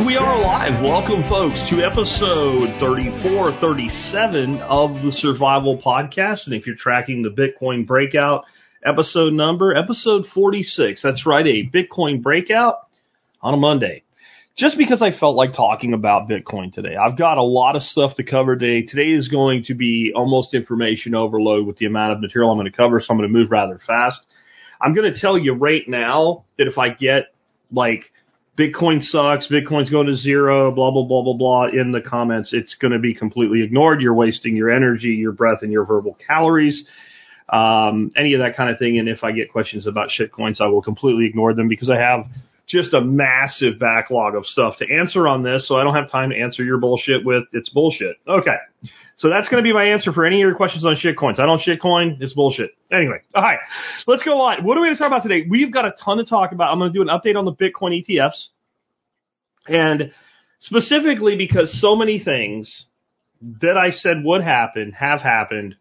And we are live. Welcome, folks, to episode 34, 37 of the Survival Podcast. And if you're tracking the Bitcoin breakout episode number, episode 46, that's right, a Bitcoin breakout on a Monday. Just because I felt like talking about Bitcoin today. I've got a lot of stuff to cover today. Today is going to be almost information overload with the amount of material I'm going to cover, so I'm going to move rather fast. I'm going to tell you right now that if I get like Bitcoin sucks, Bitcoin's going to zero, blah, blah, blah, blah, blah in the comments. It's going to be completely ignored. You're wasting your energy, your breath, and your verbal calories. Um, any of that kind of thing. And if I get questions about shitcoins, I will completely ignore them because I have just a massive backlog of stuff to answer on this. So I don't have time to answer your bullshit with it's bullshit. Okay. So that's going to be my answer for any of your questions on shitcoins. I don't shitcoin. It's bullshit. Anyway, all right, let's go on. What are we going to talk about today? We've got a ton to talk about. I'm going to do an update on the Bitcoin ETFs, and specifically because so many things that I said would happen have happened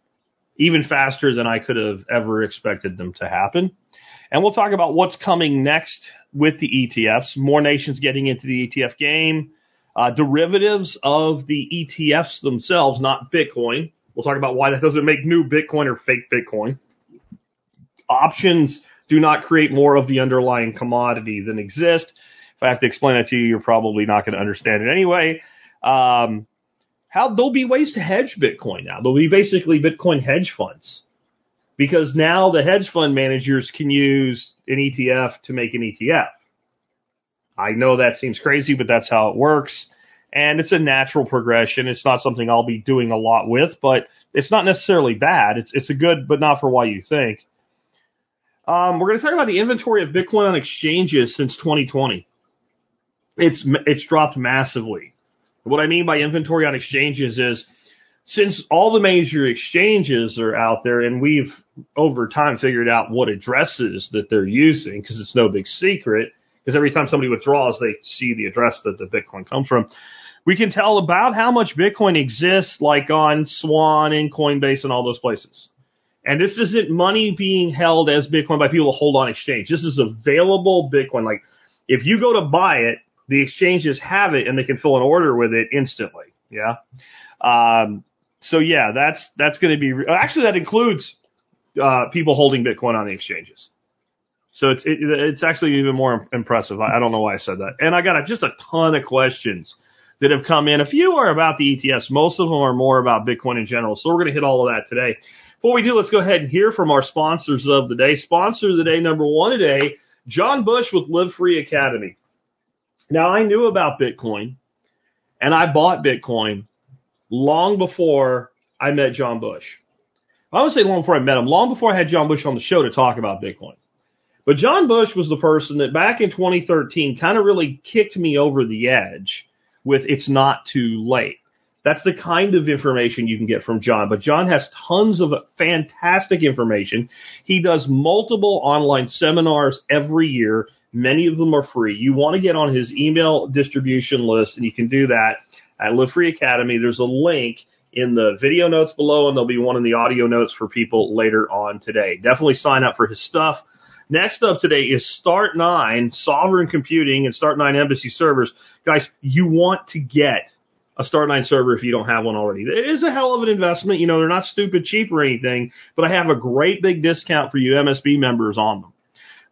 even faster than I could have ever expected them to happen. And we'll talk about what's coming next with the ETFs. More nations getting into the ETF game uh, derivatives of the ETFs themselves, not Bitcoin. We'll talk about why that doesn't make new Bitcoin or fake Bitcoin. Options do not create more of the underlying commodity than exist. If I have to explain that to you, you're probably not going to understand it anyway. Um, how there'll be ways to hedge Bitcoin now. There'll be basically Bitcoin hedge funds because now the hedge fund managers can use an ETF to make an ETF. I know that seems crazy, but that's how it works. And it's a natural progression. It's not something I'll be doing a lot with, but it's not necessarily bad. It's, it's a good, but not for what you think. Um, we're going to talk about the inventory of Bitcoin on exchanges since 2020. It's, it's dropped massively. What I mean by inventory on exchanges is since all the major exchanges are out there and we've over time figured out what addresses that they're using because it's no big secret, because every time somebody withdraws, they see the address that the Bitcoin comes from. We can tell about how much Bitcoin exists, like on Swan and Coinbase and all those places. And this isn't money being held as Bitcoin by people to hold on exchange. This is available Bitcoin. Like, if you go to buy it, the exchanges have it and they can fill an order with it instantly. Yeah. Um, so yeah, that's, that's going to be, actually that includes, uh, people holding Bitcoin on the exchanges. So it's it, it's actually even more impressive. I, I don't know why I said that. And I got a, just a ton of questions that have come in. A few are about the ETFs. Most of them are more about Bitcoin in general. So we're going to hit all of that today. Before we do, let's go ahead and hear from our sponsors of the day. Sponsor of the day number one today, John Bush with Live Free Academy. Now I knew about Bitcoin and I bought Bitcoin long before I met John Bush. I would say long before I met him, long before I had John Bush on the show to talk about Bitcoin. But John Bush was the person that back in 2013 kind of really kicked me over the edge with it's not too late. That's the kind of information you can get from John. But John has tons of fantastic information. He does multiple online seminars every year. Many of them are free. You want to get on his email distribution list, and you can do that at Live Free Academy. There's a link in the video notes below, and there'll be one in the audio notes for people later on today. Definitely sign up for his stuff. Next up today is Start9, Sovereign Computing, and Start9 Embassy servers. Guys, you want to get a Start9 server if you don't have one already. It is a hell of an investment. You know, they're not stupid cheap or anything, but I have a great big discount for you MSB members on them.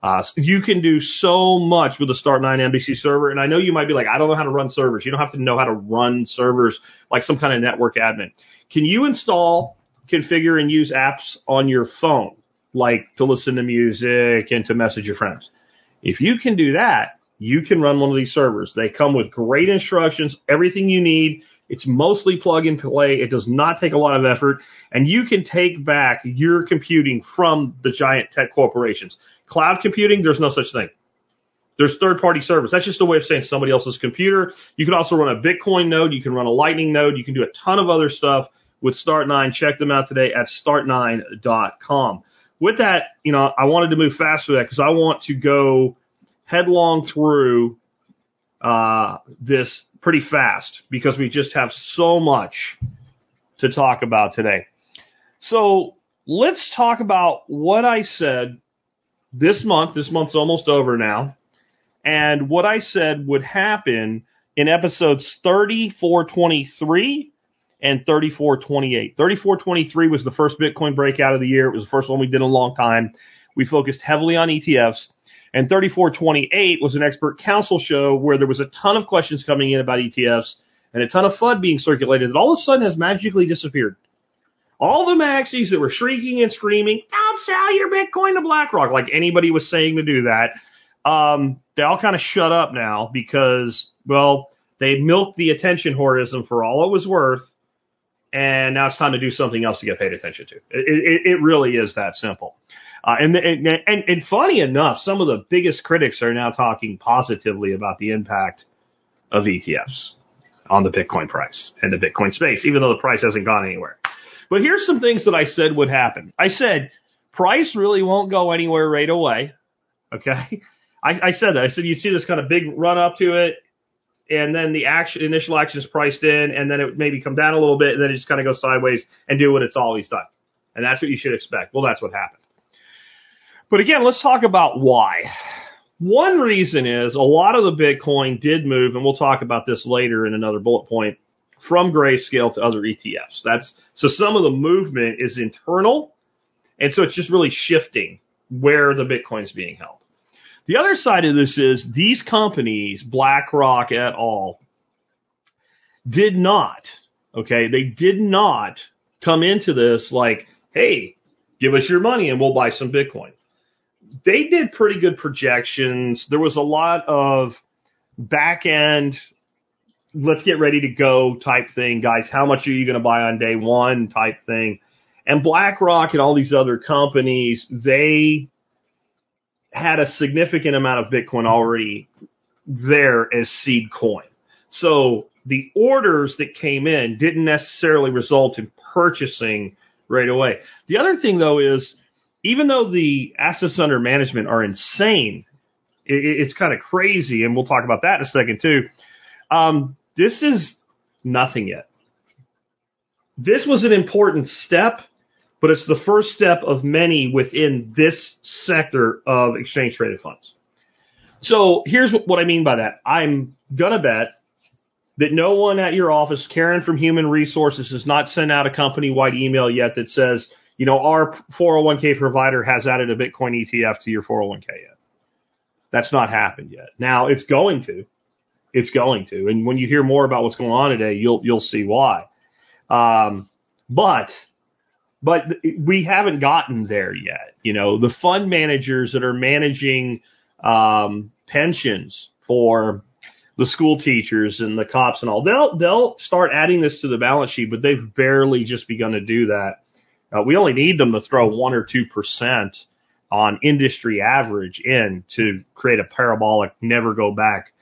Uh, you can do so much with a Start9 Embassy server, and I know you might be like, I don't know how to run servers. You don't have to know how to run servers like some kind of network admin. Can you install, configure, and use apps on your phone? Like to listen to music and to message your friends. If you can do that, you can run one of these servers. They come with great instructions, everything you need. It's mostly plug and play. It does not take a lot of effort and you can take back your computing from the giant tech corporations. Cloud computing, there's no such thing. There's third party servers. That's just a way of saying somebody else's computer. You can also run a Bitcoin node. You can run a Lightning node. You can do a ton of other stuff with Start9. Check them out today at start9.com with that, you know, I wanted to move fast with that because I want to go headlong through uh, this pretty fast because we just have so much to talk about today. So let's talk about what I said this month. This month's almost over now. And what I said would happen in episodes 3423 and 3428. 3423 was the first Bitcoin breakout of the year. It was the first one we did in a long time. We focused heavily on ETFs. And 3428 was an expert council show where there was a ton of questions coming in about ETFs and a ton of FUD being circulated that all of a sudden has magically disappeared. All the maxis that were shrieking and screaming, don't sell your Bitcoin to BlackRock, like anybody was saying to do that, um, they all kind of shut up now because, well, they milked the attention whorism for all it was worth, and now it's time to do something else to get paid attention to. It, it, it really is that simple. Uh, and, and, and, and funny enough, some of the biggest critics are now talking positively about the impact of ETFs on the Bitcoin price and the Bitcoin space, even though the price hasn't gone anywhere. But here's some things that I said would happen. I said price really won't go anywhere right away. Okay. I, I said that. I said you'd see this kind of big run up to it, and then the action, initial action is priced in, and then it maybe come down a little bit, and then it just kind of goes sideways and do what it's always done. And that's what you should expect. Well, that's what happened. But again, let's talk about why. One reason is a lot of the Bitcoin did move, and we'll talk about this later in another bullet point, from grayscale to other ETFs. That's so some of the movement is internal, and so it's just really shifting where the Bitcoin's being held. The other side of this is these companies, BlackRock et al., did not, okay, they did not come into this like, hey, give us your money and we'll buy some Bitcoin they did pretty good projections. There was a lot of back end, let's get ready to go type thing, guys. How much are you going to buy on day one type thing? And BlackRock and all these other companies, they had a significant amount of Bitcoin already there as seed coin. So the orders that came in didn't necessarily result in purchasing right away. The other thing though is even though the assets under management are insane, it, it's kind of crazy, and we'll talk about that in a second too. Um, this is nothing yet. This was an important step, but it's the first step of many within this sector of exchange traded funds. So here's what I mean by that. I'm gonna bet that no one at your office, Karen from Human Resources, has not sent out a company wide email yet that says, you know, our 401k provider has added a Bitcoin ETF to your 401k yet. That's not happened yet. Now it's going to. It's going to. And when you hear more about what's going on today, you'll you'll see why. Um, but but we haven't gotten there yet. You know, the fund managers that are managing um, pensions for the school teachers and the cops and all, they'll they'll start adding this to the balance sheet, but they've barely just begun to do that. Uh, we only need them to throw one or two percent on industry average in to create a parabolic, never go back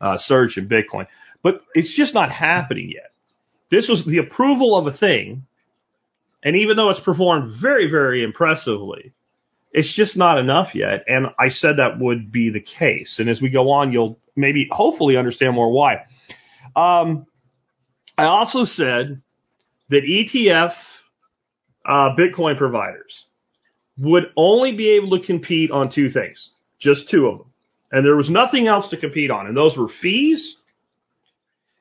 uh, surge in Bitcoin. But it's just not happening yet. This was the approval of a thing, and even though it's performed very, very impressively, it's just not enough yet. And I said that would be the case. And as we go on, you'll maybe, hopefully, understand more why. Um, I also said that ETF uh, Bitcoin providers would only be able to compete on two things, just two of them. And there was nothing else to compete on. And those were fees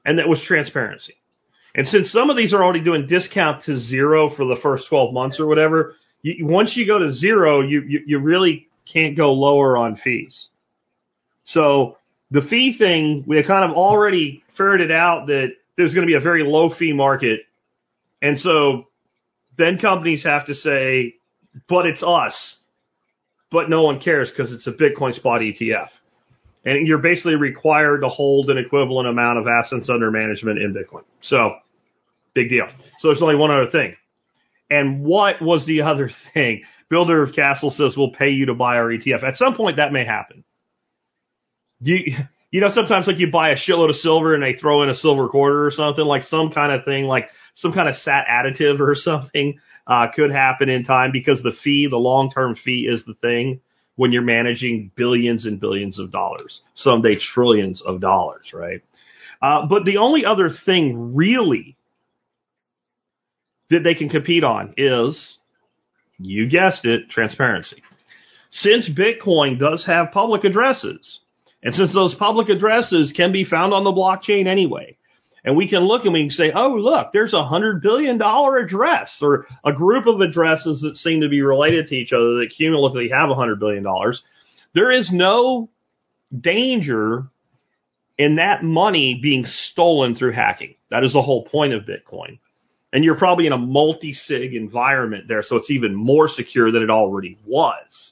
and that was transparency. And since some of these are already doing discount to zero for the first 12 months or whatever, you, once you go to zero, you, you, you really can't go lower on fees. So the fee thing, we kind of already ferreted out that there's going to be a very low fee market. And so then companies have to say, but it's us. But no one cares because it's a Bitcoin spot ETF. And you're basically required to hold an equivalent amount of assets under management in Bitcoin. So, big deal. So there's only one other thing. And what was the other thing? Builder of Castle says we'll pay you to buy our ETF. At some point that may happen. You, you know, sometimes like you buy a shitload of silver and they throw in a silver quarter or something, like some kind of thing, like some kind of sat additive or something uh, could happen in time because the fee, the long term fee is the thing when you're managing billions and billions of dollars, someday trillions of dollars, right? Uh, but the only other thing really that they can compete on is, you guessed it, transparency. Since Bitcoin does have public addresses, And since those public addresses can be found on the blockchain anyway, and we can look and we can say, oh, look, there's a hundred billion dollar address or a group of addresses that seem to be related to each other that cumulatively have a hundred billion dollars. There is no danger in that money being stolen through hacking. That is the whole point of Bitcoin. And you're probably in a multi-sig environment there, so it's even more secure than it already was.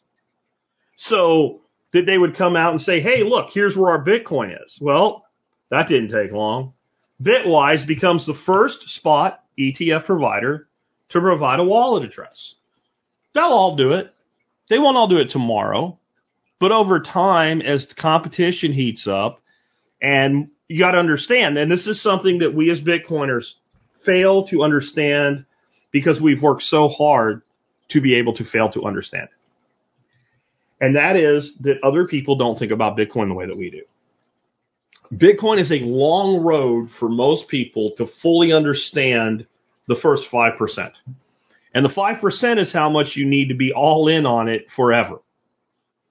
So that they would come out and say, hey, look, here's where our Bitcoin is. Well, that didn't take long. Bitwise becomes the first spot ETF provider to provide a wallet address. They'll all do it. They won't all do it tomorrow, but over time, as the competition heats up, and you got to understand, and this is something that we as Bitcoiners fail to understand because we've worked so hard to be able to fail to understand it. And that is that other people don't think about Bitcoin the way that we do. Bitcoin is a long road for most people to fully understand the first 5%. And the 5% is how much you need to be all in on it forever.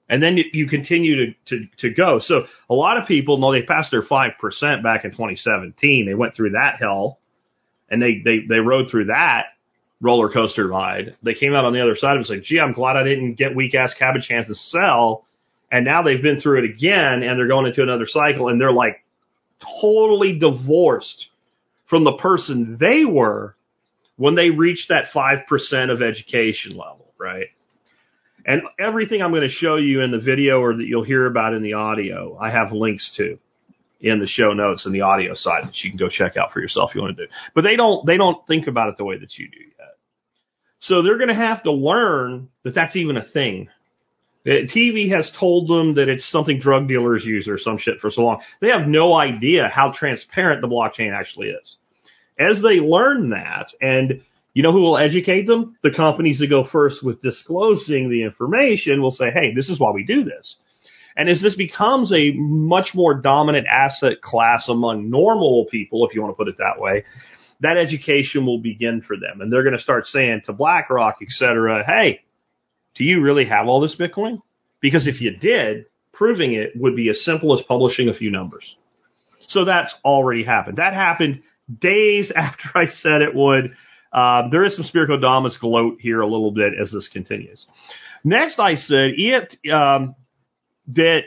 And then you continue to, to, to go. So a lot of people know they passed their 5% back in 2017. They went through that hell and they, they, they rode through that roller coaster ride. They came out on the other side of was like, gee, I'm glad I didn't get weak ass cabbage hands to sell. And now they've been through it again and they're going into another cycle and they're like totally divorced from the person they were when they reached that 5% of education level, right? And everything I'm going to show you in the video or that you'll hear about in the audio, I have links to in the show notes and the audio side that you can go check out for yourself if you want to do. But they don't, they don't think about it the way that you do yet. So they're going to have to learn that that's even a thing. TV has told them that it's something drug dealers use or some shit for so long. They have no idea how transparent the blockchain actually is. As they learn that, and you know who will educate them? The companies that go first with disclosing the information will say, hey, this is why we do this. And as this becomes a much more dominant asset class among normal people, if you want to put it that way, that education will begin for them. And they're going to start saying to BlackRock, et cetera, hey, do you really have all this Bitcoin? Because if you did, proving it would be as simple as publishing a few numbers. So that's already happened. That happened days after I said it would. Um, there is some Spirkodamus gloat here a little bit as this continues. Next, I said it um, that.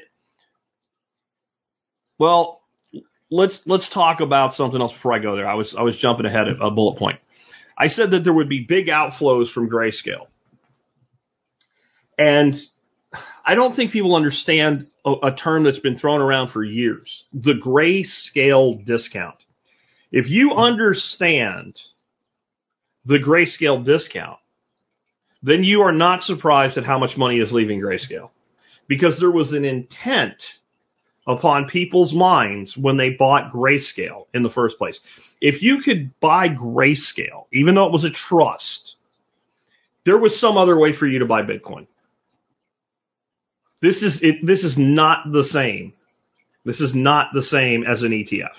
Well, let's let's talk about something else before I go there. I was I was jumping ahead of a bullet point. I said that there would be big outflows from grayscale. And I don't think people understand a, a term that's been thrown around for years the grayscale discount. If you understand the grayscale discount, then you are not surprised at how much money is leaving grayscale. Because there was an intent upon people's minds when they bought grayscale in the first place. If you could buy grayscale, even though it was a trust, there was some other way for you to buy Bitcoin. This is it, this is not the same. This is not the same as an ETF.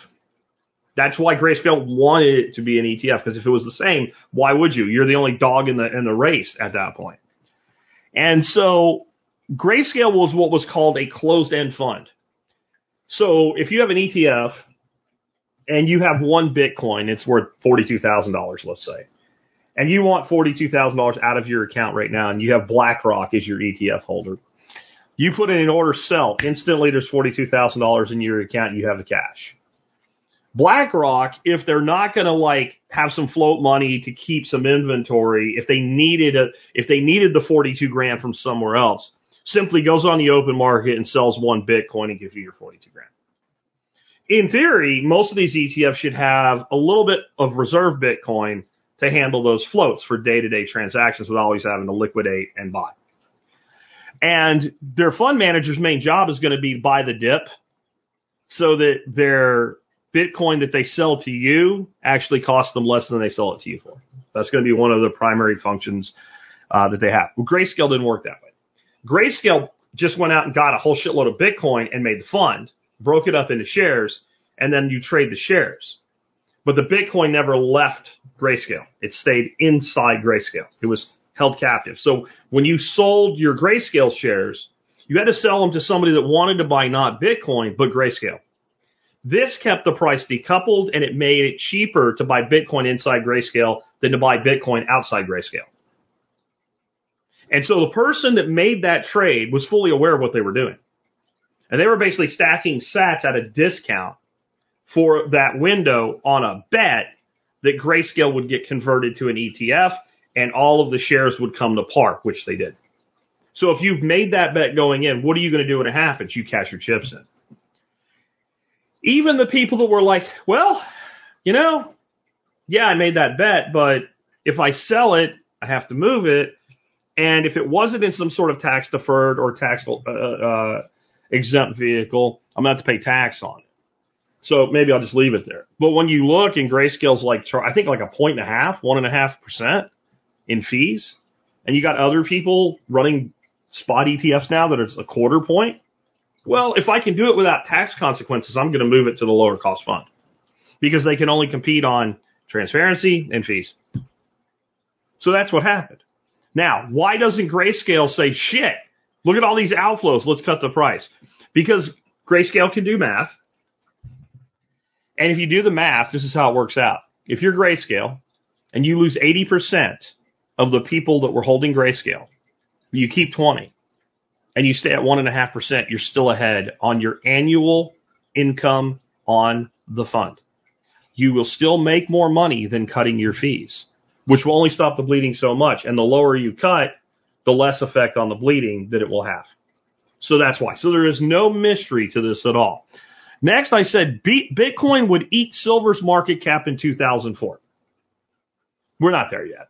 That's why Grayscale wanted it to be an ETF because if it was the same, why would you? You're the only dog in the in the race at that point. And so Grayscale was what was called a closed-end fund. So if you have an ETF and you have one Bitcoin, it's worth $42,000, let's say. And you want $42,000 out of your account right now and you have BlackRock as your ETF holder. You put in an order sell, instantly there's $42,000 in your account, you have the cash. BlackRock, if they're not going to like have some float money to keep some inventory, if they needed a, if they needed the 42 grand from somewhere else, simply goes on the open market and sells one Bitcoin and gives you your 42 grand. In theory, most of these ETFs should have a little bit of reserve Bitcoin to handle those floats for day to day transactions without always having to liquidate and buy. And their fund manager's main job is going to be buy the dip so that their Bitcoin that they sell to you actually costs them less than they sell it to you for. That's going to be one of the primary functions uh, that they have. Well, Grayscale didn't work that way. Grayscale just went out and got a whole shitload of Bitcoin and made the fund, broke it up into shares, and then you trade the shares. But the Bitcoin never left Grayscale. It stayed inside Grayscale. It was held captive. So when you sold your grayscale shares, You had to sell them to somebody that wanted to buy not Bitcoin, but Grayscale. This kept the price decoupled and it made it cheaper to buy Bitcoin inside Grayscale than to buy Bitcoin outside Grayscale. And so the person that made that trade was fully aware of what they were doing. And they were basically stacking sats at a discount for that window on a bet that Grayscale would get converted to an ETF and all of the shares would come to par, which they did. So if you've made that bet going in, what are you going to do when it happens? You cash your chips in. Even the people that were like, well, you know, yeah, I made that bet, but if I sell it, I have to move it. And if it wasn't in some sort of tax deferred or tax uh, uh, exempt vehicle, I'm going to have to pay tax on it. So maybe I'll just leave it there. But when you look in grayscale's like, I think like a point and a half, one and a half percent in fees, and you got other people running spot ETFs now that it's a quarter point. Well, if I can do it without tax consequences, I'm going to move it to the lower cost fund because they can only compete on transparency and fees. So that's what happened. Now, why doesn't Grayscale say, shit, look at all these outflows, let's cut the price? Because Grayscale can do math. And if you do the math, this is how it works out. If you're Grayscale and you lose 80% of the people that were holding Grayscale, you keep 20 and you stay at one and a half percent, you're still ahead on your annual income on the fund. You will still make more money than cutting your fees which will only stop the bleeding so much. And the lower you cut, the less effect on the bleeding that it will have. So that's why. So there is no mystery to this at all. Next, I said Bitcoin would eat silver's market cap in 2004. We're not there yet.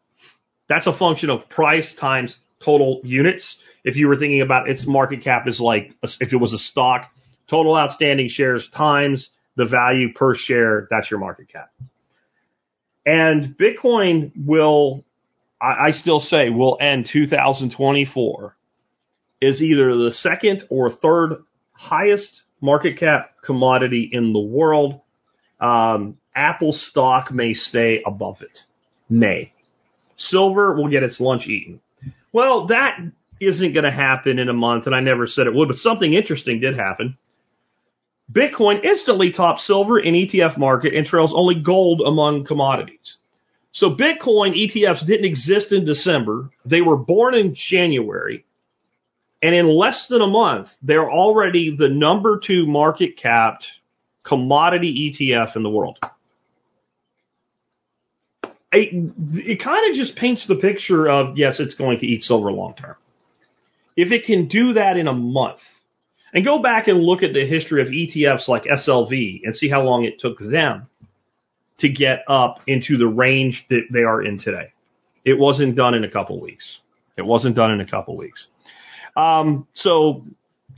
That's a function of price times total units. If you were thinking about its market cap is like, if it was a stock, total outstanding shares times the value per share, that's your market cap. And Bitcoin will, I, I still say, will end 2024 is either the second or third highest market cap commodity in the world. Um, Apple stock may stay above it. May. Silver will get its lunch eaten. Well, that isn't going to happen in a month, and I never said it would, but something interesting did happen. Bitcoin instantly tops silver in ETF market and trails only gold among commodities. So Bitcoin ETFs didn't exist in December. They were born in January. And in less than a month, they're already the number two market capped commodity ETF in the world. It, it kind of just paints the picture of, yes, it's going to eat silver long term. If it can do that in a month, and go back and look at the history of ETFs like SLV and see how long it took them to get up into the range that they are in today. It wasn't done in a couple weeks. It wasn't done in a couple weeks. Um, so,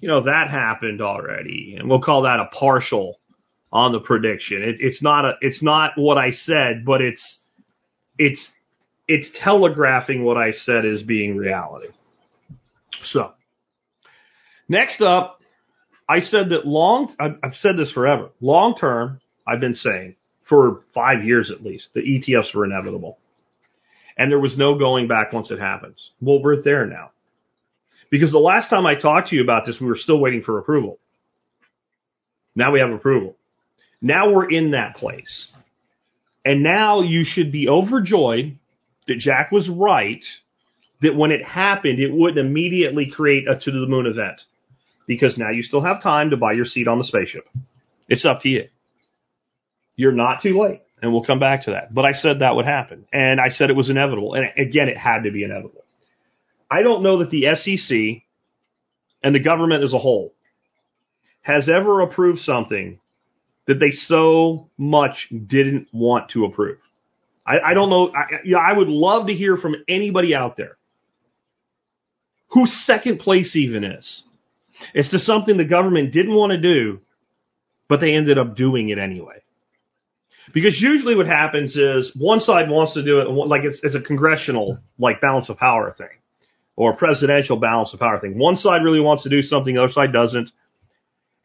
you know, that happened already and we'll call that a partial on the prediction. It, it's not a, it's not what I said, but it's, it's, it's telegraphing what I said as being reality. So, next up, I said that long, I've said this forever. Long term, I've been saying for five years at least, the ETFs were inevitable. And there was no going back once it happens. Well, we're there now. Because the last time I talked to you about this, we were still waiting for approval. Now we have approval. Now we're in that place. And now you should be overjoyed that Jack was right, that when it happened, it wouldn't immediately create a to the moon event because now you still have time to buy your seat on the spaceship. It's up to you. You're not too late. And we'll come back to that. But I said that would happen. And I said it was inevitable. And again, it had to be inevitable. I don't know that the SEC and the government as a whole has ever approved something that they so much didn't want to approve. I, I don't know. I, you know, I would love to hear from anybody out there who second place even is. It's just something the government didn't want to do, but they ended up doing it anyway. Because usually what happens is one side wants to do it, like it's, it's a congressional, like balance of power thing, or a presidential balance of power thing. One side really wants to do something, the other side doesn't.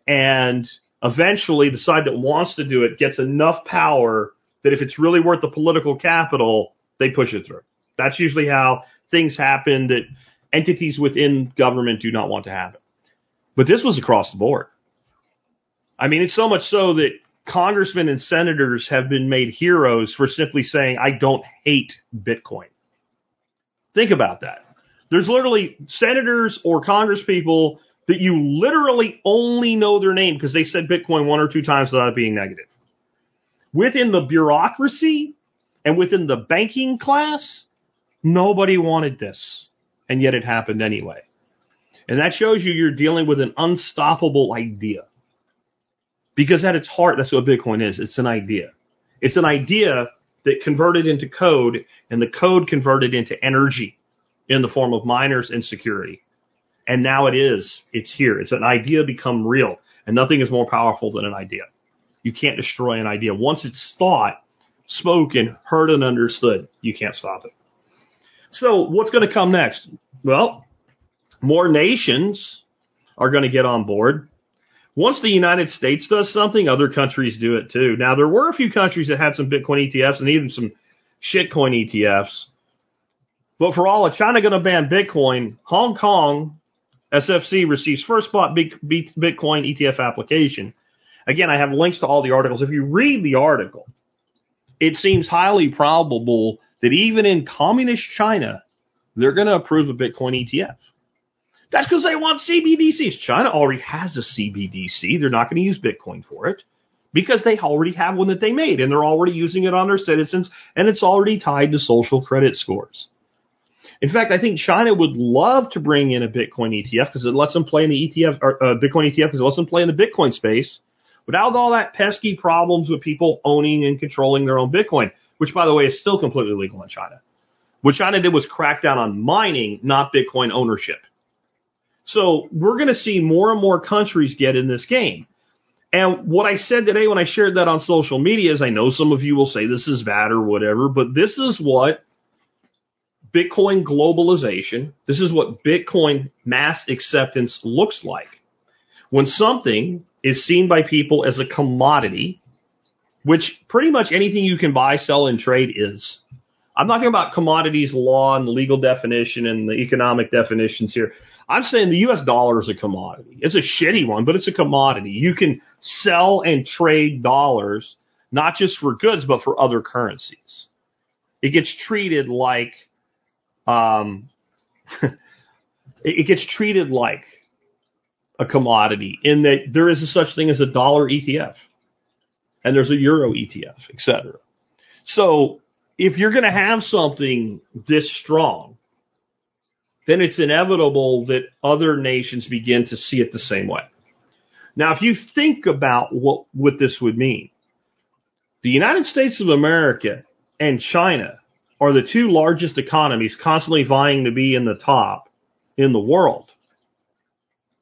And eventually the side that wants to do it gets enough power that if it's really worth the political capital, they push it through. That's usually how things happen that entities within government do not want to happen. But this was across the board. I mean, it's so much so that congressmen and senators have been made heroes for simply saying, I don't hate Bitcoin. Think about that. There's literally senators or congresspeople that you literally only know their name because they said Bitcoin one or two times without it being negative. Within the bureaucracy and within the banking class, nobody wanted this. And yet it happened anyway. And that shows you you're dealing with an unstoppable idea. Because at its heart, that's what Bitcoin is. It's an idea. It's an idea that converted into code and the code converted into energy in the form of miners and security. And now it is. It's here. It's an idea become real. And nothing is more powerful than an idea. You can't destroy an idea. Once it's thought, spoken, heard, and understood, you can't stop it. So what's going to come next? Well, more nations are going to get on board. Once the United States does something, other countries do it too. Now, there were a few countries that had some Bitcoin ETFs and even some shitcoin ETFs. But for all of China going to ban Bitcoin, Hong Kong SFC receives first spot Bitcoin ETF application. Again, I have links to all the articles. If you read the article, it seems highly probable that even in communist China, they're going to approve a Bitcoin ETF. That's because they want CBDCs. China already has a CBDC. They're not going to use Bitcoin for it because they already have one that they made and they're already using it on their citizens and it's already tied to social credit scores. In fact, I think China would love to bring in a Bitcoin ETF because it lets them play in the ETF or uh, Bitcoin ETF because it lets them play in the Bitcoin space without all that pesky problems with people owning and controlling their own Bitcoin, which by the way is still completely legal in China. What China did was crack down on mining, not Bitcoin ownership. So we're going to see more and more countries get in this game. And what I said today when I shared that on social media is I know some of you will say this is bad or whatever, but this is what Bitcoin globalization, this is what Bitcoin mass acceptance looks like. When something is seen by people as a commodity, which pretty much anything you can buy, sell, and trade is. I'm talking about commodities law and legal definition and the economic definitions here. I'm saying the US dollar is a commodity. It's a shitty one, but it's a commodity. You can sell and trade dollars, not just for goods, but for other currencies. It gets treated like um, it gets treated like a commodity in that there is a such thing as a dollar ETF and there's a euro ETF, etc. So if you're going to have something this strong, then it's inevitable that other nations begin to see it the same way. Now, if you think about what, what this would mean, the United States of America and China are the two largest economies constantly vying to be in the top in the world.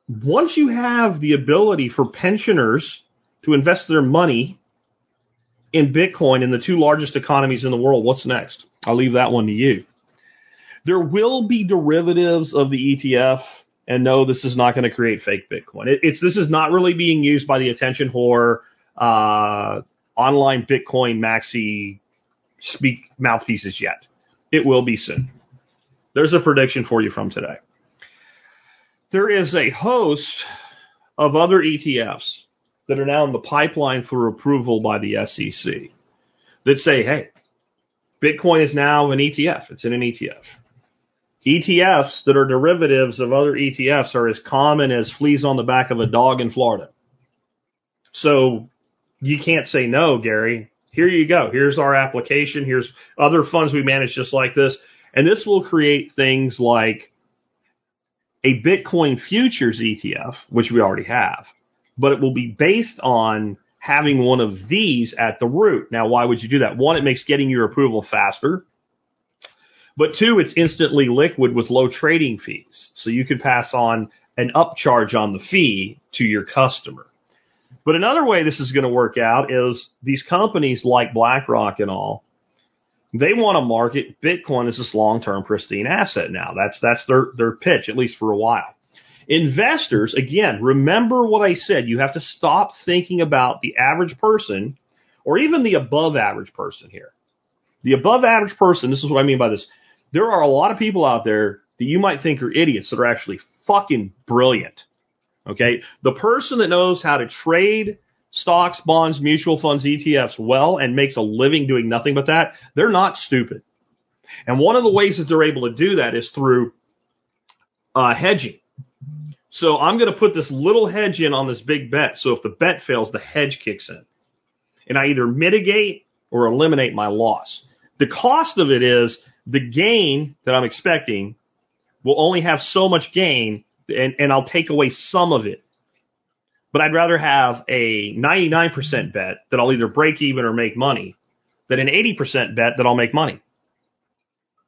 Once you have the ability for pensioners to invest their money in Bitcoin in the two largest economies in the world, what's next? I'll leave that one to you. There will be derivatives of the ETF, and no, this is not going to create fake Bitcoin. It, it's this is not really being used by the attention whore, uh, online Bitcoin maxi speak mouthpieces yet. It will be soon. There's a prediction for you from today. There is a host of other ETFs that are now in the pipeline for approval by the SEC that say, hey, Bitcoin is now an ETF. It's in an ETF. ETFs that are derivatives of other ETFs are as common as fleas on the back of a dog in Florida. So you can't say no, Gary here you go. Here's our application. Here's other funds we manage just like this. And this will create things like a Bitcoin futures ETF, which we already have, but it will be based on having one of these at the root. Now, why would you do that? One, it makes getting your approval faster. But two, it's instantly liquid with low trading fees. So you could pass on an upcharge on the fee to your customer. But another way this is going to work out is these companies like BlackRock and all, they want to market Bitcoin as this long-term pristine asset now. That's, that's their, their pitch, at least for a while. Investors, again, remember what I said. You have to stop thinking about the average person or even the above average person here. The above average person, this is what I mean by this. There are a lot of people out there that you might think are idiots that are actually fucking brilliant. Okay. The person that knows how to trade stocks, bonds, mutual funds, ETFs well and makes a living doing nothing but that, they're not stupid. And one of the ways that they're able to do that is through uh, hedging. So I'm going to put this little hedge in on this big bet. So if the bet fails, the hedge kicks in. And I either mitigate or eliminate my loss. The cost of it is the gain that I'm expecting will only have so much gain and, and I'll take away some of it. But I'd rather have a 99% bet that I'll either break even or make money than an 80% bet that I'll make money.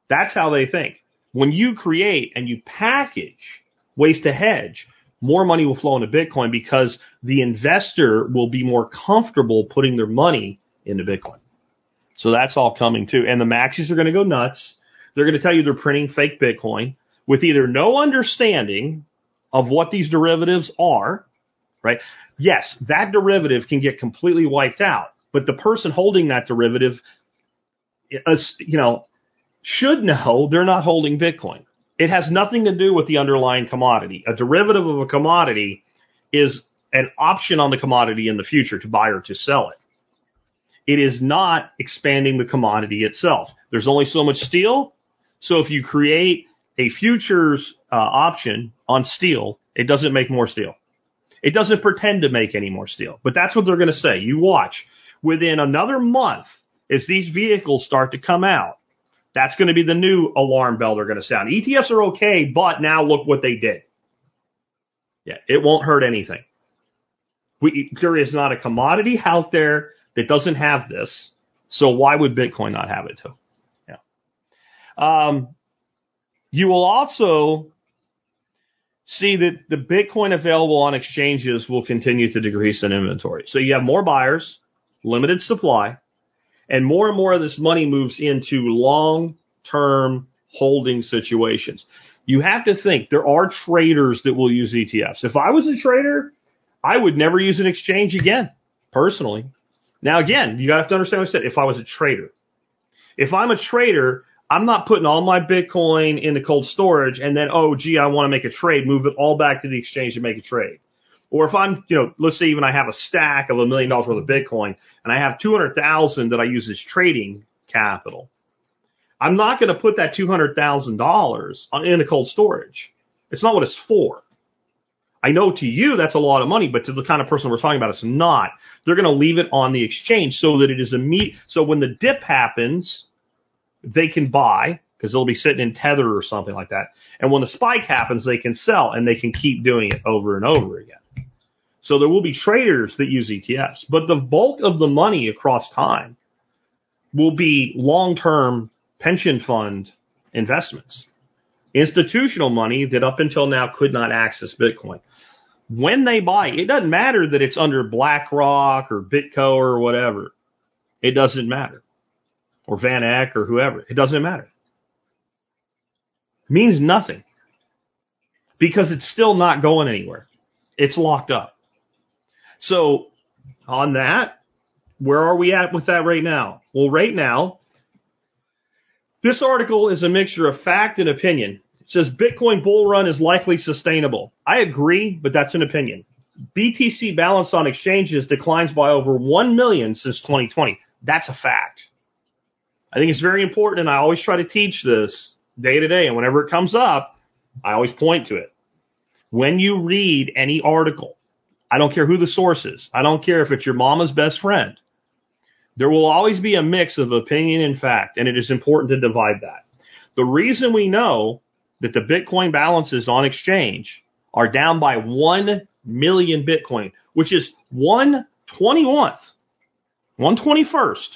That's how they think. When you create and you package ways to hedge, more money will flow into Bitcoin because the investor will be more comfortable putting their money into Bitcoin. So that's all coming too. And the maxis are going to go nuts. They're going to tell you they're printing fake Bitcoin with either no understanding of what these derivatives are, right? Yes, that derivative can get completely wiped out, but the person holding that derivative, you know, should know they're not holding Bitcoin. It has nothing to do with the underlying commodity. A derivative of a commodity is an option on the commodity in the future to buy or to sell it. It is not expanding the commodity itself. There's only so much steel. So if you create a futures uh, option on steel, it doesn't make more steel. It doesn't pretend to make any more steel, but that's what they're going to say. You watch within another month as these vehicles start to come out. That's going to be the new alarm bell they're going to sound. ETFs are okay, but now look what they did. Yeah, it won't hurt anything. We, there is not a commodity out there that doesn't have this. So why would Bitcoin not have it too? Yeah. Um, you will also see that the Bitcoin available on exchanges will continue to decrease in inventory. So you have more buyers, limited supply, and more and more of this money moves into long term holding situations. You have to think there are traders that will use ETFs. If I was a trader, I would never use an exchange again, personally. Now again, you have to understand what I said. If I was a trader, if I'm a trader, I'm not putting all my Bitcoin into cold storage and then, oh, gee, I want to make a trade, move it all back to the exchange and make a trade. Or if I'm, you know, let's say even I have a stack of a million dollars worth of Bitcoin and I have 200,000 that I use as trading capital. I'm not going to put that $200,000 in a cold storage. It's not what it's for. I know to you that's a lot of money, but to the kind of person we're talking about, it's not. They're going to leave it on the exchange so that it is immediate. So when the dip happens, they can buy because they'll be sitting in tether or something like that. And when the spike happens, they can sell and they can keep doing it over and over again. So there will be traders that use ETFs, but the bulk of the money across time will be long-term pension fund investments. Institutional money that up until now could not access Bitcoin when they buy, it doesn't matter that it's under BlackRock or Bitco or whatever. It doesn't matter. Or Van Eck or whoever. It doesn't matter. It means nothing. Because it's still not going anywhere. It's locked up. So on that, where are we at with that right now? Well, right now, this article is a mixture of fact and opinion. Says Bitcoin bull run is likely sustainable. I agree, but that's an opinion. BTC balance on exchanges declines by over 1 million since 2020. That's a fact. I think it's very important, and I always try to teach this day to day, and whenever it comes up, I always point to it. When you read any article, I don't care who the source is, I don't care if it's your mama's best friend, there will always be a mix of opinion and fact, and it is important to divide that. The reason we know that the Bitcoin balances on exchange are down by 1 million Bitcoin, which is 1 21th, 121st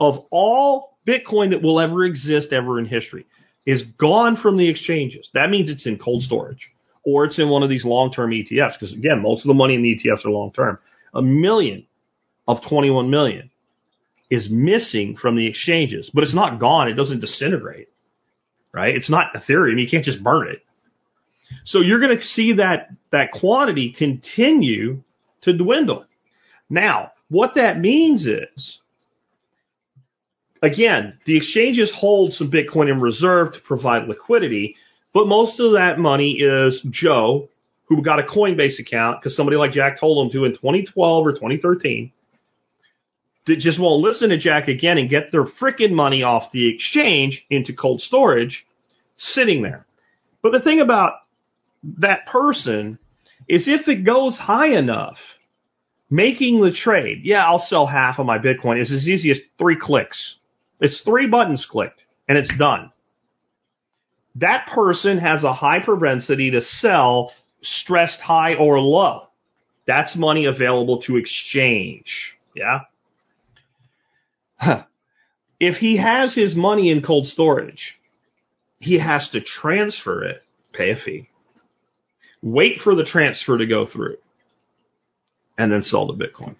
of all Bitcoin that will ever exist ever in history is gone from the exchanges. That means it's in cold storage or it's in one of these long-term ETFs because again, most of the money in the ETFs are long-term. A million of 21 million is missing from the exchanges, but it's not gone. It doesn't disintegrate right? It's not Ethereum. You can't just burn it. So you're going to see that, that quantity continue to dwindle. Now, what that means is, again, the exchanges hold some Bitcoin in reserve to provide liquidity, but most of that money is Joe who got a Coinbase account because somebody like Jack told him to in 2012 or 2013 that just won't listen to Jack again and get their frickin' money off the exchange into cold storage sitting there. But the thing about that person is if it goes high enough, making the trade, yeah, I'll sell half of my Bitcoin is as easy as three clicks. It's three buttons clicked and it's done. That person has a high propensity to sell stressed high or low. That's money available to exchange. Yeah. If he has his money in cold storage, he has to transfer it, pay a fee, wait for the transfer to go through, and then sell the Bitcoin.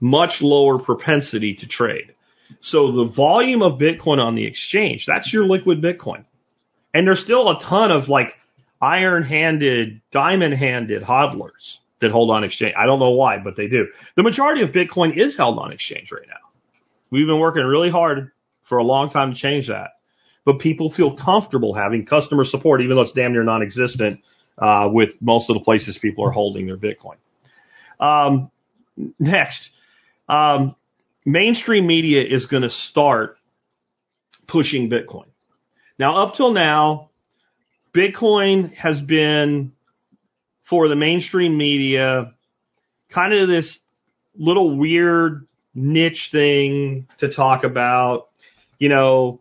Much lower propensity to trade. So the volume of Bitcoin on the exchange, that's your liquid Bitcoin. And there's still a ton of like iron handed, diamond handed hodlers that hold on exchange. I don't know why, but they do. The majority of Bitcoin is held on exchange right now. We've been working really hard for a long time to change that. But people feel comfortable having customer support, even though it's damn near non-existent uh, with most of the places people are holding their Bitcoin. Um, next, um, mainstream media is going to start pushing Bitcoin. Now, up till now, Bitcoin has been for the mainstream media kind of this little weird niche thing to talk about. You know,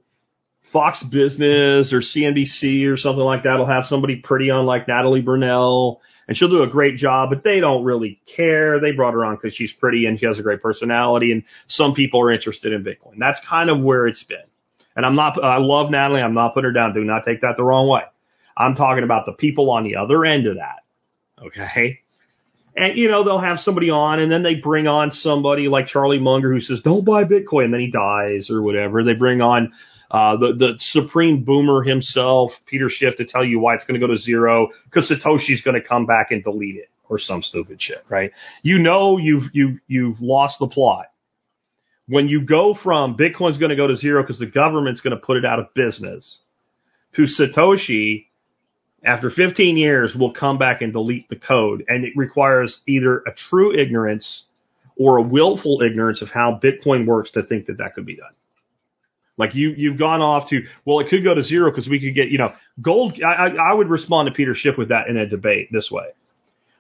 Fox Business or CNBC or something like that will have somebody pretty on like Natalie Brunell and she'll do a great job, but they don't really care. They brought her on because she's pretty and she has a great personality and some people are interested in Bitcoin. That's kind of where it's been. And I'm not, I love Natalie. I'm not putting her down. Do not take that the wrong way. I'm talking about the people on the other end of that. Okay. And, you know, they'll have somebody on and then they bring on somebody like Charlie Munger who says, don't buy Bitcoin. And then he dies or whatever. They bring on, uh, the, the supreme boomer himself, Peter Schiff, to tell you why it's going to go to zero because Satoshi's going to come back and delete it or some stupid shit, right? You know, you've, you've, you've lost the plot. When you go from Bitcoin's going to go to zero because the government's going to put it out of business to Satoshi after 15 years we'll come back and delete the code. And it requires either a true ignorance or a willful ignorance of how Bitcoin works to think that that could be done. Like you, you've gone off to, well, it could go to zero because we could get, you know, gold. I, I would respond to Peter Schiff with that in a debate this way.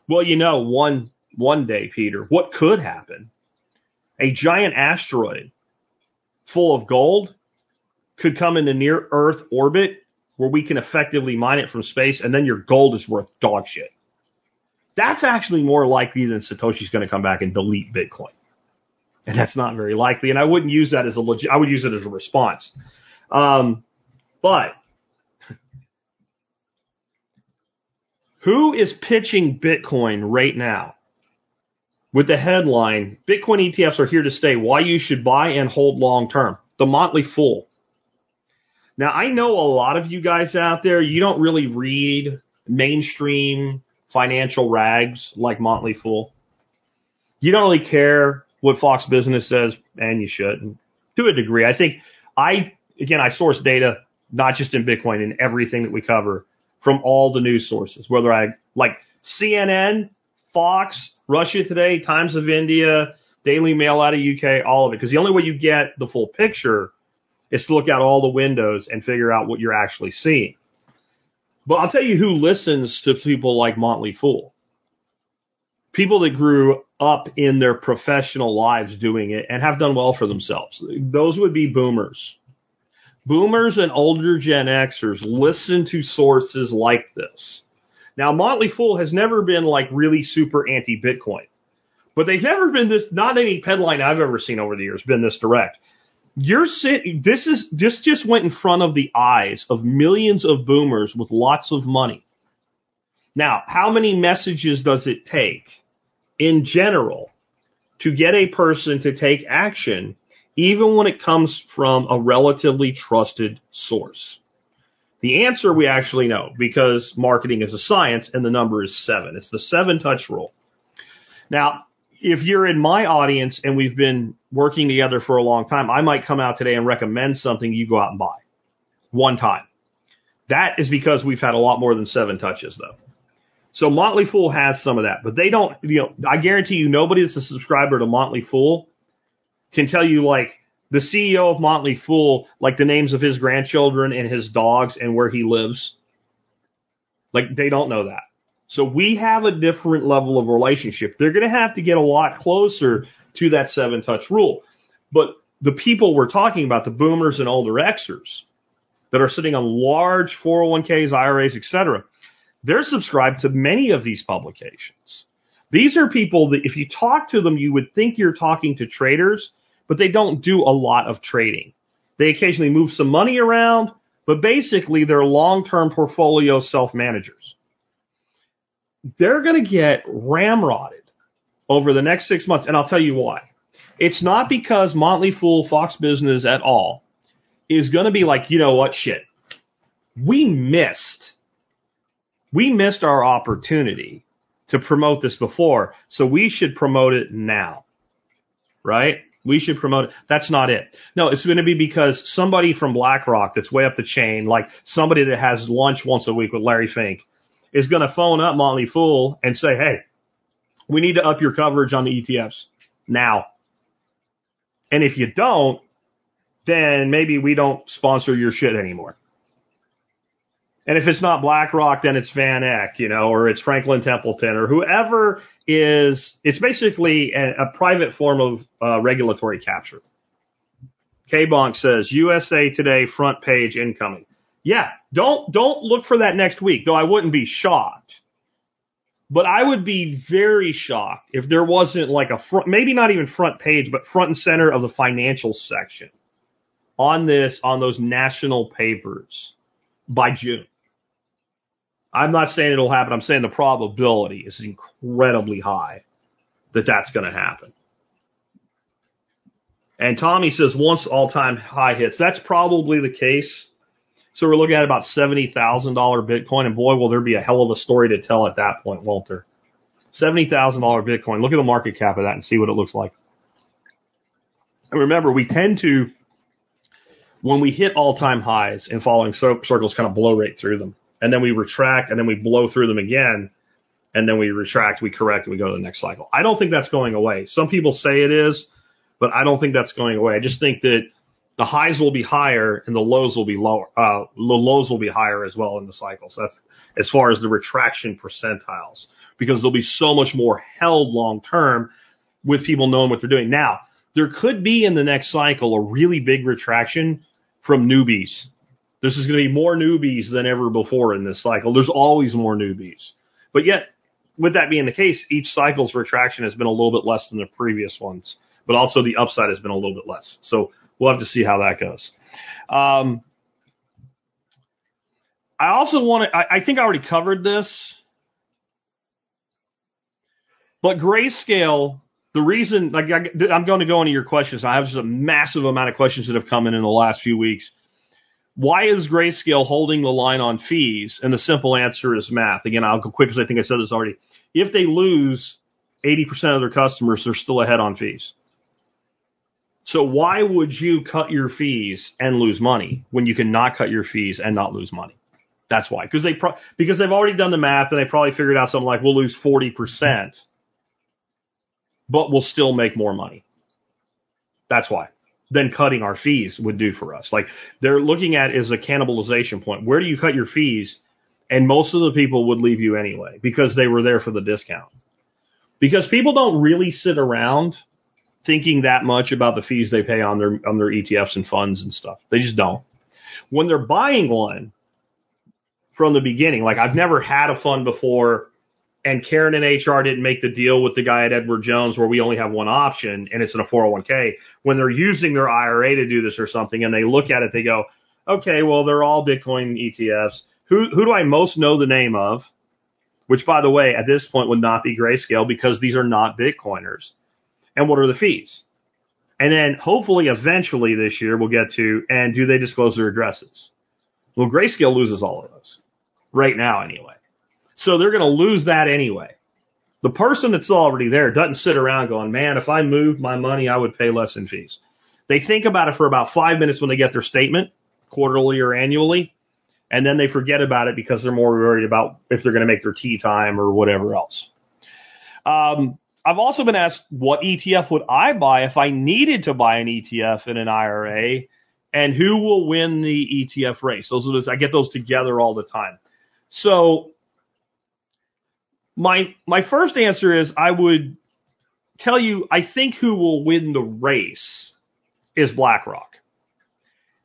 Well, you know, one, one day, Peter, what could happen? A giant asteroid full of gold could come into near Earth orbit where we can effectively mine it from space, and then your gold is worth dog shit. That's actually more likely than Satoshi's going to come back and delete Bitcoin. And that's not very likely. And I wouldn't use that as a legit, I would use it as a response. Um, but who is pitching Bitcoin right now with the headline, Bitcoin ETFs are here to stay, why you should buy and hold long term? The Motley Fool. Now, I know a lot of you guys out there, you don't really read mainstream financial rags like Motley Fool. You don't really care what Fox Business says, and you should to a degree. I think I, again, I source data, not just in Bitcoin, in everything that we cover from all the news sources, whether I like CNN, Fox, Russia Today, Times of India, Daily Mail out of UK, all of it. Because the only way you get the full picture is to look out all the windows and figure out what you're actually seeing. But I'll tell you who listens to people like Motley Fool. People that grew up in their professional lives doing it and have done well for themselves. Those would be boomers. Boomers and older Gen Xers listen to sources like this. Now, Motley Fool has never been like really super anti Bitcoin, but they've never been this, not any headline I've ever seen over the years been this direct. You're sitting, this is, this just went in front of the eyes of millions of boomers with lots of money. Now, how many messages does it take in general to get a person to take action, even when it comes from a relatively trusted source? The answer we actually know because marketing is a science and the number is seven. It's the seven touch rule. Now, if you're in my audience and we've been working together for a long time, I might come out today and recommend something you go out and buy one time. That is because we've had a lot more than seven touches though. So Motley Fool has some of that, but they don't, you know, I guarantee you nobody that's a subscriber to Motley Fool can tell you like the CEO of Motley Fool, like the names of his grandchildren and his dogs and where he lives. Like they don't know that. So we have a different level of relationship. They're going to have to get a lot closer to that seven touch rule. But the people we're talking about, the boomers and older Xers that are sitting on large 401ks, IRAs, etc., they're subscribed to many of these publications. These are people that if you talk to them, you would think you're talking to traders, but they don't do a lot of trading. They occasionally move some money around, but basically they're long-term portfolio self-managers. They're going to get ramrodded over the next six months, and I'll tell you why. It's not because Motley Fool, Fox Business at all is going to be like, you know what, shit. We missed we missed our opportunity to promote this before, so we should promote it now. Right? We should promote it. That's not it. No, it's going to be because somebody from BlackRock that's way up the chain, like somebody that has lunch once a week with Larry Fink, is going to phone up Motley Fool and say, hey, we need to up your coverage on the ETFs now. And if you don't, then maybe we don't sponsor your shit anymore. And if it's not BlackRock, then it's Van Eck, you know, or it's Franklin Templeton or whoever is, it's basically a, a private form of uh, regulatory capture. K-Bonk says USA Today front page incoming. Yeah, don't, don't look for that next week, though I wouldn't be shocked. But I would be very shocked if there wasn't like a front, maybe not even front page, but front and center of the financial section on this, on those national papers by June. I'm not saying it'll happen. I'm saying the probability is incredibly high that that's going to happen. And Tommy says once all time high hits, that's probably the case. So we're looking at about $70,000 Bitcoin and boy, will there be a hell of a story to tell at that point, Walter. $70,000 Bitcoin. Look at the market cap of that and see what it looks like. And remember, we tend to, when we hit all time highs and following circles, kind of blow right through them and then we retract and then we blow through them again and then we retract, we correct, and we go to the next cycle. I don't think that's going away. Some people say it is, but I don't think that's going away. I just think that the highs will be higher and the lows will be lower. Uh, the lows will be higher as well in the cycles. That's as far as the retraction percentiles because there'll be so much more held long term with people knowing what they're doing. Now, there could be in the next cycle a really big retraction from newbies this is going to be more newbies than ever before in this cycle. There's always more newbies. But yet, with that being the case, each cycle's retraction has been a little bit less than the previous ones, but also the upside has been a little bit less. So we'll have to see how that goes. Um, I also want to, I, I think I already covered this, but grayscale, the reason, like I, I'm going to go into your questions. I have just a massive amount of questions that have come in in the last few weeks why is Grayscale holding the line on fees? And the simple answer is math. Again, I'll go quick because I think I said this already. If they lose 80% of their customers, they're still ahead on fees. So why would you cut your fees and lose money when you can not cut your fees and not lose money? That's why. Because they pro- because they've already done the math and they probably figured out something like we'll lose 40%, but we'll still make more money. That's why than cutting our fees would do for us. Like they're looking at is a cannibalization point. Where do you cut your fees? And most of the people would leave you anyway because they were there for the discount. Because people don't really sit around thinking that much about the fees they pay on their on their ETFs and funds and stuff. They just don't. When they're buying one from the beginning, like I've never had a fund before and Karen and HR didn't make the deal with the guy at Edward Jones where we only have one option and it's in a 401k. When they're using their IRA to do this or something and they look at it, they go, okay, well, they're all Bitcoin ETFs. Who, who do I most know the name of? Which, by the way, at this point would not be grayscale because these are not Bitcoiners. And what are the fees? And then hopefully eventually this year we'll get to, and do they disclose their addresses? Well, grayscale loses all of those. Right now anyway. So they're going to lose that anyway. The person that's already there doesn't sit around going, man, if I moved my money, I would pay less in fees. They think about it for about five minutes when they get their statement, quarterly or annually, and then they forget about it because they're more worried about if they're going to make their tea time or whatever else. Um, I've also been asked what ETF would I buy if I needed to buy an ETF in an IRA, and who will win the ETF race. Those are those, I get those together all the time. So my my first answer is I would tell you I think who will win the race is BlackRock.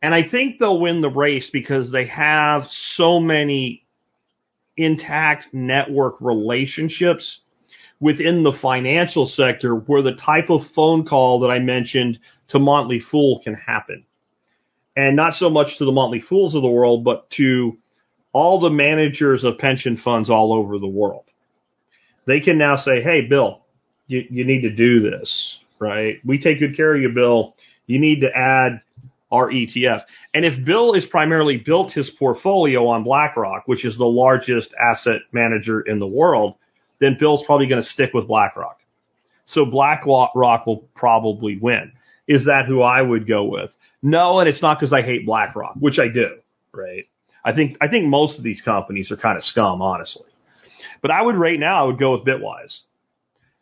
And I think they'll win the race because they have so many intact network relationships within the financial sector where the type of phone call that I mentioned to Motley Fool can happen. And not so much to the Motley Fools of the world, but to all the managers of pension funds all over the world. They can now say, Hey, Bill, you, you need to do this, right? We take good care of you, Bill. You need to add our ETF. And if Bill is primarily built his portfolio on BlackRock, which is the largest asset manager in the world, then Bill's probably going to stick with BlackRock. So BlackRock will probably win. Is that who I would go with? No, and it's not because I hate BlackRock, which I do, right? I think I think most of these companies are kind of scum, honestly. But I would right now I would go with Bitwise.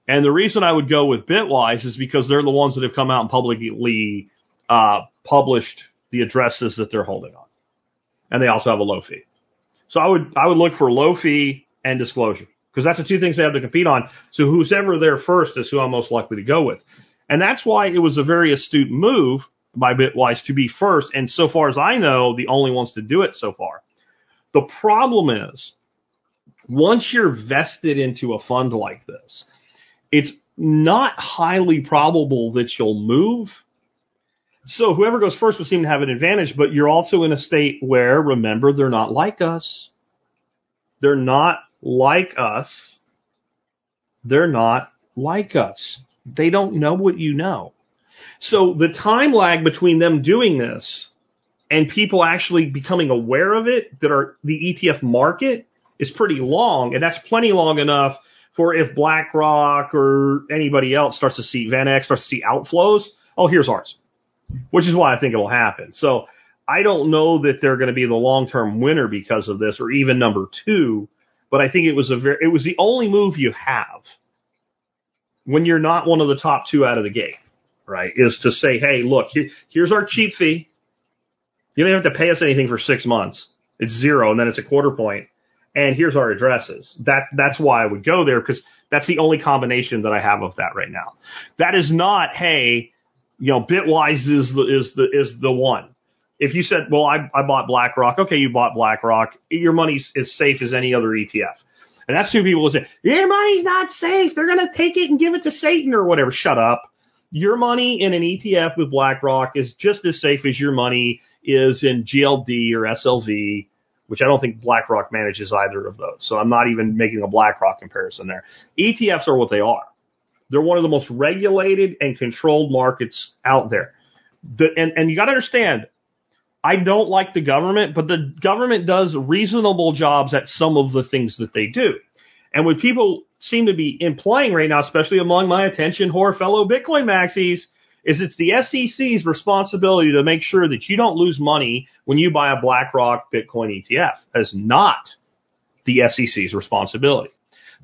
And the reason I would go with Bitwise is because they're the ones that have come out and publicly uh, published the addresses that they're holding on, and they also have a low fee. So I would I would look for low fee and disclosure because that's the two things they have to compete on. So who's ever there first is who I'm most likely to go with, and that's why it was a very astute move by Bitwise to be first. And so far as I know, the only ones to do it so far. The problem is once you're vested into a fund like this, it's not highly probable that you'll move. So whoever goes first will seem to have an advantage, but you're also in a state where, remember, they're not like us. They're not like us. They're not like us. They don't know what you know. So the time lag between them doing this and people actually becoming aware of it that are the ETF market is pretty long, and that's plenty long enough for if BlackRock or anybody else starts to see VanEck starts to see outflows. Oh, here's ours, which is why I think it will happen. So I don't know that they're going to be the long term winner because of this, or even number two. But I think it was a very, it was the only move you have when you're not one of the top two out of the gate, right? Is to say, hey, look, here, here's our cheap fee. You don't have to pay us anything for six months. It's zero, and then it's a quarter point. point and here's our addresses. That that's why I would go there because that's the only combination that I have of that right now. That is not, hey, you know, Bitwise is the is the is the one. If you said, well, I, I bought BlackRock, okay, you bought BlackRock, your money's as safe as any other ETF. And that's two people who say, your money's not safe. They're going to take it and give it to Satan or whatever. Shut up. Your money in an ETF with BlackRock is just as safe as your money is in GLD or SLV which I don't think BlackRock manages either of those. So I'm not even making a BlackRock comparison there. ETFs are what they are. They're one of the most regulated and controlled markets out there. The, and, and you got to understand, I don't like the government, but the government does reasonable jobs at some of the things that they do. And what people seem to be implying right now, especially among my attention whore fellow Bitcoin maxis, is it's the SEC's responsibility to make sure that you don't lose money when you buy a BlackRock Bitcoin ETF. That is not the SEC's responsibility.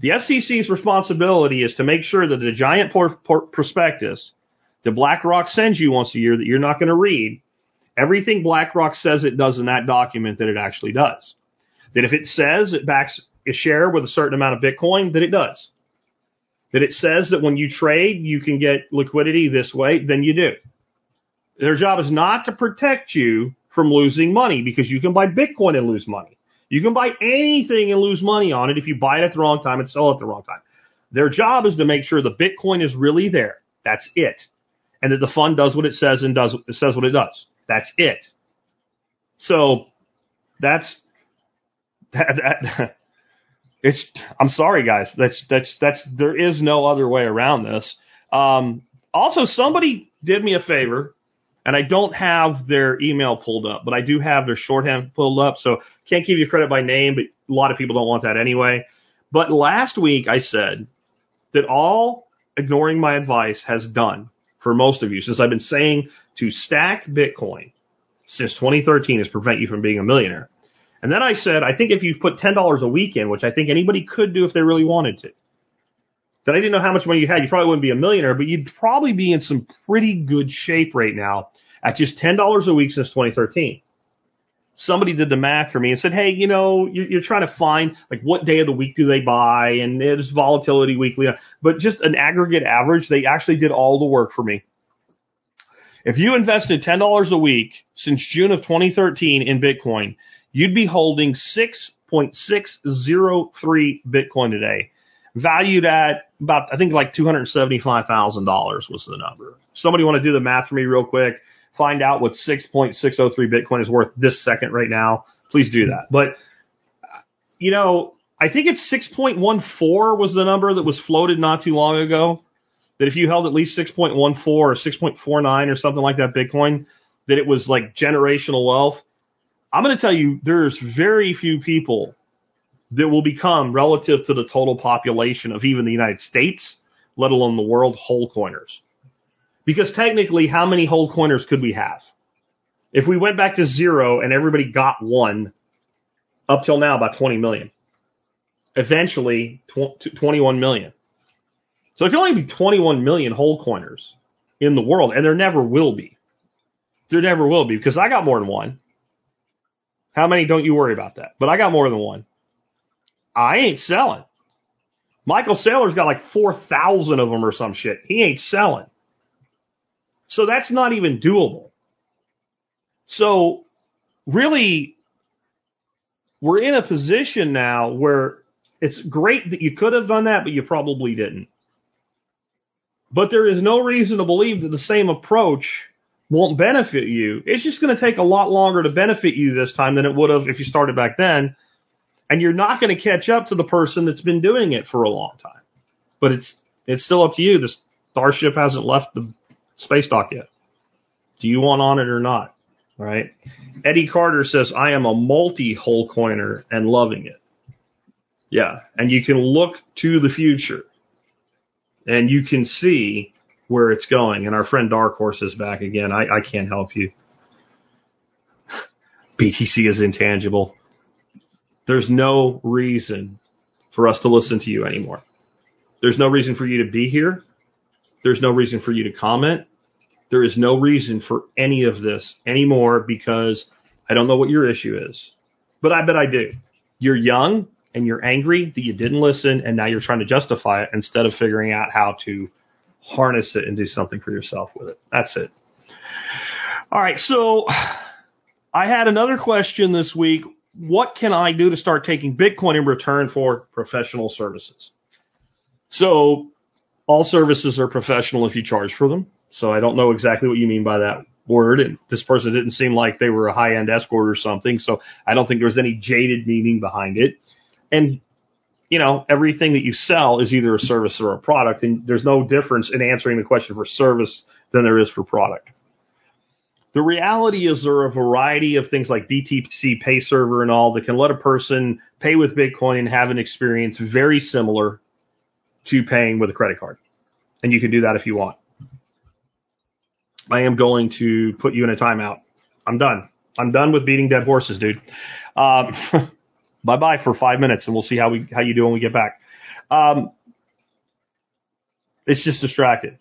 The SEC's responsibility is to make sure that the giant por- por- prospectus that BlackRock sends you once a year that you're not going to read, everything BlackRock says it does in that document that it actually does. That if it says it backs a share with a certain amount of Bitcoin, that it does that it says that when you trade, you can get liquidity this way, then you do. Their job is not to protect you from losing money because you can buy Bitcoin and lose money. You can buy anything and lose money on it if you buy it at the wrong time and sell it at the wrong time. Their job is to make sure the Bitcoin is really there. That's it. And that the fund does what it says and does, says what it does. That's it. So that's, that, that it's I'm sorry, guys. That's that's that's there is no other way around this. Um, also, somebody did me a favor, and I don't have their email pulled up, but I do have their shorthand pulled up, so can't give you credit by name, but a lot of people don't want that anyway. But last week I said that all ignoring my advice has done for most of you, since I've been saying to stack Bitcoin since 2013 is prevent you from being a millionaire. And then I said, I think if you put $10 a week in, which I think anybody could do if they really wanted to, that I didn't know how much money you had, you probably wouldn't be a millionaire, but you'd probably be in some pretty good shape right now at just $10 a week since 2013. Somebody did the math for me and said, Hey, you know, you're, you're trying to find like what day of the week do they buy and there's volatility weekly, but just an aggregate average. They actually did all the work for me. If you invested $10 a week since June of 2013 in Bitcoin, you'd be holding 6.603 Bitcoin today, valued at about, I think like $275,000 was the number. Somebody want to do the math for me real quick? Find out what 6.603 Bitcoin is worth this second right now. Please do that. But, you know, I think it's 6.14 was the number that was floated not too long ago. That if you held at least 6.14 or 6.49 or something like that Bitcoin, that it was like generational wealth. I'm going to tell you, there's very few people that will become relative to the total population of even the United States, let alone the world, whole coiners. Because technically, how many whole coiners could we have? If we went back to zero and everybody got one, up till now about 20 million. Eventually, tw- 21 million. So there can only be 21 million whole coiners in the world, and there never will be. There never will be because I got more than one. How many? Don't you worry about that. But I got more than one. I ain't selling. Michael Saylor's got like 4,000 of them or some shit. He ain't selling. So that's not even doable. So really, we're in a position now where it's great that you could have done that, but you probably didn't. But there is no reason to believe that the same approach won't benefit you. It's just going to take a lot longer to benefit you this time than it would have if you started back then. And you're not going to catch up to the person that's been doing it for a long time. But it's, it's still up to you. The starship hasn't left the space dock yet. Do you want on it or not? Right? Eddie Carter says, I am a multi whole coiner and loving it. Yeah. And you can look to the future and you can see where it's going. And our friend Dark Horse is back again. I, I can't help you. BTC is intangible. There's no reason for us to listen to you anymore. There's no reason for you to be here. There's no reason for you to comment. There is no reason for any of this anymore because I don't know what your issue is, but I bet I do. You're young and you're angry that you didn't listen and now you're trying to justify it instead of figuring out how to harness it and do something for yourself with it. That's it. All right. So I had another question this week. What can I do to start taking Bitcoin in return for professional services? So all services are professional if you charge for them. So I don't know exactly what you mean by that word. And this person didn't seem like they were a high end escort or something. So I don't think there was any jaded meaning behind it. And you know, everything that you sell is either a service or a product, and there's no difference in answering the question for service than there is for product. The reality is there are a variety of things like BTC Pay Server and all that can let a person pay with Bitcoin and have an experience very similar to paying with a credit card. And you can do that if you want. I am going to put you in a timeout. I'm done. I'm done with beating dead horses, dude. Um, bye bye for five minutes, and we'll see how we how you do when we get back. Um, it's just distracted.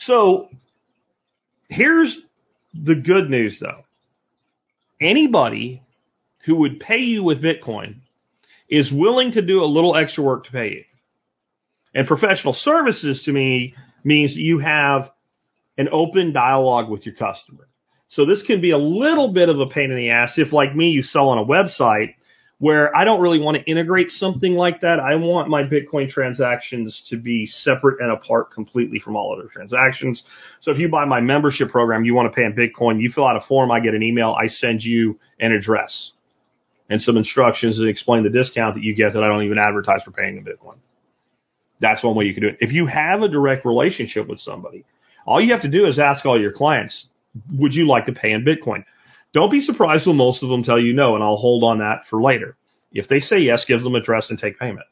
So here's the good news, though. Anybody who would pay you with Bitcoin is willing to do a little extra work to pay you. And professional services to me means you have an open dialogue with your customer. So this can be a little bit of a pain in the ass if like me, you sell on a website where I don't really want to integrate something like that. I want my Bitcoin transactions to be separate and apart completely from all other transactions. So if you buy my membership program, you want to pay in Bitcoin, you fill out a form, I get an email, I send you an address and some instructions that explain the discount that you get that I don't even advertise for paying in Bitcoin. That's one way you can do it. If you have a direct relationship with somebody, all you have to do is ask all your clients, would you like to pay in Bitcoin? Don't be surprised when most of them tell you no, and I'll hold on that for later. If they say yes, give them address and take payment.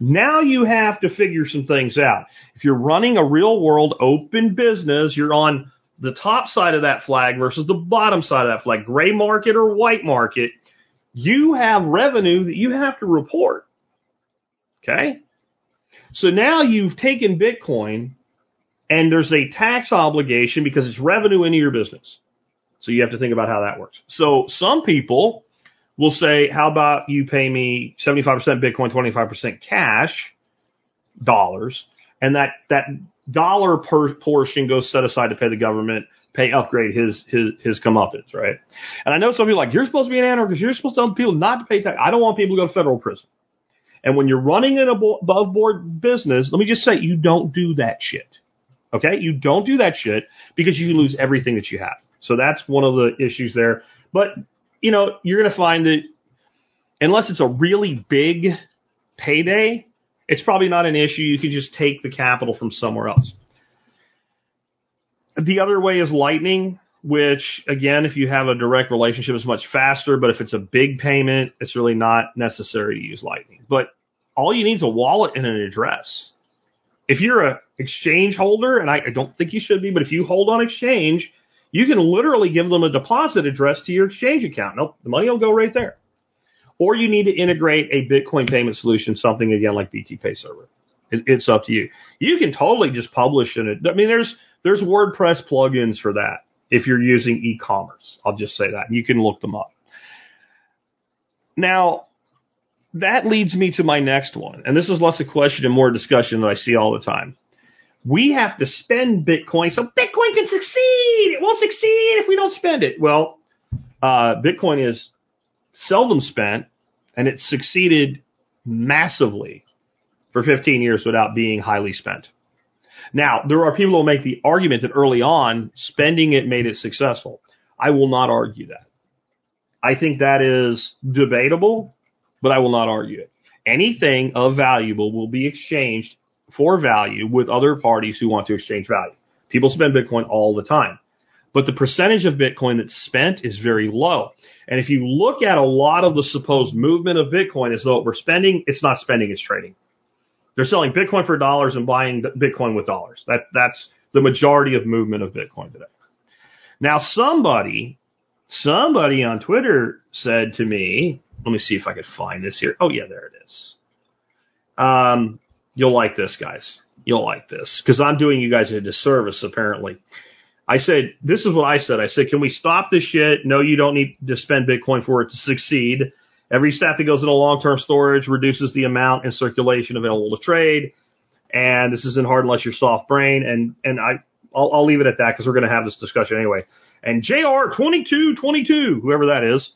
Now you have to figure some things out. If you're running a real world open business, you're on the top side of that flag versus the bottom side of that flag, gray market or white market. you have revenue that you have to report. Okay. So now you've taken Bitcoin and there's a tax obligation because it's revenue into your business. So you have to think about how that works. So some people will say, how about you pay me 75% Bitcoin, 25% cash dollars and that, that dollar per portion goes set aside to pay the government, pay upgrade his, his, his comeuppance, right? And I know some people are like, you're supposed to be an anarchist. You're supposed to tell people not to pay tax. I don't want people to go to federal prison. And when you're running an above board business, let me just say, you don't do that shit. Okay? You don't do that shit because you lose everything that you have. So that's one of the issues there. But, you know, you're going to find that unless it's a really big payday, it's probably not an issue. You can just take the capital from somewhere else. The other way is Lightning, which again, if you have a direct relationship, is much faster. But if it's a big payment, it's really not necessary to use Lightning. But all you need is a wallet and an address. If you're a exchange holder, and I, I don't think you should be, but if you hold on exchange, you can literally give them a deposit address to your exchange account. Nope, the money will go right there. Or you need to integrate a Bitcoin payment solution, something again like BT Pay Server. It, it's up to you. You can totally just publish in it. I mean, there's there's WordPress plugins for that if you're using e-commerce. I'll just say that. You can look them up. Now, that leads me to my next one, and this is less a question and more discussion that I see all the time we have to spend Bitcoin so Bitcoin can succeed. It won't succeed if we don't spend it. Well, uh, Bitcoin is seldom spent and it's succeeded massively for 15 years without being highly spent. Now, there are people who make the argument that early on spending it made it successful. I will not argue that. I think that is debatable, but I will not argue it. Anything of valuable will be exchanged for value with other parties who want to exchange value. People spend Bitcoin all the time. But the percentage of Bitcoin that's spent is very low. And if you look at a lot of the supposed movement of Bitcoin as though we're spending, it's not spending, it's trading. They're selling Bitcoin for dollars and buying Bitcoin with dollars. That, that's the majority of movement of Bitcoin today. Now somebody, somebody on Twitter said to me, let me see if I could find this here. Oh yeah, there it is. Um, You'll like this, guys. You'll like this because I'm doing you guys a disservice, apparently. I said, this is what I said. I said, can we stop this shit? No, you don't need to spend Bitcoin for it to succeed. Every sat that goes into long-term storage reduces the amount in circulation available to trade. And this isn't hard unless you're soft brain. And, and I, I'll, I'll leave it at that because we're going to have this discussion anyway. And JR2222, whoever that is,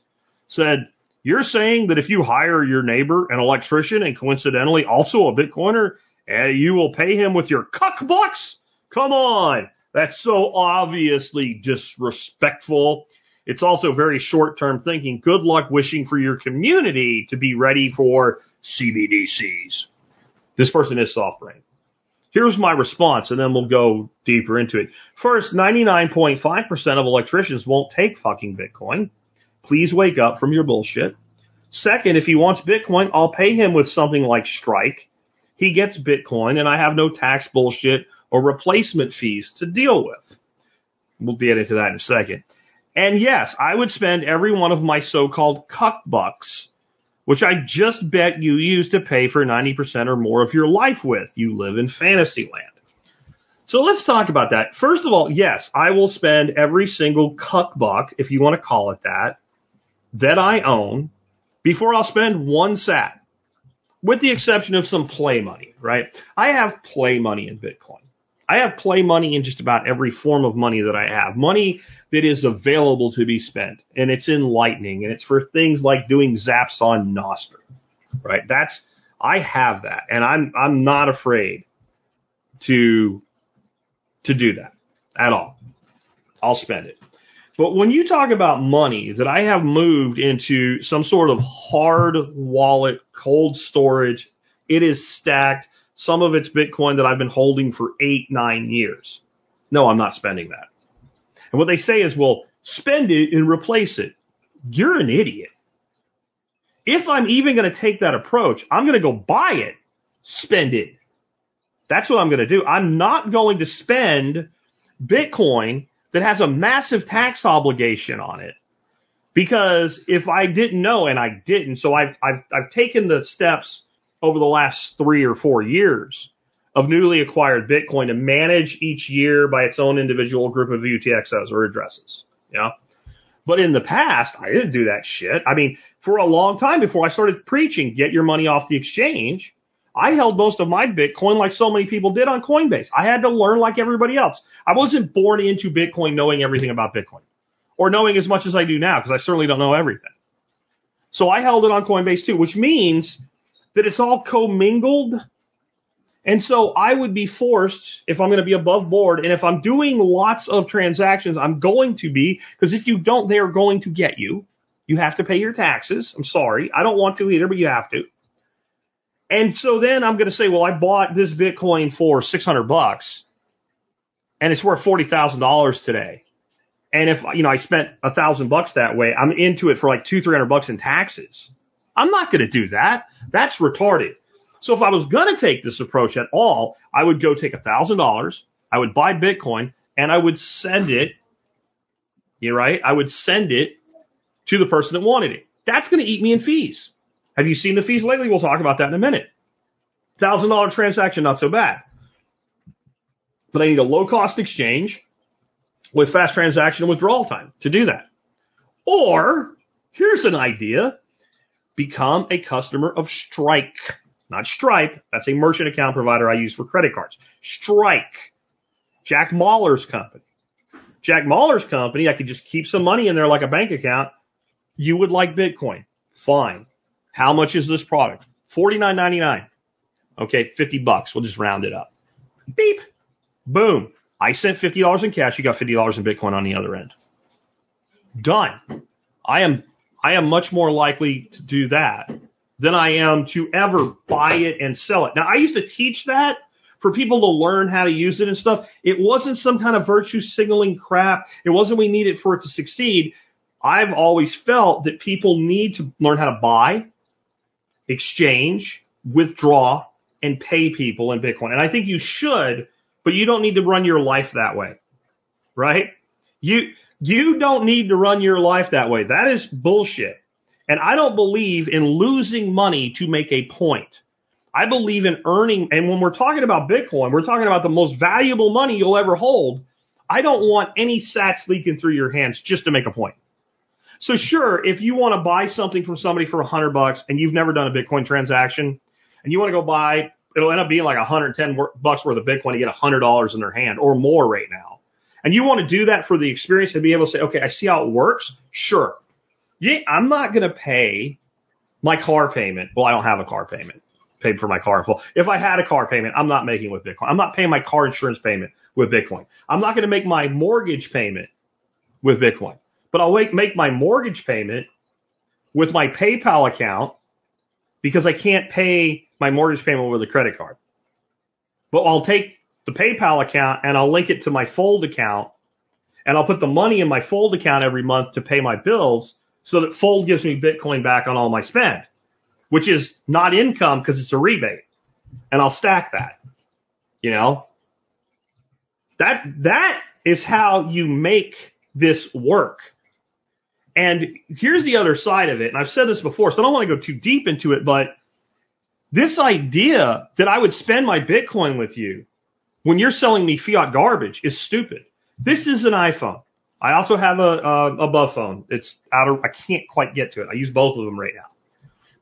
said, you're saying that if you hire your neighbor, an electrician, and coincidentally also a Bitcoiner, eh, you will pay him with your cuck bucks? Come on. That's so obviously disrespectful. It's also very short term thinking. Good luck wishing for your community to be ready for CBDCs. This person is soft brain. Here's my response, and then we'll go deeper into it. First, 99.5% of electricians won't take fucking Bitcoin. Please wake up from your bullshit. Second, if he wants Bitcoin, I'll pay him with something like Strike. He gets Bitcoin and I have no tax bullshit or replacement fees to deal with. We'll get into that in a second. And yes, I would spend every one of my so-called cuck bucks, which I just bet you use to pay for 90% or more of your life with. You live in fantasy land. So let's talk about that. First of all, yes, I will spend every single cuck buck, if you want to call it that, that I own before I'll spend one sat, with the exception of some play money, right? I have play money in Bitcoin. I have play money in just about every form of money that I have. Money that is available to be spent. And it's in Lightning and it's for things like doing zaps on Nostr. Right? That's, I have that and I'm, I'm not afraid to, to do that at all. I'll spend it. But when you talk about money that I have moved into some sort of hard wallet, cold storage, it is stacked. Some of it's Bitcoin that I've been holding for eight, nine years. No, I'm not spending that. And what they say is, well, spend it and replace it. You're an idiot. If I'm even going to take that approach, I'm going to go buy it, spend it. That's what I'm going to do. I'm not going to spend Bitcoin that has a massive tax obligation on it Because if I didn't know and I didn't, so I've, I've, I've taken the steps over the last three or four years of newly acquired Bitcoin to manage each year by its own individual group of UTXOs or addresses. Know? But in the past, I didn't do that shit. I mean, for a long time before I started preaching, get your money off the exchange, I held most of my Bitcoin like so many people did on Coinbase. I had to learn like everybody else. I wasn't born into Bitcoin knowing everything about Bitcoin or knowing as much as I do now because I certainly don't know everything. So I held it on Coinbase too, which means that it's all commingled and so I would be forced, if I'm going to be above board, and if I'm doing lots of transactions, I'm going to be, because if you don't, they are going to get you. You have to pay your taxes. I'm sorry. I don't want to either, but you have to. And so then I'm going to say, well, I bought this Bitcoin for 600 bucks and it's worth $40,000 today. And if, you know, I spent a thousand bucks that way, I'm into it for like two, 300 bucks in taxes. I'm not going to do that. That's retarded. So if I was going to take this approach at all, I would go take a thousand dollars, I would buy Bitcoin, and I would send it. You're right? I would send it to the person that wanted it. That's going to eat me in fees. Have you seen the fees lately? We'll talk about that in a minute. Thousand dollar transaction, not so bad. But I need a low cost exchange with fast transaction withdrawal time to do that. Or here's an idea. Become a customer of Strike not Stripe. That's a merchant account provider I use for credit cards. Strike. Jack Mallers' company. Jack Mallers' company, I could just keep some money in there like a bank account. You would like Bitcoin. Fine. How much is this product? Forty nine ninety nine. Okay, fifty bucks. We'll just round it up. Beep. Boom. I sent fifty dollars in cash. You got fifty dollars in Bitcoin on the other end. Done. I am I am much more likely to do that than I am to ever buy it and sell it. Now, I used to teach that for people to learn how to use it and stuff. It wasn't some kind of virtue signaling crap. It wasn't we need it for it to succeed. I've always felt that people need to learn how to buy, exchange, withdraw, and pay people in Bitcoin. And I think you should, but you don't need to run your life that way. Right? You, you don't need to run your life that way. That is bullshit. And I don't believe in losing money to make a point. I believe in earning, and when we're talking about Bitcoin, we're talking about the most valuable money you'll ever hold. I don't want any sats leaking through your hands just to make a point. So sure, if you want to buy something from somebody for a hundred bucks and you've never done a Bitcoin transaction and you want to go buy, it'll end up being like 110 bucks worth of Bitcoin to get a hundred dollars in their hand or more right now. And you want to do that for the experience and be able to say, okay, I see how it works. Sure. Yeah, I'm not going to pay my car payment. Well, I don't have a car payment paid for my car. If I had a car payment, I'm not making with Bitcoin. I'm not paying my car insurance payment with Bitcoin. I'm not going to make my mortgage payment with Bitcoin, but I'll make my mortgage payment with my PayPal account because I can't pay my mortgage payment with a credit card. But I'll take the PayPal account and I'll link it to my Fold account and I'll put the money in my Fold account every month to pay my bills so that Fold gives me Bitcoin back on all my spend, which is not income because it's a rebate. And I'll stack that. You know? That, that is how you make this work. And here's the other side of it. And I've said this before, so I don't want to go too deep into it, but this idea that I would spend my Bitcoin with you when you're selling me fiat garbage is stupid. This is an iPhone. I also have a, a, above phone. It's out of, I can't quite get to it. I use both of them right now.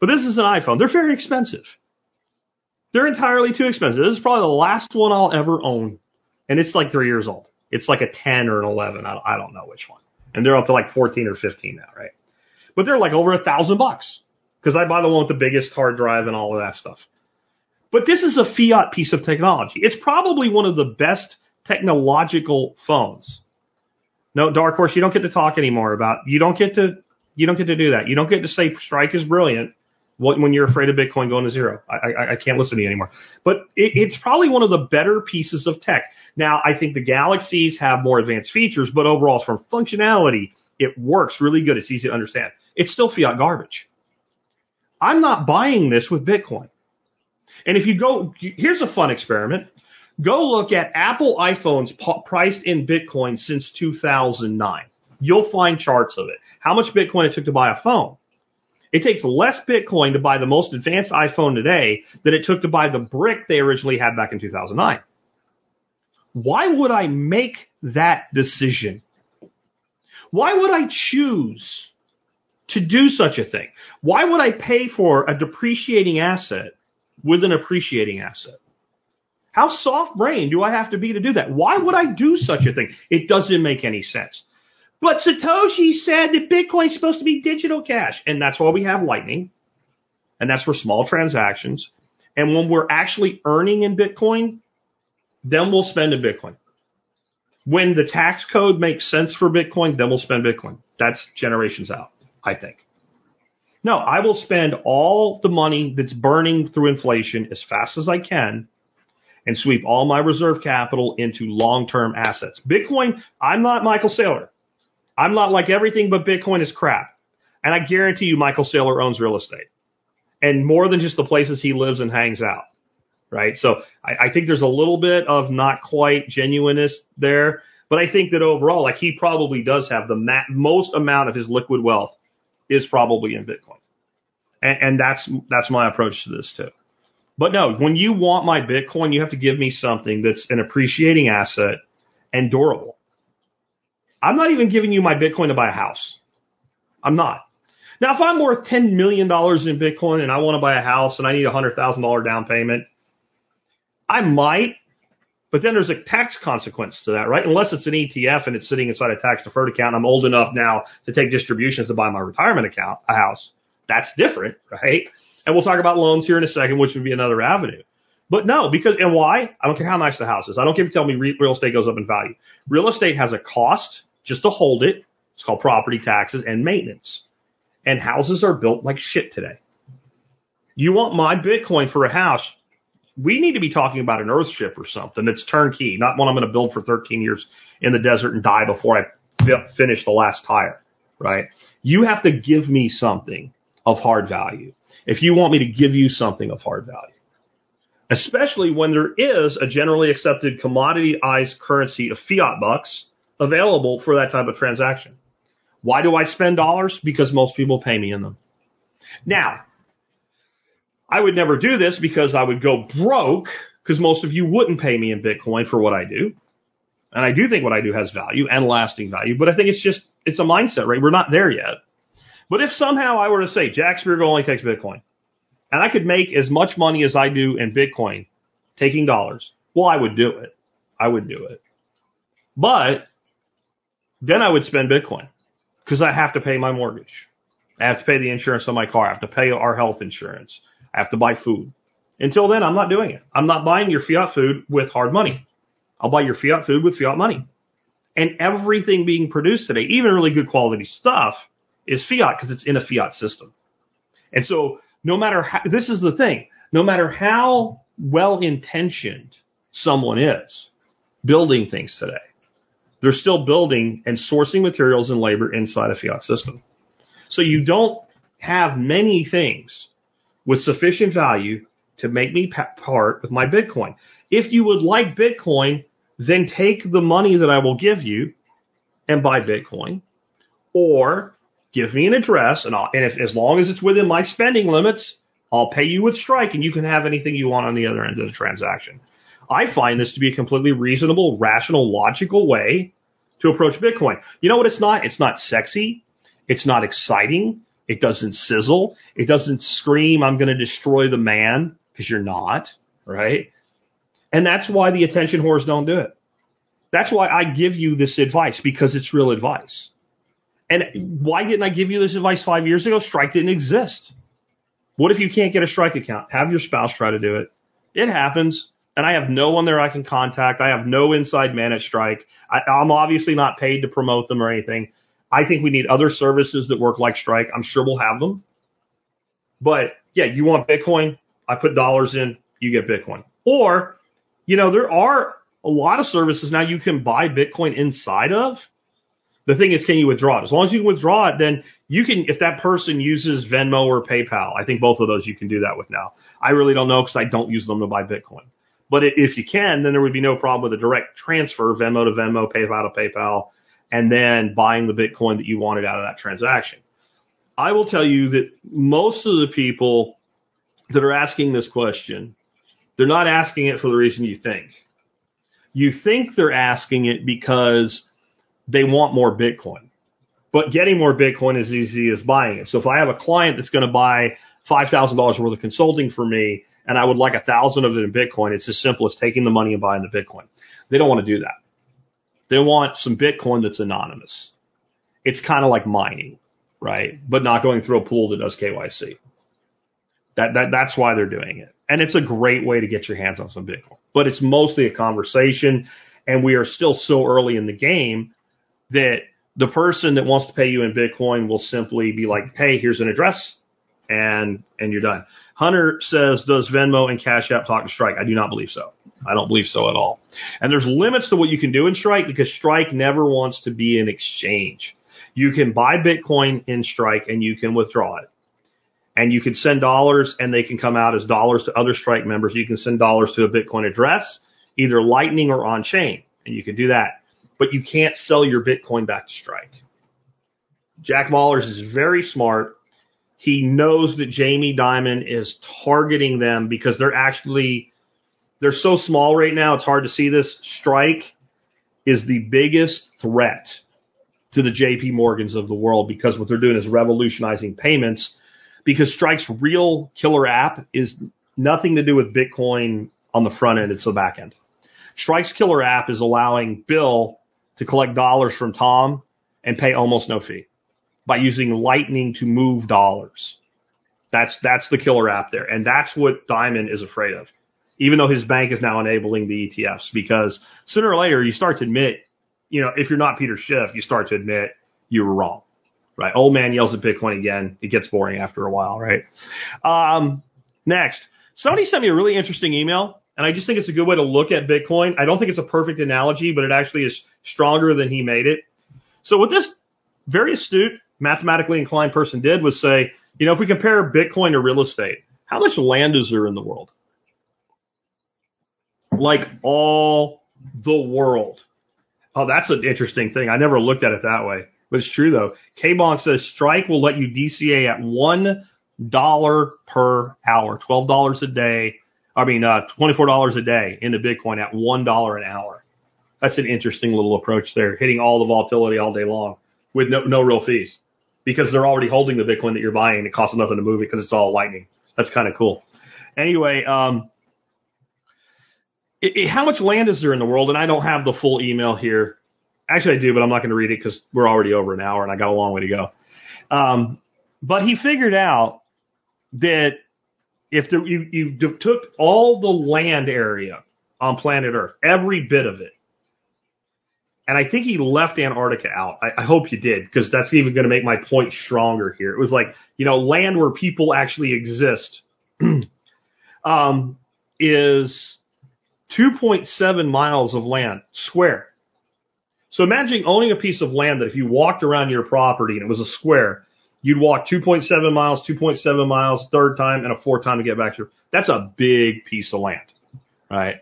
But this is an iPhone. They're very expensive. They're entirely too expensive. This is probably the last one I'll ever own. And it's like three years old. It's like a 10 or an 11. I, I don't know which one. And they're up to like 14 or 15 now, right? But they're like over a thousand bucks. Cause I buy the one with the biggest hard drive and all of that stuff. But this is a fiat piece of technology. It's probably one of the best technological phones. No, Dark Horse, you don't get to talk anymore about. You don't get to. You don't get to do that. You don't get to say Strike is brilliant when you're afraid of Bitcoin going to zero. I, I, I can't listen to you anymore. But it, it's probably one of the better pieces of tech. Now, I think the Galaxies have more advanced features, but overall, from functionality, it works really good. It's easy to understand. It's still fiat garbage. I'm not buying this with Bitcoin. And if you go, here's a fun experiment. Go look at Apple iPhones priced in Bitcoin since 2009. You'll find charts of it. How much Bitcoin it took to buy a phone. It takes less Bitcoin to buy the most advanced iPhone today than it took to buy the brick they originally had back in 2009. Why would I make that decision? Why would I choose to do such a thing? Why would I pay for a depreciating asset with an appreciating asset? How soft brained do I have to be to do that? Why would I do such a thing? It doesn't make any sense. But Satoshi said that Bitcoin is supposed to be digital cash. And that's why we have Lightning. And that's for small transactions. And when we're actually earning in Bitcoin, then we'll spend in Bitcoin. When the tax code makes sense for Bitcoin, then we'll spend Bitcoin. That's generations out, I think. No, I will spend all the money that's burning through inflation as fast as I can and sweep all my reserve capital into long-term assets. Bitcoin, I'm not Michael Saylor. I'm not like everything but Bitcoin is crap. And I guarantee you Michael Saylor owns real estate and more than just the places he lives and hangs out. Right. So I, I think there's a little bit of not quite genuineness there, but I think that overall, like he probably does have the ma- most amount of his liquid wealth is probably in Bitcoin. And, and that's, that's my approach to this too. But no, when you want my Bitcoin, you have to give me something that's an appreciating asset and durable. I'm not even giving you my Bitcoin to buy a house. I'm not. Now, if I'm worth $10 million in Bitcoin and I want to buy a house and I need a $100,000 down payment, I might, but then there's a tax consequence to that, right? Unless it's an ETF and it's sitting inside a tax deferred account. I'm old enough now to take distributions to buy my retirement account, a house. That's different, right? And we'll talk about loans here in a second, which would be another avenue. But no, because, and why? I don't care how nice the house is. I don't care if you tell me real estate goes up in value. Real estate has a cost just to hold it. It's called property taxes and maintenance. And houses are built like shit today. You want my Bitcoin for a house? We need to be talking about an Earthship or something that's turnkey, not one I'm going to build for 13 years in the desert and die before I finish the last tire, right? You have to give me something of hard value if you want me to give you something of hard value. Especially when there is a generally accepted commoditized currency of fiat bucks available for that type of transaction. Why do I spend dollars? Because most people pay me in them. Now, I would never do this because I would go broke because most of you wouldn't pay me in Bitcoin for what I do. And I do think what I do has value and lasting value, but I think it's just, it's a mindset, right? We're not there yet. But if somehow I were to say Jack Spirko only takes Bitcoin and I could make as much money as I do in Bitcoin taking dollars, well, I would do it. I would do it. But then I would spend Bitcoin because I have to pay my mortgage. I have to pay the insurance on my car. I have to pay our health insurance. I have to buy food. Until then, I'm not doing it. I'm not buying your fiat food with hard money. I'll buy your fiat food with fiat money. And everything being produced today, even really good quality stuff, is fiat because it's in a fiat system. And so no matter how, this is the thing, no matter how well intentioned someone is building things today, they're still building and sourcing materials and labor inside a fiat system. So you don't have many things with sufficient value to make me part with my Bitcoin. If you would like Bitcoin, then take the money that I will give you and buy Bitcoin or give me an address and, I'll, and if, as long as it's within my spending limits, I'll pay you with Strike and you can have anything you want on the other end of the transaction. I find this to be a completely reasonable, rational, logical way to approach Bitcoin. You know what it's not? It's not sexy. It's not exciting. It doesn't sizzle. It doesn't scream, I'm going to destroy the man because you're not, right? And that's why the attention whores don't do it. That's why I give you this advice because it's real advice. And why didn't I give you this advice five years ago? Strike didn't exist. What if you can't get a strike account? Have your spouse try to do it. It happens and I have no one there I can contact. I have no inside man at Strike. I, I'm obviously not paid to promote them or anything. I think we need other services that work like Strike. I'm sure we'll have them. But yeah, you want Bitcoin? I put dollars in, you get Bitcoin. Or, you know, there are a lot of services now you can buy Bitcoin inside of. The thing is, can you withdraw it? As long as you can withdraw it, then you can, if that person uses Venmo or PayPal, I think both of those you can do that with now. I really don't know because I don't use them to buy Bitcoin. But if you can, then there would be no problem with a direct transfer, Venmo to Venmo, PayPal to PayPal, and then buying the Bitcoin that you wanted out of that transaction. I will tell you that most of the people that are asking this question, they're not asking it for the reason you think. You think they're asking it because they want more Bitcoin. But getting more Bitcoin is easy as buying it. So if I have a client that's going to buy $5,000 worth of consulting for me and I would like a thousand of it in Bitcoin, it's as simple as taking the money and buying the Bitcoin. They don't want to do that. They want some Bitcoin that's anonymous. It's kind of like mining, right? But not going through a pool that does KYC. That, that, that's why they're doing it. And it's a great way to get your hands on some Bitcoin, but it's mostly a conversation. And we are still so early in the game that the person that wants to pay you in Bitcoin will simply be like, Hey, here's an address and, and you're done. Hunter says, does Venmo and Cash App talk to Strike? I do not believe so. I don't believe so at all. And there's limits to what you can do in Strike because Strike never wants to be an exchange. You can buy Bitcoin in Strike and you can withdraw it. And you can send dollars and they can come out as dollars to other Strike members. You can send dollars to a Bitcoin address, either Lightning or on chain. And you can do that. But you can't sell your Bitcoin back to Strike. Jack Mallers is very smart. He knows that Jamie Dimon is targeting them because they're actually they're so small right now, it's hard to see this. Strike is the biggest threat to the JP Morgans of the world because what they're doing is revolutionizing payments because Strike's real killer app is nothing to do with Bitcoin on the front end, it's the back end. Strike's killer app is allowing Bill to collect dollars from Tom and pay almost no fee by using Lightning to move dollars. That's that's the killer app there, and that's what Dimon is afraid of even though his bank is now enabling the ETFs because sooner or later you start to admit, you know, if you're not Peter Schiff, you start to admit you were wrong, right? Old man yells at Bitcoin again. It gets boring after a while, right? Um, next, somebody sent me a really interesting email and I just think it's a good way to look at Bitcoin. I don't think it's a perfect analogy, but it actually is stronger than he made it. So what this very astute, mathematically inclined person did was say, you know, if we compare Bitcoin to real estate, how much land is there in the world? like all the world. Oh, that's an interesting thing. I never looked at it that way, but it's true though. K-Bonk says Strike will let you DCA at one dollar per hour, twelve dollars a day. I mean, uh, twenty-four dollars a day into Bitcoin at one dollar an hour. That's an interesting little approach there, hitting all the volatility all day long with no no real fees because they're already holding the Bitcoin that you're buying. It costs nothing to move it because it's all Lightning. That's kind of cool. Anyway, um, it, it, how much land is there in the world? And I don't have the full email here. Actually, I do, but I'm not going to read it because we're already over an hour and I got a long way to go. Um, but he figured out that if the, you, you took all the land area on planet Earth, every bit of it, and I think he left Antarctica out. I, I hope you did because that's even going to make my point stronger here. It was like, you know, land where people actually exist um, is 2.7 miles of land square. So imagine owning a piece of land that if you walked around your property and it was a square, you'd walk 2.7 miles, 2.7 miles, third time, and a fourth time to get back to. That's a big piece of land, right?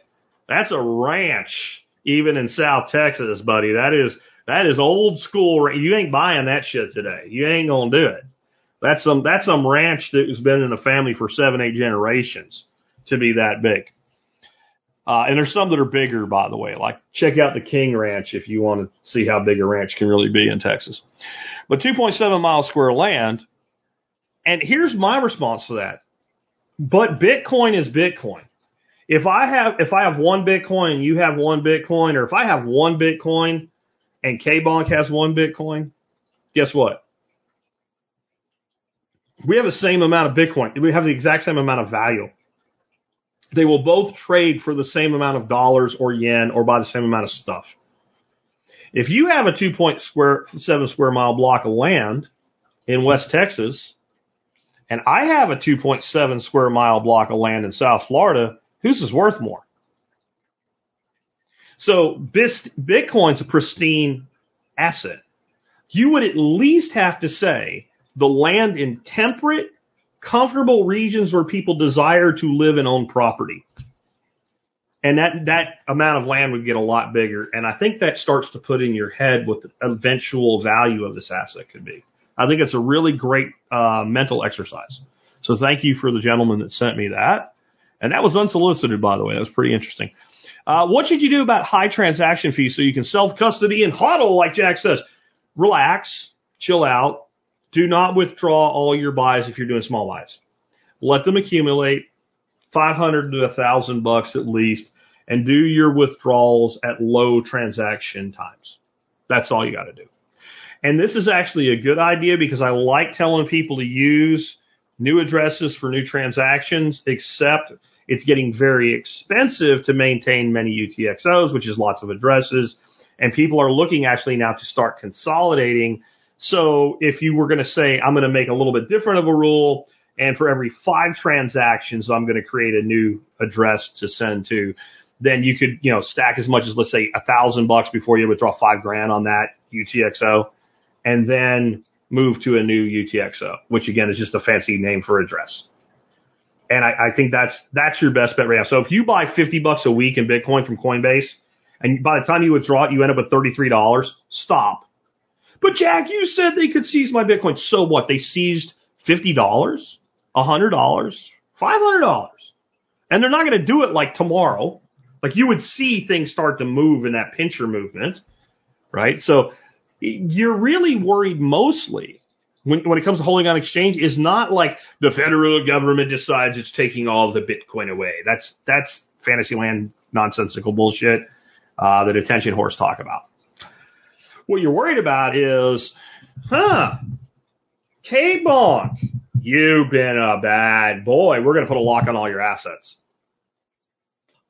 That's a ranch, even in South Texas, buddy. That is that is old school. You ain't buying that shit today. You ain't gonna do it. That's some that's some ranch that has been in the family for seven, eight generations to be that big. Uh, and there's some that are bigger, by the way. Like check out the King Ranch if you want to see how big a ranch can really be in Texas. But 2.7 miles square land. And here's my response to that. But Bitcoin is Bitcoin. If I have if I have one Bitcoin you have one Bitcoin, or if I have one Bitcoin and K-Bonk has one Bitcoin, guess what? We have the same amount of Bitcoin. We have the exact same amount of value. They will both trade for the same amount of dollars or yen or buy the same amount of stuff. If you have a 2.7 square mile block of land in West Texas, and I have a 2.7 square mile block of land in South Florida, whose is worth more? So Bitcoin's a pristine asset. You would at least have to say the land in temperate comfortable regions where people desire to live and own property. And that, that amount of land would get a lot bigger. And I think that starts to put in your head what the eventual value of this asset could be. I think it's a really great, uh, mental exercise. So thank you for the gentleman that sent me that. And that was unsolicited, by the way. That was pretty interesting. Uh, what should you do about high transaction fees so you can self custody and hodl, like Jack says? Relax, chill out. Do not withdraw all your buys if you're doing small buys. Let them accumulate 500 to 1000 bucks at least and do your withdrawals at low transaction times. That's all you got to do. And this is actually a good idea because I like telling people to use new addresses for new transactions, except it's getting very expensive to maintain many UTXOs, which is lots of addresses. And people are looking actually now to start consolidating. So if you were going to say, I'm going to make a little bit different of a rule, and for every five transactions, I'm going to create a new address to send to, then you could, you know, stack as much as let's say a thousand bucks before you withdraw five grand on that UTXO, and then move to a new UTXO, which again is just a fancy name for address. And I, I think that's that's your best bet right now. So if you buy 50 bucks a week in Bitcoin from Coinbase, and by the time you withdraw it, you end up with $33, stop. But Jack, you said they could seize my Bitcoin. So what? They seized $50, $100, $500. And they're not going to do it like tomorrow. Like you would see things start to move in that pincher movement, right? So you're really worried mostly when, when it comes to holding on exchange is not like the federal government decides it's taking all the Bitcoin away. That's, that's fantasyland nonsensical bullshit, uh, that attention horse talk about. What you're worried about is, huh, K-Bonk, you've been a bad boy. We're going to put a lock on all your assets.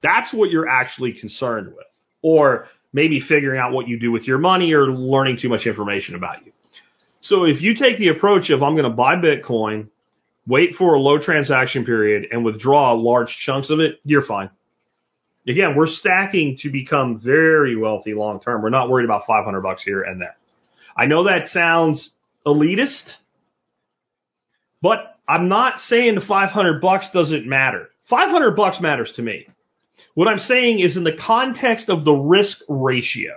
That's what you're actually concerned with. Or maybe figuring out what you do with your money or learning too much information about you. So if you take the approach of I'm going to buy Bitcoin, wait for a low transaction period and withdraw large chunks of it, you're fine. Again, we're stacking to become very wealthy long term. We're not worried about 500 bucks here and there. I know that sounds elitist, but I'm not saying the 500 bucks doesn't matter. 500 bucks matters to me. What I'm saying is in the context of the risk ratio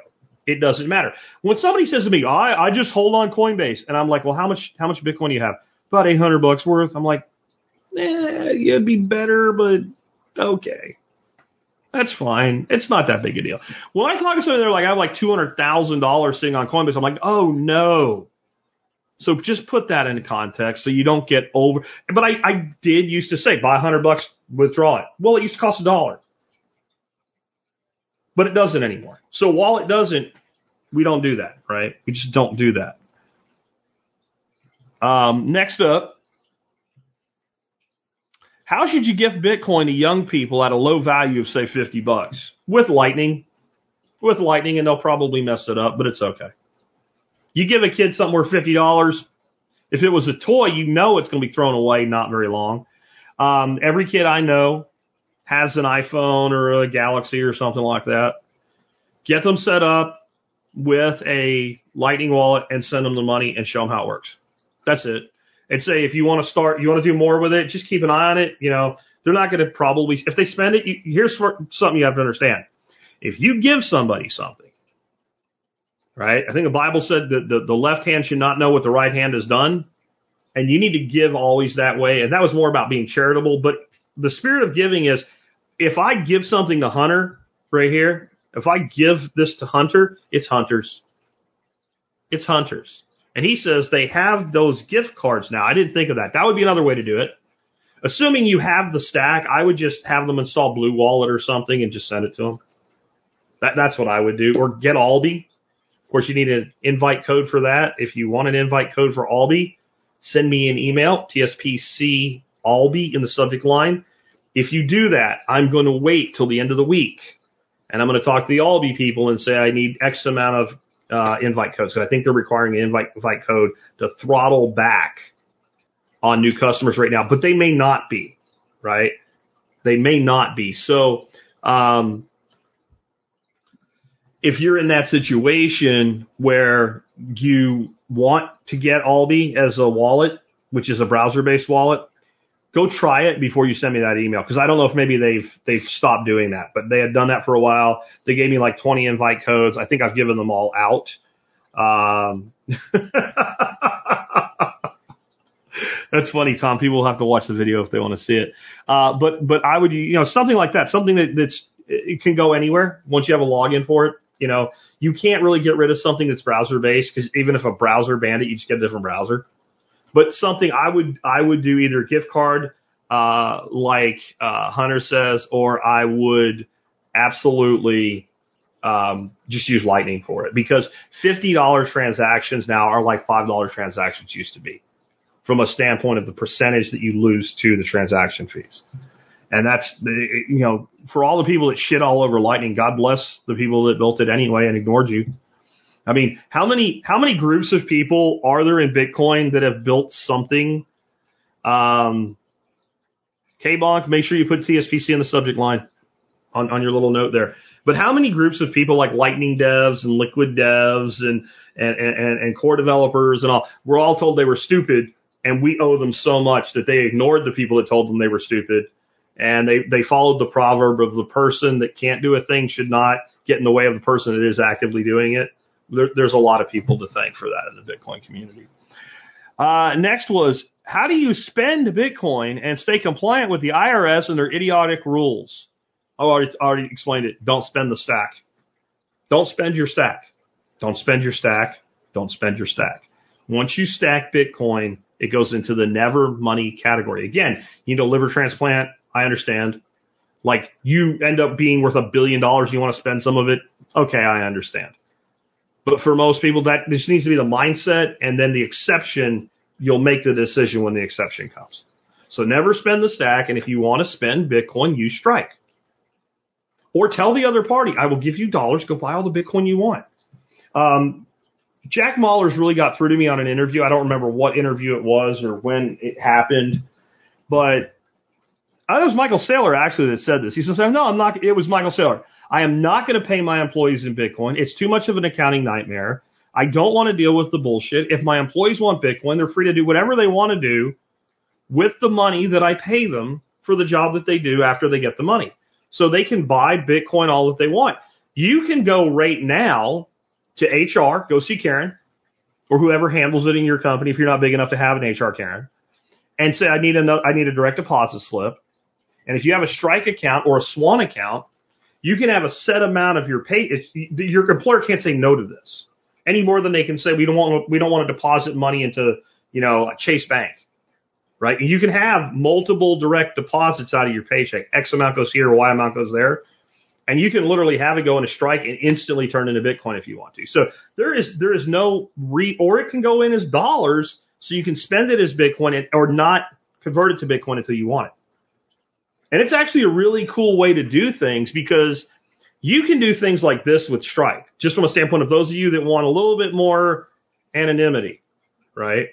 it doesn't matter. When somebody says to me, I, I just hold on Coinbase, and I'm like, well, how much, how much Bitcoin do you have? About 800 bucks worth. I'm like, eh, it'd be better, but okay. That's fine. It's not that big a deal. When I talk to somebody, they're like, I have like $200,000 sitting on Coinbase. I'm like, oh no. So just put that into context so you don't get over. But I, I did used to say, buy 100 bucks, withdraw it. Well, it used to cost a dollar but it doesn't anymore. So while it doesn't, we don't do that, right? We just don't do that. Um, next up, how should you gift Bitcoin to young people at a low value of say 50 bucks with Lightning? With Lightning, and they'll probably mess it up, but it's okay. You give a kid something worth $50. If it was a toy, you know it's going to be thrown away not very long. Um, every kid I know has an iPhone or a Galaxy or something like that, get them set up with a Lightning wallet and send them the money and show them how it works. That's it. And say if you want to start, you want to do more with it, just keep an eye on it. You know, they're not going to probably, if they spend it, you, here's something you have to understand. If you give somebody something, right? I think the Bible said that the, the left hand should not know what the right hand has done. And you need to give always that way. And that was more about being charitable, but the spirit of giving is if I give something to Hunter right here, if I give this to Hunter, it's Hunter's. It's Hunter's. And he says they have those gift cards now. I didn't think of that. That would be another way to do it. Assuming you have the stack, I would just have them install Blue Wallet or something and just send it to them. That, that's what I would do. Or get Alby. Of course, you need an invite code for that. If you want an invite code for Alby, send me an email, TSPC Alby in the subject line. If you do that, I'm going to wait till the end of the week and I'm going to talk to the Alby people and say I need X amount of uh, invite codes. So I think they're requiring an invite, invite code to throttle back on new customers right now, but they may not be, right? They may not be. So, um, if you're in that situation where you want to get Alby as a wallet, which is a browser based wallet, go try it before you send me that email because I don't know if maybe they've they've stopped doing that, but they had done that for a while. They gave me like 20 invite codes. I think I've given them all out. Um, that's funny, Tom. People will have to watch the video if they want to see it. Uh, but but I would you know something like that, something that that's it can go anywhere once you have a login for it. You know, you can't really get rid of something that's browser based because even if a browser banned it, you just get a different browser. But something I would I would do either gift card, uh, like uh, Hunter says, or I would absolutely um, just use Lightning for it because fifty dollars transactions now are like five dollars transactions used to be, from a standpoint of the percentage that you lose to the transaction fees. And that's you know for all the people that shit all over Lightning, God bless the people that built it anyway and ignored you. I mean, how many how many groups of people are there in Bitcoin that have built something? Um, K-Bonk, make sure you put TSPC in the subject line on, on your little note there. But how many groups of people like Lightning devs and Liquid devs and, and, and, and core developers and all, we're all told they were stupid and we owe them so much that they ignored the people that told them they were stupid and they, they followed the proverb of the person that can't do a thing should not get in the way of the person that is actively doing it there, there's a lot of people to thank for that in the Bitcoin community. Uh, next was how do you spend Bitcoin and stay compliant with the IRS and their idiotic rules? I already, already explained it. Don't spend the stack. Don't spend your stack. Don't spend your stack. Don't spend your stack. Once you stack Bitcoin, it goes into the never money category. Again, you need a liver transplant. I understand. Like you end up being worth a billion dollars. And you want to spend some of it. Okay. I understand. But for most people, that just needs to be the mindset, and then the exception, you'll make the decision when the exception comes. So never spend the stack, and if you want to spend Bitcoin, use Strike. Or tell the other party, I will give you dollars, go buy all the Bitcoin you want. Um, Jack Mallers really got through to me on an interview. I don't remember what interview it was or when it happened, but I think it was Michael Saylor actually that said this. He says, no, I'm not, it was Michael Saylor. I am not going to pay my employees in Bitcoin. It's too much of an accounting nightmare. I don't want to deal with the bullshit. If my employees want Bitcoin, they're free to do whatever they want to do with the money that I pay them for the job that they do after they get the money. So they can buy Bitcoin all that they want. You can go right now to HR, go see Karen or whoever handles it in your company if you're not big enough to have an HR Karen and say, I need a, I need a direct deposit slip. And if you have a strike account or a swan account, you can have a set amount of your pay. your employer can't say no to this any more than they can say we don't want we don't want to deposit money into you know a Chase Bank, right? And You can have multiple direct deposits out of your paycheck. X amount goes here, Y amount goes there, and you can literally have it go in a strike and instantly turn into Bitcoin if you want to. So there is there is no re or it can go in as dollars, so you can spend it as Bitcoin or not convert it to Bitcoin until you want it. And it's actually a really cool way to do things because you can do things like this with Strike, just from a standpoint of those of you that want a little bit more anonymity, right?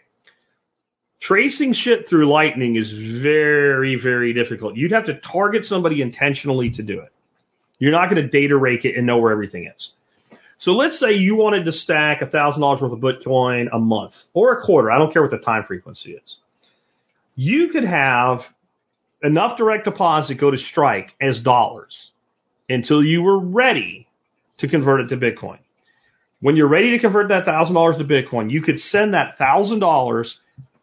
Tracing shit through Lightning is very, very difficult. You'd have to target somebody intentionally to do it. You're not going to data rake it and know where everything is. So let's say you wanted to stack $1,000 worth of Bitcoin a month or a quarter. I don't care what the time frequency is. You could have enough direct deposit go to Strike as dollars until you were ready to convert it to Bitcoin. When you're ready to convert that thousand dollars to Bitcoin, you could send that thousand dollars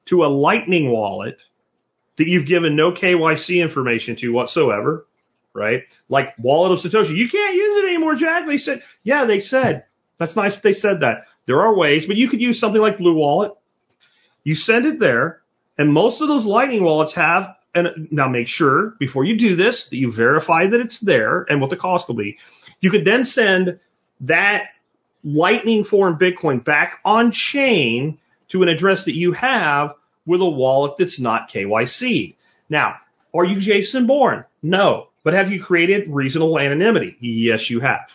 to a Lightning wallet that you've given no KYC information to whatsoever, right? Like wallet of Satoshi. You can't use it anymore, Jack. They said, yeah, they said. That's nice. They said that. There are ways, but you could use something like Blue Wallet. You send it there, and most of those Lightning wallets have and now make sure before you do this that you verify that it's there and what the cost will be. You could then send that Lightning form Bitcoin back on chain to an address that you have with a wallet that's not KYC. Now, are you Jason Bourne? No. But have you created reasonable anonymity? Yes, you have.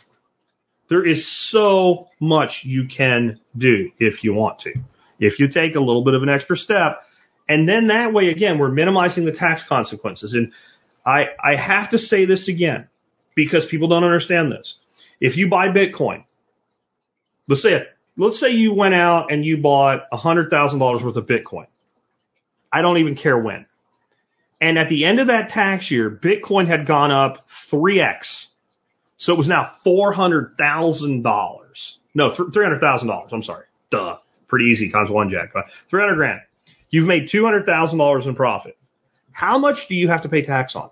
There is so much you can do if you want to. If you take a little bit of an extra step, and then that way, again, we're minimizing the tax consequences. And I, I have to say this again because people don't understand this. If you buy Bitcoin, let's say, let's say you went out and you bought $100,000 worth of Bitcoin. I don't even care when. And at the end of that tax year, Bitcoin had gone up 3x. So it was now $400,000. No, $300,000. I'm sorry. Duh. Pretty easy times one, Jack. Uh, 300 grand. You've made $200,000 in profit. How much do you have to pay tax on?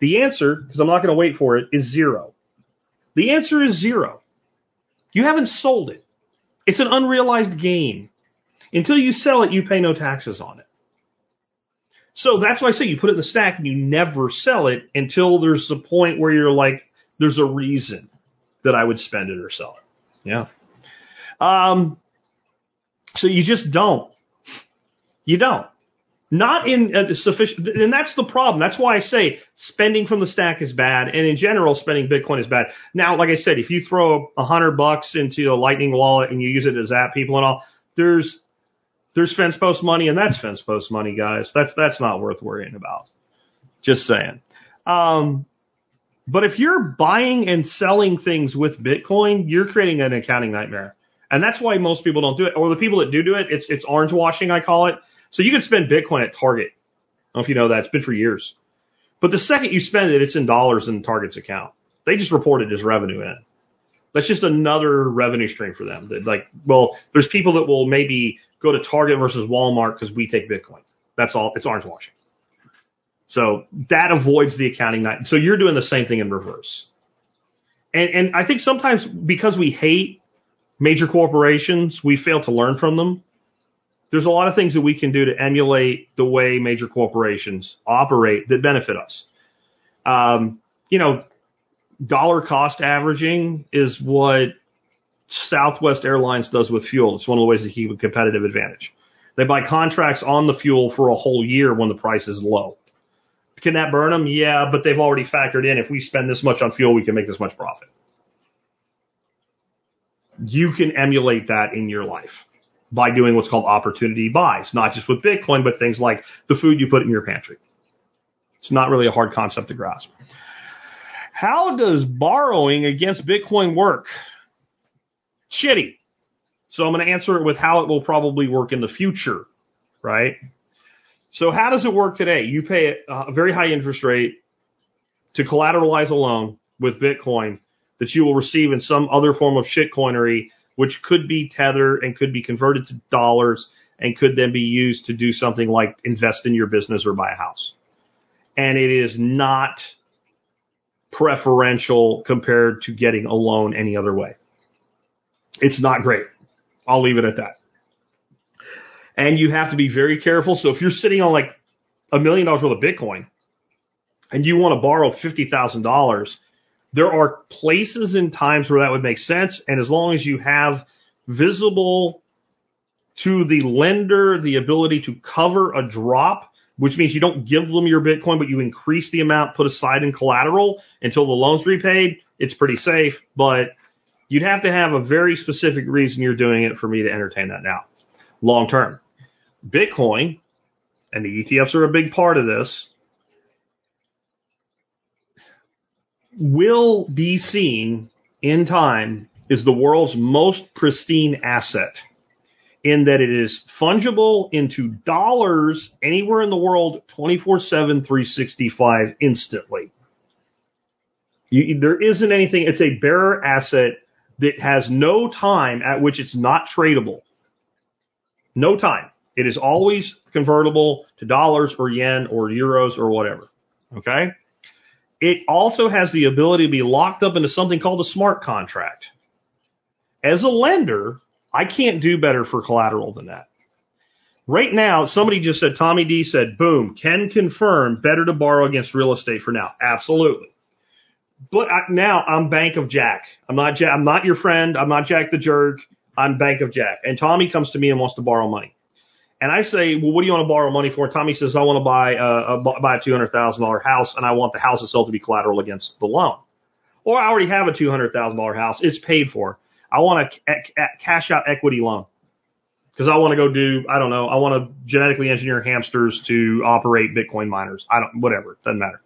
The answer, because I'm not going to wait for it, is zero. The answer is zero. You haven't sold it. It's an unrealized gain. Until you sell it, you pay no taxes on it. So that's why I say you put it in the stack and you never sell it until there's a point where you're like, there's a reason that I would spend it or sell it. Yeah. Um, so you just don't. You don't. Not in a sufficient, and that's the problem. That's why I say spending from the stack is bad, and in general, spending Bitcoin is bad. Now, like I said, if you throw a hundred bucks into a Lightning wallet and you use it to zap people and all, there's there's fence post money, and that's fence post money, guys. That's that's not worth worrying about. Just saying. Um, but if you're buying and selling things with Bitcoin, you're creating an accounting nightmare. And that's why most people don't do it. Or the people that do do it, it's, it's orange washing, I call it. So you can spend Bitcoin at Target. I don't know if you know that. It's been for years. But the second you spend it, it's in dollars in Target's account. They just report it as revenue in. That's just another revenue stream for them. That like, well, there's people that will maybe go to Target versus Walmart because we take Bitcoin. That's all. It's orange washing. So that avoids the accounting night. So you're doing the same thing in reverse. And, and I think sometimes because we hate major corporations, we fail to learn from them. There's a lot of things that we can do to emulate the way major corporations operate that benefit us. Um, you know, dollar cost averaging is what Southwest Airlines does with fuel. It's one of the ways to keep a competitive advantage. They buy contracts on the fuel for a whole year when the price is low. Can that burn them? Yeah, but they've already factored in if we spend this much on fuel, we can make this much profit. You can emulate that in your life by doing what's called opportunity buys, not just with Bitcoin, but things like the food you put in your pantry. It's not really a hard concept to grasp. How does borrowing against Bitcoin work? Shitty. So I'm going to answer it with how it will probably work in the future, right? So how does it work today? You pay a very high interest rate to collateralize a loan with Bitcoin that you will receive in some other form of shitcoinery, which could be Tether and could be converted to dollars and could then be used to do something like invest in your business or buy a house. And it is not preferential compared to getting a loan any other way. It's not great. I'll leave it at that and you have to be very careful. So if you're sitting on like a million dollars worth of Bitcoin and you want to borrow $50,000, there are places and times where that would make sense. And as long as you have visible to the lender the ability to cover a drop, which means you don't give them your Bitcoin, but you increase the amount put aside in collateral until the loan's repaid, it's pretty safe. But you'd have to have a very specific reason you're doing it for me to entertain that now, long term. Bitcoin, and the ETFs are a big part of this, will be seen in time is the world's most pristine asset in that it is fungible into dollars anywhere in the world 24 7, 365 instantly. You, there isn't anything, it's a bearer asset that has no time at which it's not tradable. No time. It is always convertible to dollars or yen or euros or whatever. Okay. It also has the ability to be locked up into something called a smart contract. As a lender, I can't do better for collateral than that. Right now, somebody just said, Tommy D said, boom, can confirm better to borrow against real estate for now. Absolutely. But I, now I'm Bank of Jack. I'm not Jack, I'm not your friend. I'm not Jack the jerk. I'm Bank of Jack. And Tommy comes to me and wants to borrow money. And I say, well, what do you want to borrow money for? Tommy says, I want to buy uh, uh, a, a buy a two hundred thousand dollar house, and I want the house itself to be collateral against the loan. Or I already have a two hundred thousand dollar house; it's paid for. I want a, cash out equity loan because I want to go do I don't know. I want to genetically engineer hamsters to operate Bitcoin miners. I don't whatever doesn't matter.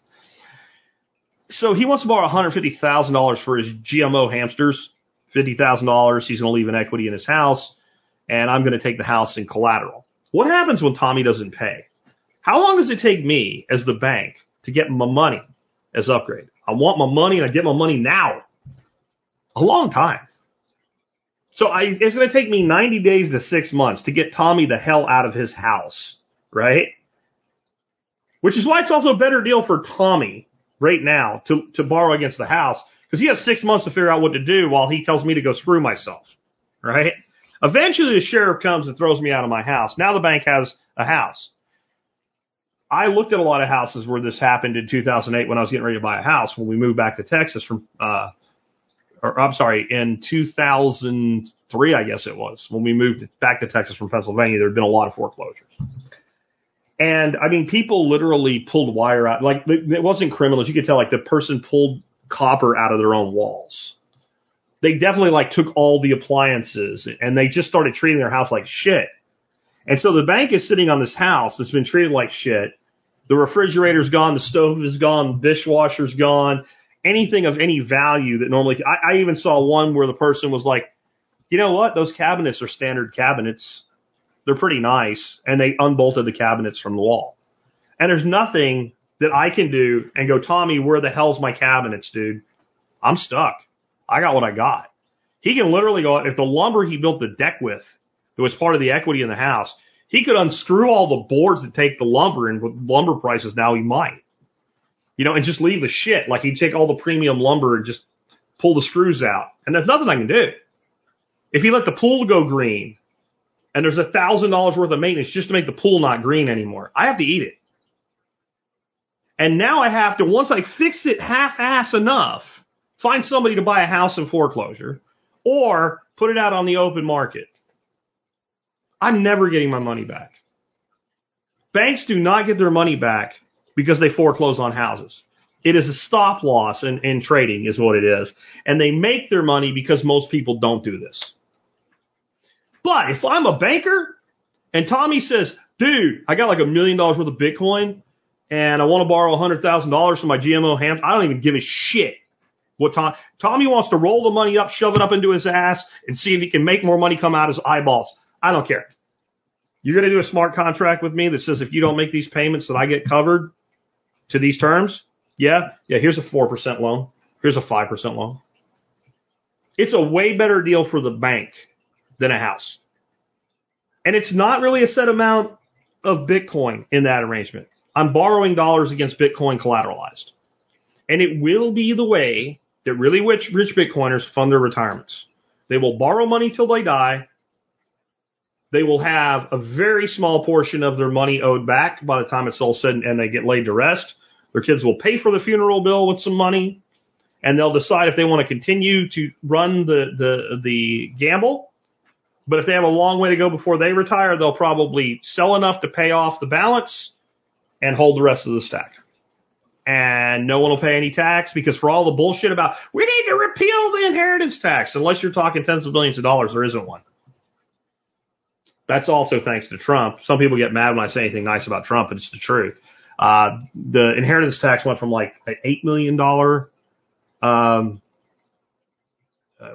So he wants to borrow one hundred fifty thousand dollars for his GMO hamsters. Fifty thousand dollars. He's going to leave an equity in his house, and I'm going to take the house in collateral. What happens when Tommy doesn't pay? How long does it take me as the bank to get my money as upgrade? I want my money and I get my money now. A long time. So I, it's going to take me 90 days to six months to get Tommy the hell out of his house, right? Which is why it's also a better deal for Tommy right now to, to borrow against the house because he has six months to figure out what to do while he tells me to go screw myself, right? Eventually the sheriff comes and throws me out of my house. Now the bank has a house. I looked at a lot of houses where this happened in 2008 when I was getting ready to buy a house when we moved back to Texas from, uh, or I'm sorry, in 2003, I guess it was when we moved back to Texas from Pennsylvania. There had been a lot of foreclosures. And I mean, people literally pulled wire out. Like it wasn't criminals. You could tell like the person pulled copper out of their own walls. They definitely like took all the appliances and they just started treating their house like shit. And so the bank is sitting on this house that's been treated like shit. The refrigerator's gone, the stove is gone, the dishwasher's gone, anything of any value that normally, I, I even saw one where the person was like, you know what? Those cabinets are standard cabinets. They're pretty nice. And they unbolted the cabinets from the wall. And there's nothing that I can do and go, Tommy, where the hell's my cabinets, dude? I'm stuck. I got what I got. He can literally go, out, if the lumber he built the deck with, that was part of the equity in the house, he could unscrew all the boards that take the lumber and with lumber prices now he might. You know, and just leave the shit. Like he'd take all the premium lumber and just pull the screws out. And there's nothing I can do. If he let the pool go green and there's a thousand dollars worth of maintenance just to make the pool not green anymore, I have to eat it. And now I have to, once I fix it half ass enough, find somebody to buy a house in foreclosure or put it out on the open market. I'm never getting my money back. Banks do not get their money back because they foreclose on houses. It is a stop loss in, in trading is what it is. And they make their money because most people don't do this. But if I'm a banker and Tommy says, dude, I got like a million dollars worth of Bitcoin and I want to borrow a hundred thousand dollars from my GMO ham, I don't even give a shit what Tom, Tommy wants to roll the money up, shove it up into his ass and see if he can make more money come out his eyeballs. I don't care. You're going to do a smart contract with me that says if you don't make these payments that I get covered to these terms. Yeah. Yeah. Here's a 4% loan. Here's a 5% loan. It's a way better deal for the bank than a house. And it's not really a set amount of Bitcoin in that arrangement. I'm borrowing dollars against Bitcoin collateralized. And it will be the way that really rich, rich Bitcoiners fund their retirements. They will borrow money till they die they will have a very small portion of their money owed back by the time it's all said and they get laid to rest. Their kids will pay for the funeral bill with some money and they'll decide if they want to continue to run the, the, the gamble. But if they have a long way to go before they retire, they'll probably sell enough to pay off the balance and hold the rest of the stack. And no one will pay any tax because for all the bullshit about we need to repeal the inheritance tax, unless you're talking tens of billions of dollars, there isn't one. That's also thanks to Trump. Some people get mad when I say anything nice about Trump, but it's the truth. Uh, the inheritance tax went from like an eight million dollar, um,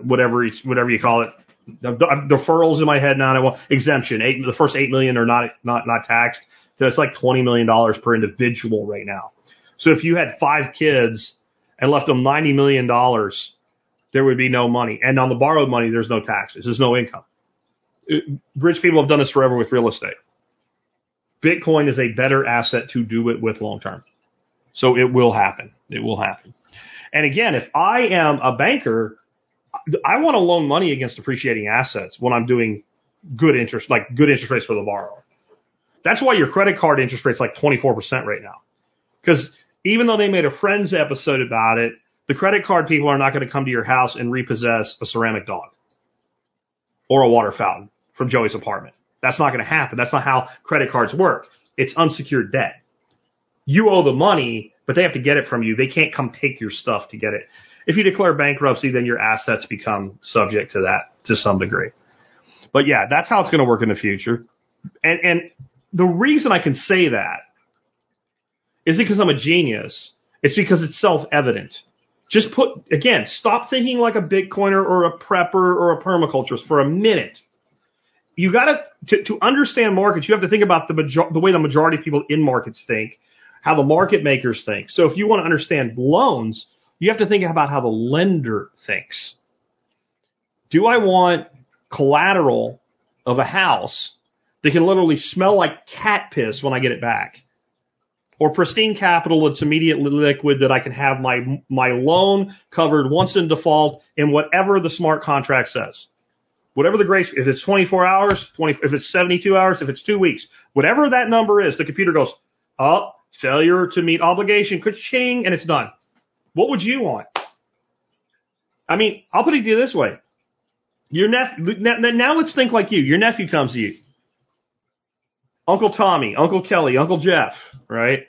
whatever whatever you call it, deferrals in my head now. exemption. Eight, the first eight million are not not not taxed. So it's like twenty million dollars per individual right now. So if you had five kids and left them ninety million dollars, there would be no money. And on the borrowed money, there's no taxes. There's no income uh, rich people have done this forever with real estate. Bitcoin is a better asset to do it with long term. So it will happen. It will happen. And again, if I am a banker, I want to loan money against appreciating assets when I'm doing good interest, like good interest rates for the borrower. That's why your credit card interest rate's like 24% right now. Because even though they made a Friends episode about it, the credit card people are not going to come to your house and repossess a ceramic dog or a water fountain from Joey's apartment. That's not going to happen. That's not how credit cards work. It's unsecured debt. You owe the money, but they have to get it from you. They can't come take your stuff to get it. If you declare bankruptcy, then your assets become subject to that to some degree. But yeah, that's how it's going to work in the future. And, and the reason I can say that is it because I'm a genius. It's because it's self-evident. Just put, again, stop thinking like a Bitcoiner or a prepper or a permaculturist for a minute you got to to understand markets. You have to think about the major, the way the majority of people in markets think, how the market makers think. So if you want to understand loans, you have to think about how the lender thinks. Do I want collateral of a house that can literally smell like cat piss when I get it back? Or pristine capital that's immediately liquid that I can have my, my loan covered once in default in whatever the smart contract says. Whatever the grace, if it's 24 hours, 20, if it's 72 hours, if it's two weeks, whatever that number is, the computer goes, oh, failure to meet obligation, ching, and it's done. What would you want? I mean, I'll put it to you this way. Your nephew, now let's think like you. Your nephew comes to you. Uncle Tommy, Uncle Kelly, Uncle Jeff, right?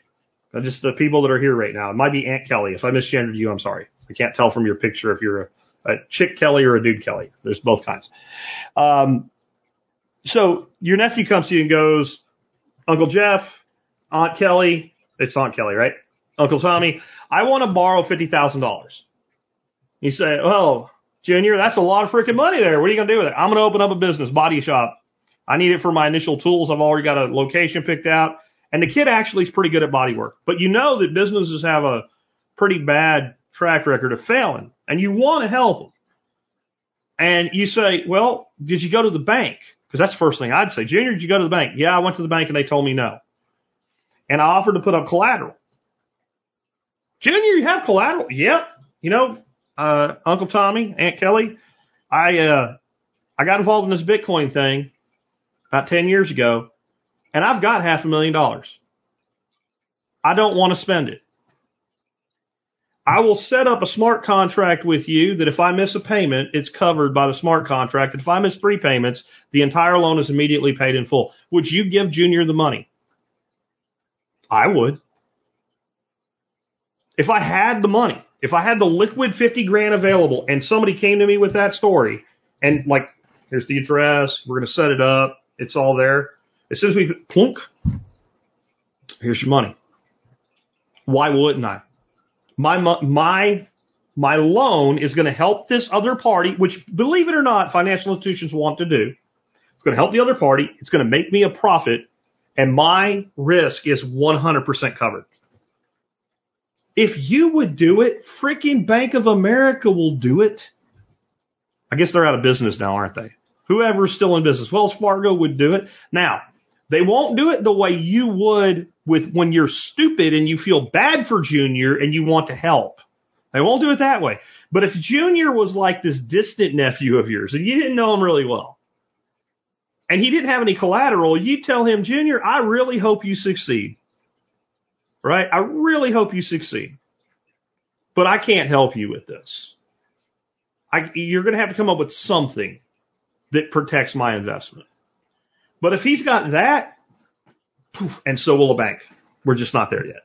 Just the people that are here right now. It might be Aunt Kelly. If I misgendered you, I'm sorry. I can't tell from your picture if you're a, a chick Kelly or a dude Kelly. There's both kinds. Um, so your nephew comes to you and goes, Uncle Jeff, Aunt Kelly, it's Aunt Kelly, right? Uncle Tommy, I want to borrow $50,000. You say, well, Junior, that's a lot of freaking money there. What are you going to do with it? I'm going to open up a business, body shop. I need it for my initial tools. I've already got a location picked out. And the kid actually is pretty good at body work. But you know that businesses have a pretty bad track record of failing and you want to help them. And you say, well, did you go to the bank? Because that's the first thing I'd say. Junior, did you go to the bank? Yeah, I went to the bank and they told me no. And I offered to put up collateral. Junior, you have collateral? Yep. You know, uh, Uncle Tommy, Aunt Kelly, I, uh, I got involved in this Bitcoin thing about 10 years ago and I've got half a million dollars. I don't want to spend it. I will set up a smart contract with you that if I miss a payment, it's covered by the smart contract. And if I miss three payments, the entire loan is immediately paid in full. Would you give Junior the money? I would. If I had the money, if I had the liquid 50 grand available and somebody came to me with that story and like, here's the address, we're going to set it up, it's all there. As soon as we plunk, here's your money. Why wouldn't I? My, my, my loan is going to help this other party, which believe it or not, financial institutions want to do. It's going to help the other party. It's going to make me a profit and my risk is 100% covered. If you would do it, freaking Bank of America will do it. I guess they're out of business now, aren't they? Whoever's still in business, Wells Fargo would do it. Now, they won't do it the way you would with when you're stupid and you feel bad for Junior and you want to help. They won't do it that way. But if Junior was like this distant nephew of yours and you didn't know him really well, and he didn't have any collateral, you tell him, Junior, I really hope you succeed. Right? I really hope you succeed. But I can't help you with this. I, you're going to have to come up with something that protects my investment. But if he's got that, poof, and so will a bank. We're just not there yet.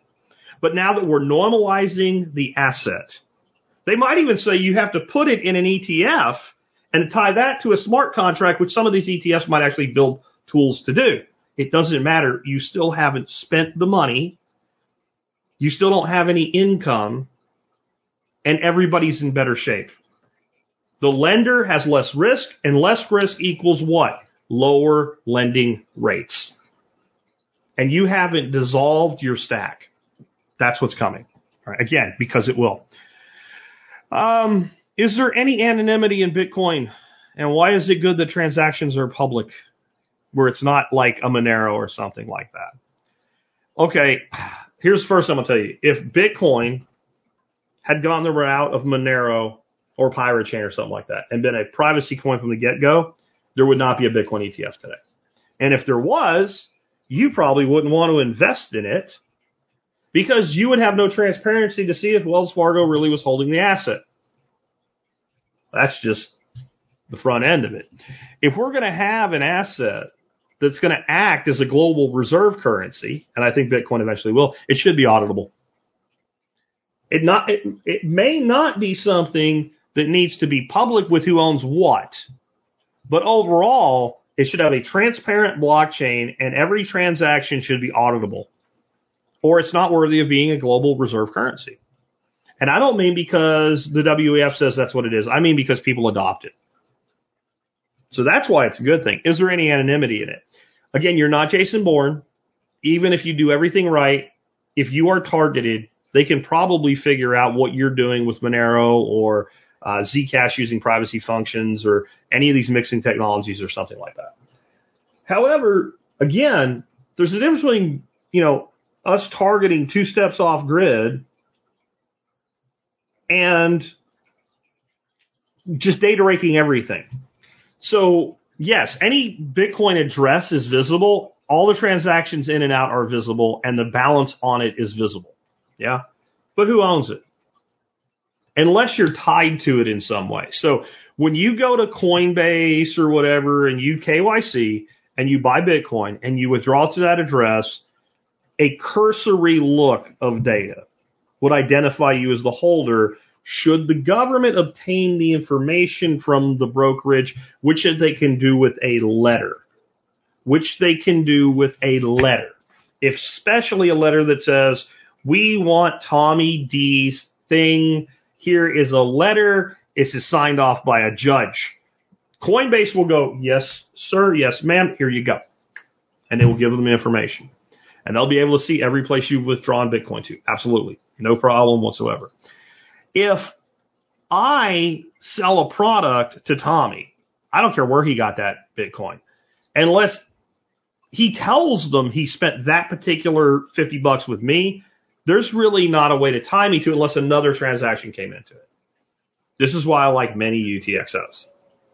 But now that we're normalizing the asset, they might even say you have to put it in an ETF and tie that to a smart contract, which some of these ETFs might actually build tools to do. It doesn't matter. You still haven't spent the money. You still don't have any income and everybody's in better shape. The lender has less risk and less risk equals what? lower lending rates. And you haven't dissolved your stack. That's what's coming. Again, because it will. Um, is there any anonymity in Bitcoin? And why is it good that transactions are public where it's not like a Monero or something like that? Okay, here's first I'm going to tell you. If Bitcoin had gone the route of Monero or Pirate Chain or something like that and been a privacy coin from the get go, there would not be a Bitcoin ETF today. And if there was, you probably wouldn't want to invest in it because you would have no transparency to see if Wells Fargo really was holding the asset. That's just the front end of it. If we're going to have an asset that's going to act as a global reserve currency, and I think Bitcoin eventually will, it should be auditable. It not, it, it may not be something that needs to be public with who owns what. But overall, it should have a transparent blockchain and every transaction should be auditable. Or it's not worthy of being a global reserve currency. And I don't mean because the WEF says that's what it is. I mean because people adopt it. So that's why it's a good thing. Is there any anonymity in it? Again, you're not Jason Bourne. Even if you do everything right, if you are targeted, they can probably figure out what you're doing with Monero or uh, Zcash using privacy functions or any of these mixing technologies or something like that. However, again, there's a difference between, you know, us targeting two steps off grid and just data raking everything. So yes, any Bitcoin address is visible. All the transactions in and out are visible and the balance on it is visible. Yeah. But who owns it? Unless you're tied to it in some way. So when you go to Coinbase or whatever and you KYC and you buy Bitcoin and you withdraw to that address, a cursory look of data would identify you as the holder should the government obtain the information from the brokerage, which they can do with a letter, which they can do with a letter, especially a letter that says, we want Tommy D's thing. Here is a letter. This is signed off by a judge. Coinbase will go, yes, sir. Yes, ma'am. Here you go. And they will give them information and they'll be able to see every place you've withdrawn Bitcoin to. Absolutely. No problem whatsoever. If I sell a product to Tommy, I don't care where he got that Bitcoin, unless he tells them he spent that particular 50 bucks with me, there's really not a way to tie me to it unless another transaction came into it. This is why I like many UTXOs,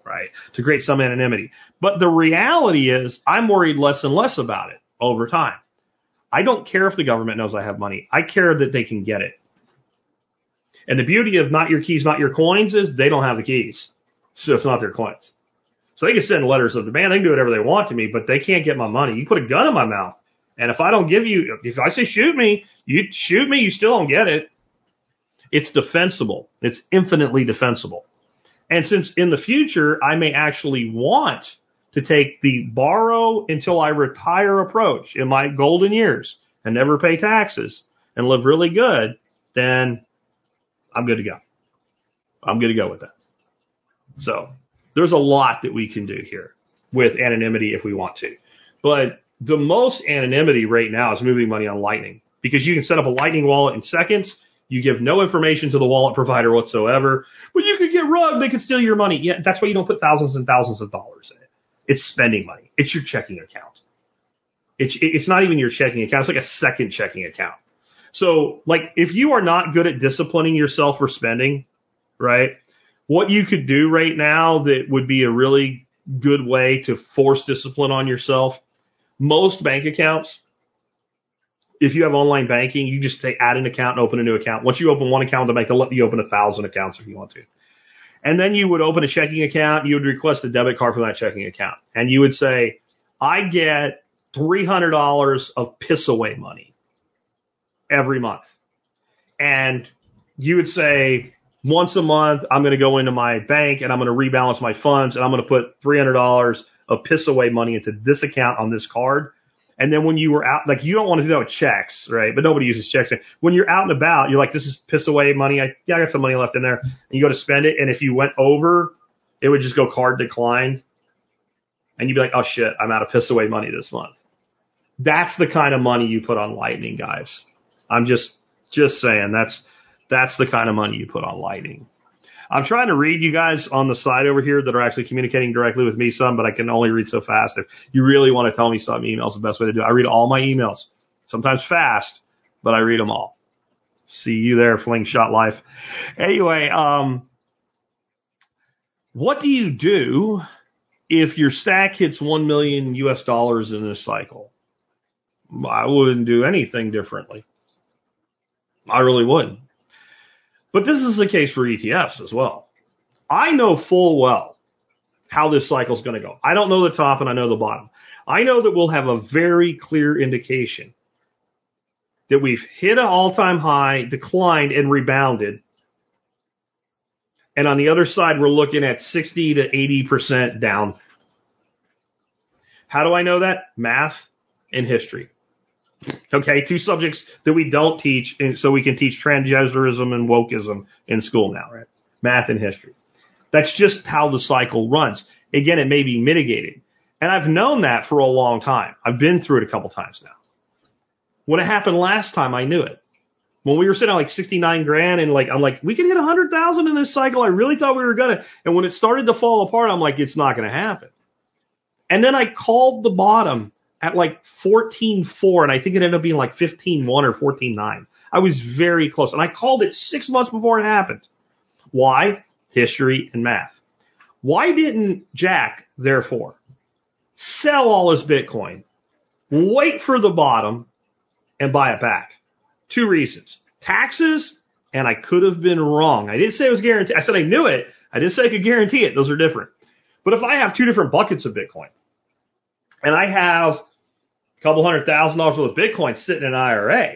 right? To create some anonymity. But the reality is I'm worried less and less about it over time. I don't care if the government knows I have money. I care that they can get it. And the beauty of not your keys, not your coins is they don't have the keys. So it's not their coins. So they can send letters of demand. They can do whatever they want to me, but they can't get my money. You put a gun in my mouth. And if I don't give you, if I say shoot me, you shoot me, you still don't get it. It's defensible. It's infinitely defensible. And since in the future, I may actually want to take the borrow until I retire approach in my golden years and never pay taxes and live really good, then I'm good to go. I'm good to go with that. So there's a lot that we can do here with anonymity if we want to. But the most anonymity right now is moving money on Lightning because you can set up a Lightning wallet in seconds. You give no information to the wallet provider whatsoever. But you could get rugged. They could steal your money. Yeah, that's why you don't put thousands and thousands of dollars in it. It's spending money. It's your checking account. It's, it's not even your checking account. It's like a second checking account. So, like, if you are not good at disciplining yourself for spending, right? What you could do right now that would be a really good way to force discipline on yourself. Most bank accounts, if you have online banking, you just say add an account and open a new account. Once you open one account the bank, they'll let you open a thousand accounts if you want to. And then you would open a checking account. You would request a debit card from that checking account. And you would say, I get $300 of piss away money every month. And you would say, once a month, I'm going to go into my bank and I'm going to rebalance my funds and I'm going to put $300 of piss away money into this account on this card. And then when you were out, like you don't want to do that with checks, right? But nobody uses checks. When you're out and about, you're like, this is piss away money. I, yeah, I got some money left in there. And you go to spend it. And if you went over, it would just go card declined. And you'd be like, oh shit, I'm out of piss away money this month. That's the kind of money you put on Lightning, guys. I'm just, just saying that's, that's the kind of money you put on Lightning. I'm trying to read you guys on the side over here that are actually communicating directly with me some, but I can only read so fast. If you really want to tell me something, email's the best way to do it. I read all my emails, sometimes fast, but I read them all. See you there, Flingshot Life. Anyway, um, what do you do if your stack hits 1 million US dollars in this cycle? I wouldn't do anything differently. I really wouldn't. But this is the case for ETFs as well. I know full well how this cycle is going to go. I don't know the top and I know the bottom. I know that we'll have a very clear indication that we've hit an all time high, declined and rebounded. And on the other side, we're looking at 60 to 80% down. How do I know that? Math and history. Okay, two subjects that we don't teach, so we can teach transgenderism and wokeism in school now, right? Math and history. That's just how the cycle runs. again, it may be mitigated. And I've known that for a long time. I've been through it a couple times now. When it happened last time, I knew it. When we were sitting at like 69 grand and like, I'm like, we could hit 100,000 in this cycle. I really thought we were gonna. And when it started to fall apart, I'm like, it's not gonna happen. And then I called the bottom at like 14.4 and I think it ended up being like 15.1 or 14.9. I was very close and I called it six months before it happened. Why? History and math. Why didn't Jack, therefore, sell all his Bitcoin, wait for the bottom, and buy it back? Two reasons. Taxes, and I could have been wrong. I didn't say it was guaranteed. I said I knew it. I didn't say I could guarantee it. Those are different. But if I have two different buckets of Bitcoin, and I have a couple hundred thousand dollars worth of Bitcoin sitting in an IRA,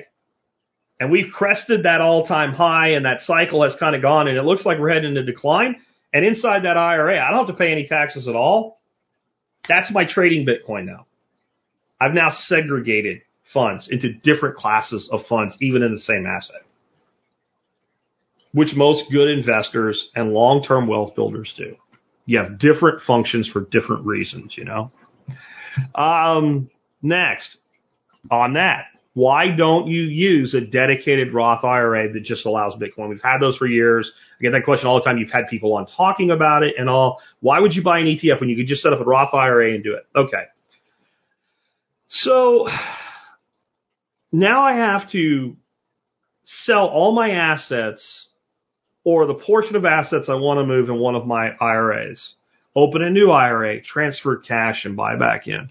and we've crested that all time high and that cycle has kind of gone and it looks like we're heading into decline. And inside that IRA, I don't have to pay any taxes at all. That's my trading Bitcoin now. I've now segregated funds into different classes of funds, even in the same asset, which most good investors and long-term wealth builders do. You have different functions for different reasons, you know? Um, next on that, why don't you use a dedicated Roth IRA that just allows Bitcoin? We've had those for years. I get that question all the time. You've had people on talking about it and all. Why would you buy an ETF when you could just set up a Roth IRA and do it? Okay. So now I have to sell all my assets or the portion of assets I want to move in one of my IRAs, open a new IRA, transfer cash and buy back in.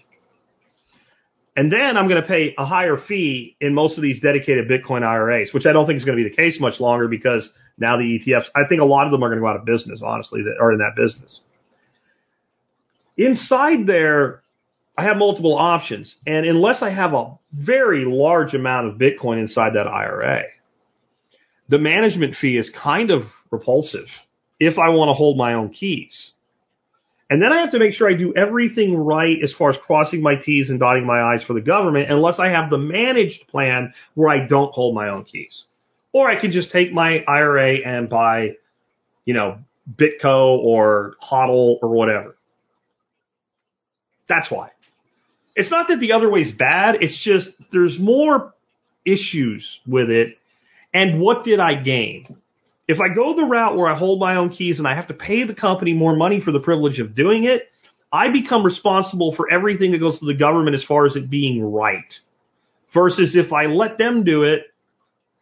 And then I'm going to pay a higher fee in most of these dedicated Bitcoin IRAs, which I don't think is going to be the case much longer because now the ETFs, I think a lot of them are going to go out of business, honestly, that are in that business. Inside there, I have multiple options. And unless I have a very large amount of Bitcoin inside that IRA, the management fee is kind of repulsive if I want to hold my own keys. And then I have to make sure I do everything right as far as crossing my T's and dotting my I's for the government unless I have the managed plan where I don't hold my own keys. Or I could just take my IRA and buy, you know, Bitco or HODL or whatever. That's why. It's not that the other way is bad. It's just there's more issues with it. And what did I gain? If I go the route where I hold my own keys and I have to pay the company more money for the privilege of doing it, I become responsible for everything that goes to the government as far as it being right. Versus if I let them do it,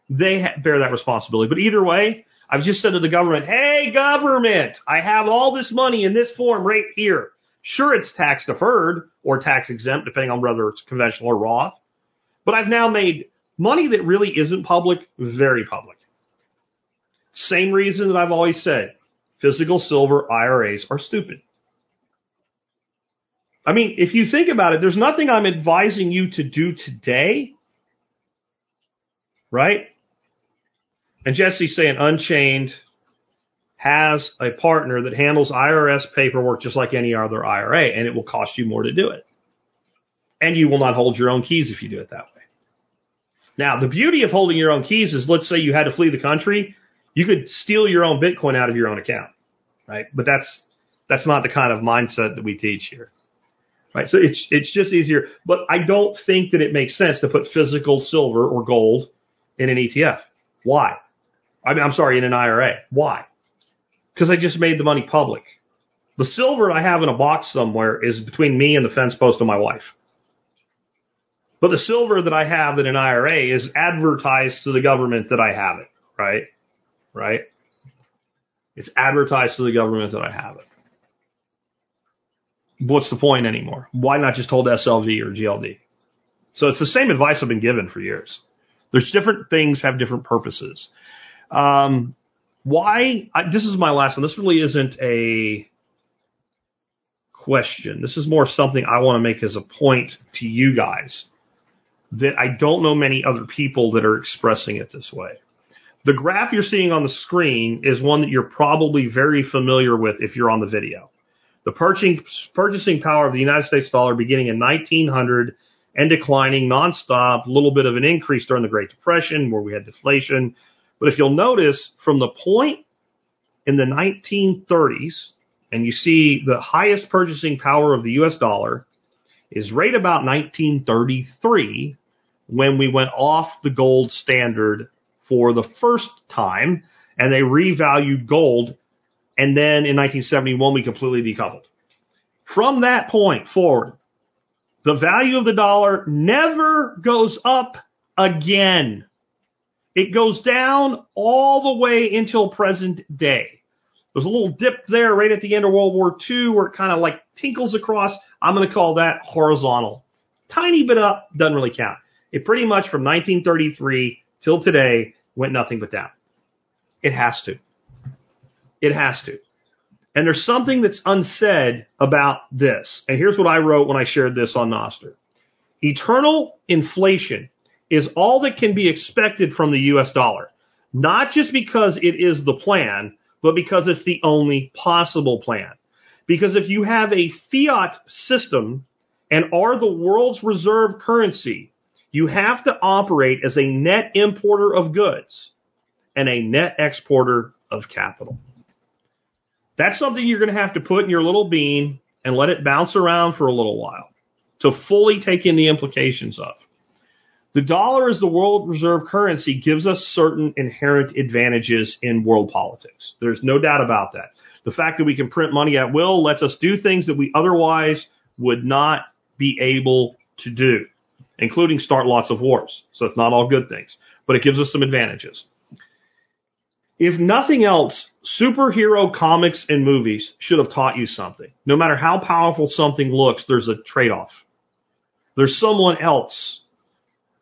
they bear that responsibility. But either way, I've just said to the government, hey government, I have all this money in this form right here. Sure, it's tax deferred or tax exempt, depending on whether it's conventional or Roth. But I've now made money that really isn't public very public. Same reason that I've always said physical silver IRAs are stupid. I mean, if you think about it, there's nothing I'm advising you to do today, right? And Jesse's saying Unchained has a partner that handles IRS paperwork just like any other IRA, and it will cost you more to do it. And you will not hold your own keys if you do it that way. Now, the beauty of holding your own keys is let's say you had to flee the country you could steal your own Bitcoin out of your own account, right? But that's that's not the kind of mindset that we teach here, right? So it's it's just easier. But I don't think that it makes sense to put physical silver or gold in an ETF. Why? I mean, I'm sorry, in an IRA. Why? Because I just made the money public. The silver I have in a box somewhere is between me and the fence post of my wife. But the silver that I have in an IRA is advertised to the government that I have it, right? Right? It's advertised to the government that I have it. What's the point anymore? Why not just hold SLV or GLD? So it's the same advice I've been given for years. There's different things have different purposes. Um, why? I, this is my last one. This really isn't a question. This is more something I want to make as a point to you guys that I don't know many other people that are expressing it this way. The graph you're seeing on the screen is one that you're probably very familiar with if you're on the video. The purchasing, purchasing power of the United States dollar beginning in 1900 and declining nonstop, a little bit of an increase during the Great Depression where we had deflation. But if you'll notice from the point in the 1930s and you see the highest purchasing power of the US dollar is right about 1933 when we went off the gold standard for the first time and they revalued gold. And then in 1971, we completely decoupled. From that point forward, the value of the dollar never goes up again. It goes down all the way until present day. There's a little dip there right at the end of World War II where it kind of like tinkles across. I'm going to call that horizontal. Tiny bit up, doesn't really count. It pretty much from 1933 till today went nothing but down. It has to. It has to. And there's something that's unsaid about this. And here's what I wrote when I shared this on Nostr. Eternal inflation is all that can be expected from the US dollar. Not just because it is the plan, but because it's the only possible plan. Because if you have a fiat system and are the world's reserve currency, you have to operate as a net importer of goods and a net exporter of capital. That's something you're going to have to put in your little bean and let it bounce around for a little while to fully take in the implications of. The dollar as the world reserve currency gives us certain inherent advantages in world politics. There's no doubt about that. The fact that we can print money at will lets us do things that we otherwise would not be able to do, including start lots of wars. So it's not all good things, but it gives us some advantages. If nothing else, superhero comics and movies should have taught you something. No matter how powerful something looks, there's a trade-off. There's someone else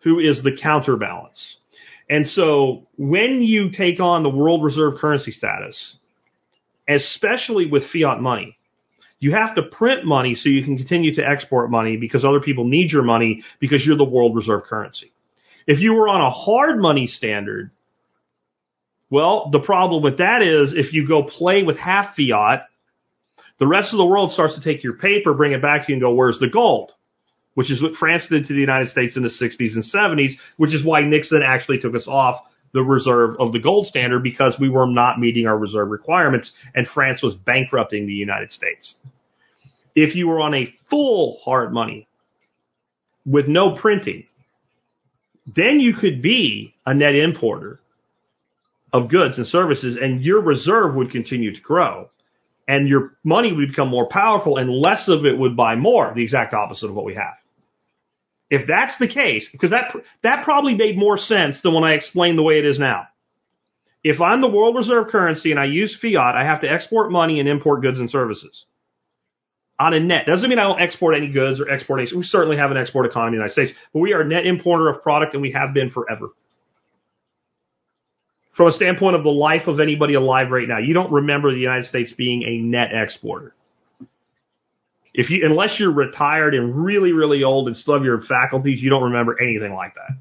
who is the counterbalance. And so when you take on the world reserve currency status, especially with fiat money, you have to print money so you can continue to export money because other people need your money because you're the world reserve currency. If you were on a hard money standard, well, the problem with that is if you go play with half fiat, the rest of the world starts to take your paper, bring it back to you and go, where's the gold? which is what France did to the United States in the 60s and 70s, which is why Nixon actually took us off the reserve of the gold standard because we were not meeting our reserve requirements and France was bankrupting the United States. If you were on a full hard money with no printing, then you could be a net importer of goods and services and your reserve would continue to grow and your money would become more powerful and less of it would buy more, the exact opposite of what we have. If that's the case, because that, that probably made more sense than when I explained the way it is now. If I'm the world reserve currency and I use fiat, I have to export money and import goods and services. On a net. Doesn't mean I don't export any goods or export any, we certainly have an export economy in the United States, but we are a net importer of product and we have been forever from a standpoint of the life of anybody alive right now, you don't remember the United States being a net exporter. If you, unless you're retired and really, really old and still have your faculties, you don't remember anything like that.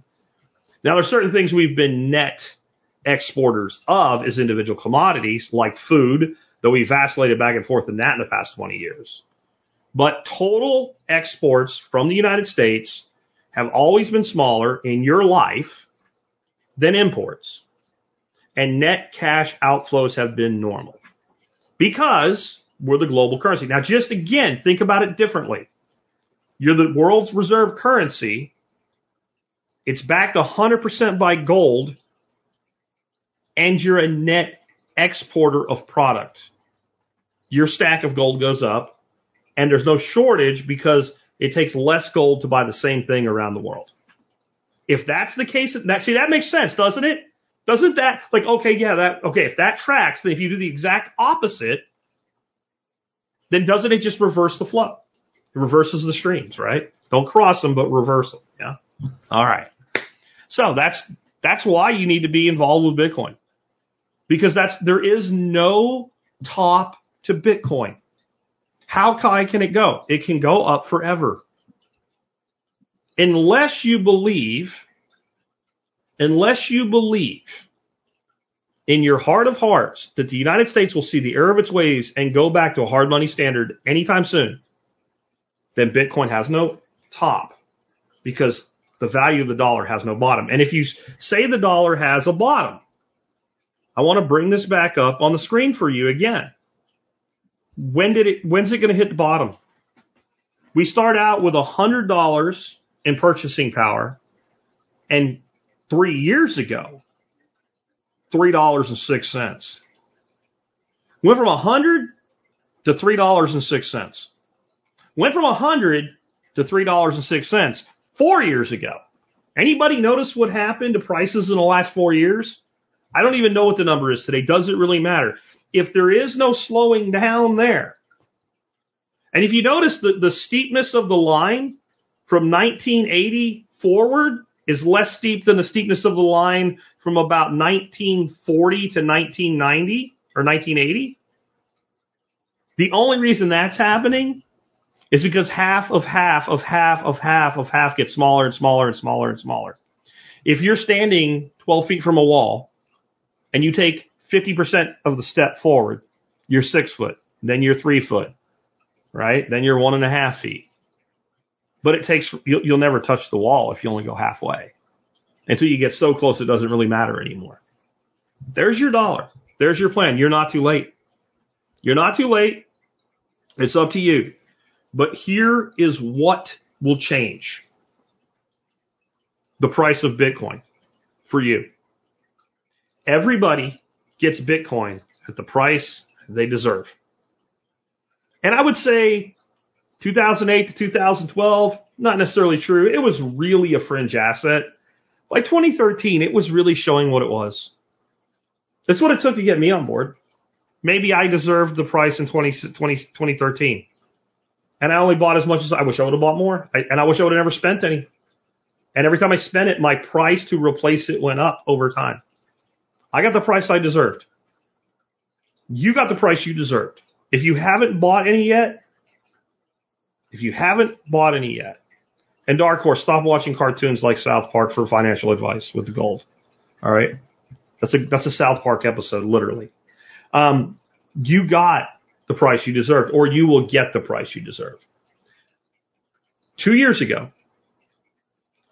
Now, there's certain things we've been net exporters of as individual commodities, like food, though we vacillated back and forth in that in the past 20 years. But total exports from the United States have always been smaller in your life than imports and net cash outflows have been normal because we're the global currency. Now, just again, think about it differently. You're the world's reserve currency. It's backed 100% by gold and you're a net exporter of product. Your stack of gold goes up and there's no shortage because it takes less gold to buy the same thing around the world. If that's the case, that, see, that makes sense, doesn't it? Doesn't that, like, okay, yeah, that, okay, if that tracks, then if you do the exact opposite, then doesn't it just reverse the flow? It reverses the streams, right? Don't cross them, but reverse them. Yeah. All right. So that's, that's why you need to be involved with Bitcoin. Because that's, there is no top to Bitcoin. How high can it go? It can go up forever. Unless you believe unless you believe in your heart of hearts that the United States will see the error of its ways and go back to a hard money standard anytime soon, then Bitcoin has no top because the value of the dollar has no bottom. And if you say the dollar has a bottom, I want to bring this back up on the screen for you again. when did it, when's it going to hit the bottom? We start out with a hundred dollars in purchasing power and three years ago, three dollars and six cents. Went from a hundred to three dollars and six cents. Went from a hundred to three dollars and six cents four years ago. Anybody notice what happened to prices in the last four years? I don't even know what the number is today. Does it really matter? If there is no slowing down there, and if you notice the, the steepness of the line from 1980 forward is less steep than the steepness of the line from about 1940 to 1990 or 1980. The only reason that's happening is because half of half of half of half of half gets smaller and smaller and smaller and smaller. If you're standing 12 feet from a wall and you take 50% of the step forward, you're six foot, then you're three foot, right? Then you're one and a half feet. But it takes, you'll, you'll never touch the wall if you only go halfway. Until you get so close it doesn't really matter anymore. There's your dollar. There's your plan. You're not too late. You're not too late. It's up to you. But here is what will change the price of Bitcoin for you. Everybody gets Bitcoin at the price they deserve. And I would say 2008 to 2012, not necessarily true. It was really a fringe asset. By 2013, it was really showing what it was. That's what it took to get me on board. Maybe I deserved the price in 20, 20, 2013. And I only bought as much as I wish I would have bought more. I, and I wish I would have never spent any. And every time I spent it, my price to replace it went up over time. I got the price I deserved. You got the price you deserved. If you haven't bought any yet, if you haven't bought any yet, and Dark Horse, stop watching cartoons like South Park for financial advice with the gold. All right. That's a, that's a South Park episode, literally. Um, you got the price you deserved, or you will get the price you deserve. Two years ago,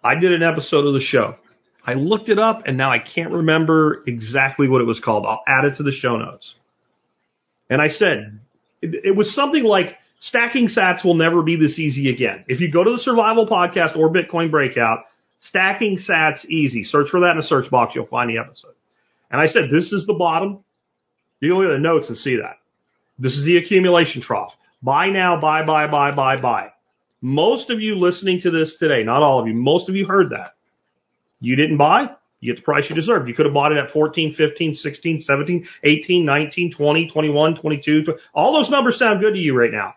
I did an episode of the show. I looked it up and now I can't remember exactly what it was called. I'll add it to the show notes. And I said, it, it was something like stacking sats will never be this easy again. If you go to the survival podcast or Bitcoin breakout, stacking sats easy. Search for that in the search box. You'll find the episode. And I said, this is the bottom. You can look at the notes and see that. This is the accumulation trough. Buy now, buy, buy, buy, buy, buy. Most of you listening to this today, not all of you, most of you heard that. You didn't buy, you get the price you deserve. You could have bought it at 14, 15, 16, 17, 18, 19, 20, 21, 22. 20. All those numbers sound good to you right now.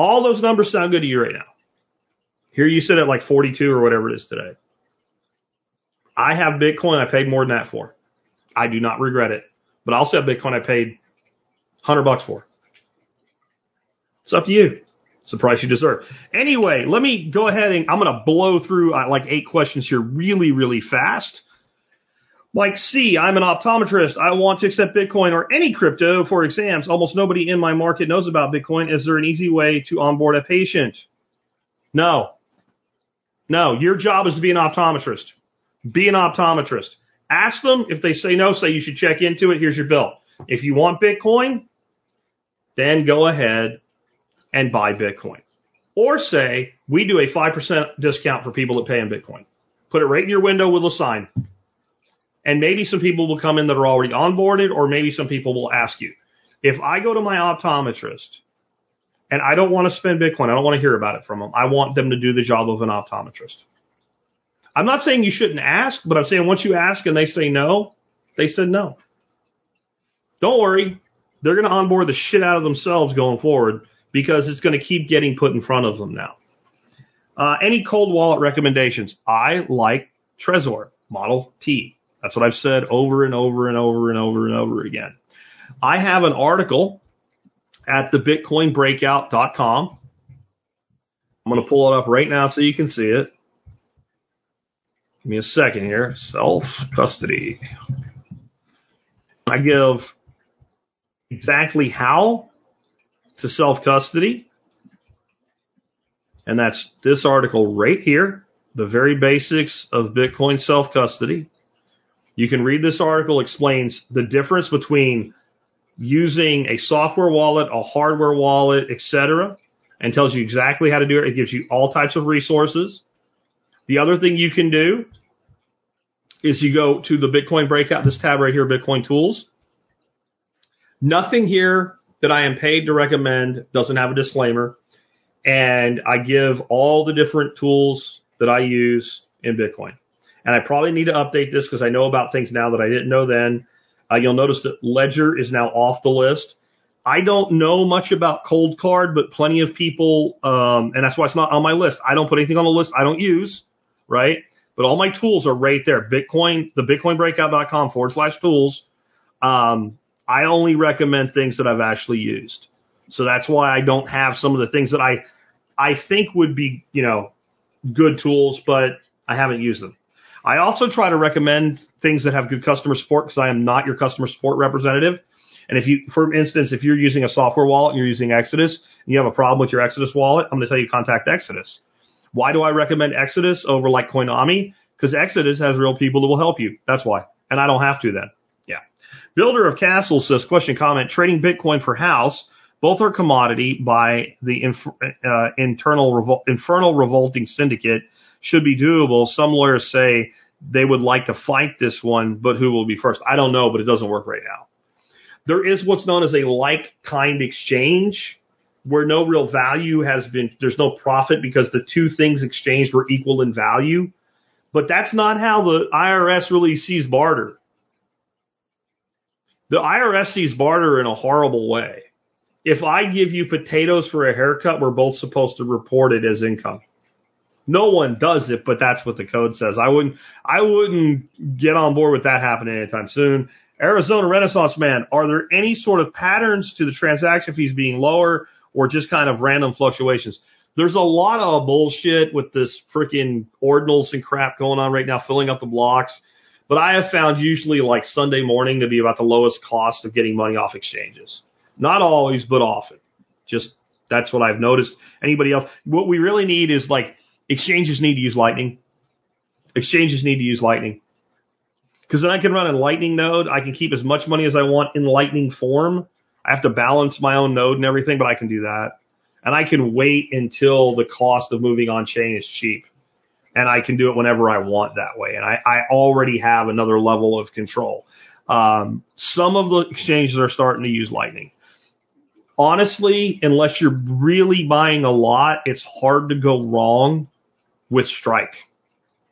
All those numbers sound good to you right now. Here you sit at like 42 or whatever it is today. I have Bitcoin I paid more than that for. I do not regret it. But I also have Bitcoin I paid 100 bucks for. It's up to you. It's the price you deserve. Anyway, let me go ahead and I'm going to blow through uh, like eight questions here really, really fast. Like C, I'm an optometrist. I want to accept Bitcoin or any crypto for exams. Almost nobody in my market knows about Bitcoin. Is there an easy way to onboard a patient? No. No, your job is to be an optometrist. Be an optometrist. Ask them. If they say no, say you should check into it. Here's your bill. If you want Bitcoin, then go ahead and buy Bitcoin. Or say, we do a 5% discount for people that pay in Bitcoin. Put it right in your window with a sign. And maybe some people will come in that are already onboarded, or maybe some people will ask you. If I go to my optometrist and I don't want to spend Bitcoin, I don't want to hear about it from them. I want them to do the job of an optometrist. I'm not saying you shouldn't ask, but I'm saying once you ask and they say no, they said no. Don't worry. They're going to onboard the shit out of themselves going forward because it's going to keep getting put in front of them now. Uh, any cold wallet recommendations? I like Trezor Model T. That's what I've said over and over and over and over and over again. I have an article at thebitcoinbreakout.com. I'm going to pull it up right now so you can see it. Give me a second here. Self custody. I give exactly how to self custody. And that's this article right here. The very basics of Bitcoin self custody. You can read this article explains the difference between using a software wallet, a hardware wallet, etc., and tells you exactly how to do it. It gives you all types of resources. The other thing you can do is you go to the Bitcoin breakout, this tab right here, Bitcoin tools. Nothing here that I am paid to recommend doesn't have a disclaimer. And I give all the different tools that I use in Bitcoin. And I probably need to update this because I know about things now that I didn't know then. Uh, you'll notice that Ledger is now off the list. I don't know much about Coldcard, but plenty of people, um, and that's why it's not on my list. I don't put anything on the list I don't use, right? But all my tools are right there. Bitcoin, the bitcoinbreakout.com forward slash tools. Um, I only recommend things that I've actually used. So that's why I don't have some of the things that I, I think would be, you know, good tools, but I haven't used them. I also try to recommend things that have good customer support because I am not your customer support representative. And if you, for instance, if you're using a software wallet and you're using Exodus and you have a problem with your Exodus wallet, I'm going to tell you to contact Exodus. Why do I recommend Exodus over like Coinomi? Because Exodus has real people that will help you. That's why. And I don't have to then. Yeah. Builder of Castle says, question, comment, trading Bitcoin for house. Both are commodity by the inf- uh, internal revol- infernal revolting syndicate should be doable. Some lawyers say they would like to fight this one, but who will be first? I don't know, but it doesn't work right now. There is what's known as a like kind exchange where no real value has been, there's no profit because the two things exchanged were equal in value. But that's not how the IRS really sees barter. The IRS sees barter in a horrible way. If I give you potatoes for a haircut, we're both supposed to report it as income. No one does it, but that's what the code says. I wouldn't, I wouldn't get on board with that happening anytime soon. Arizona Renaissance Man, are there any sort of patterns to the transaction fees being lower or just kind of random fluctuations? There's a lot of bullshit with this freaking ordinals and crap going on right now, filling up the blocks. But I have found usually like Sunday morning to be about the lowest cost of getting money off exchanges. Not always, but often. Just that's what I've noticed. Anybody else? What we really need is like exchanges need to use Lightning. Exchanges need to use Lightning. Because then I can run a Lightning node. I can keep as much money as I want in Lightning form. I have to balance my own node and everything, but I can do that. And I can wait until the cost of moving on chain is cheap. And I can do it whenever I want that way. And I, I already have another level of control. Um, some of the exchanges are starting to use Lightning. Honestly, unless you're really buying a lot, it's hard to go wrong with Strike.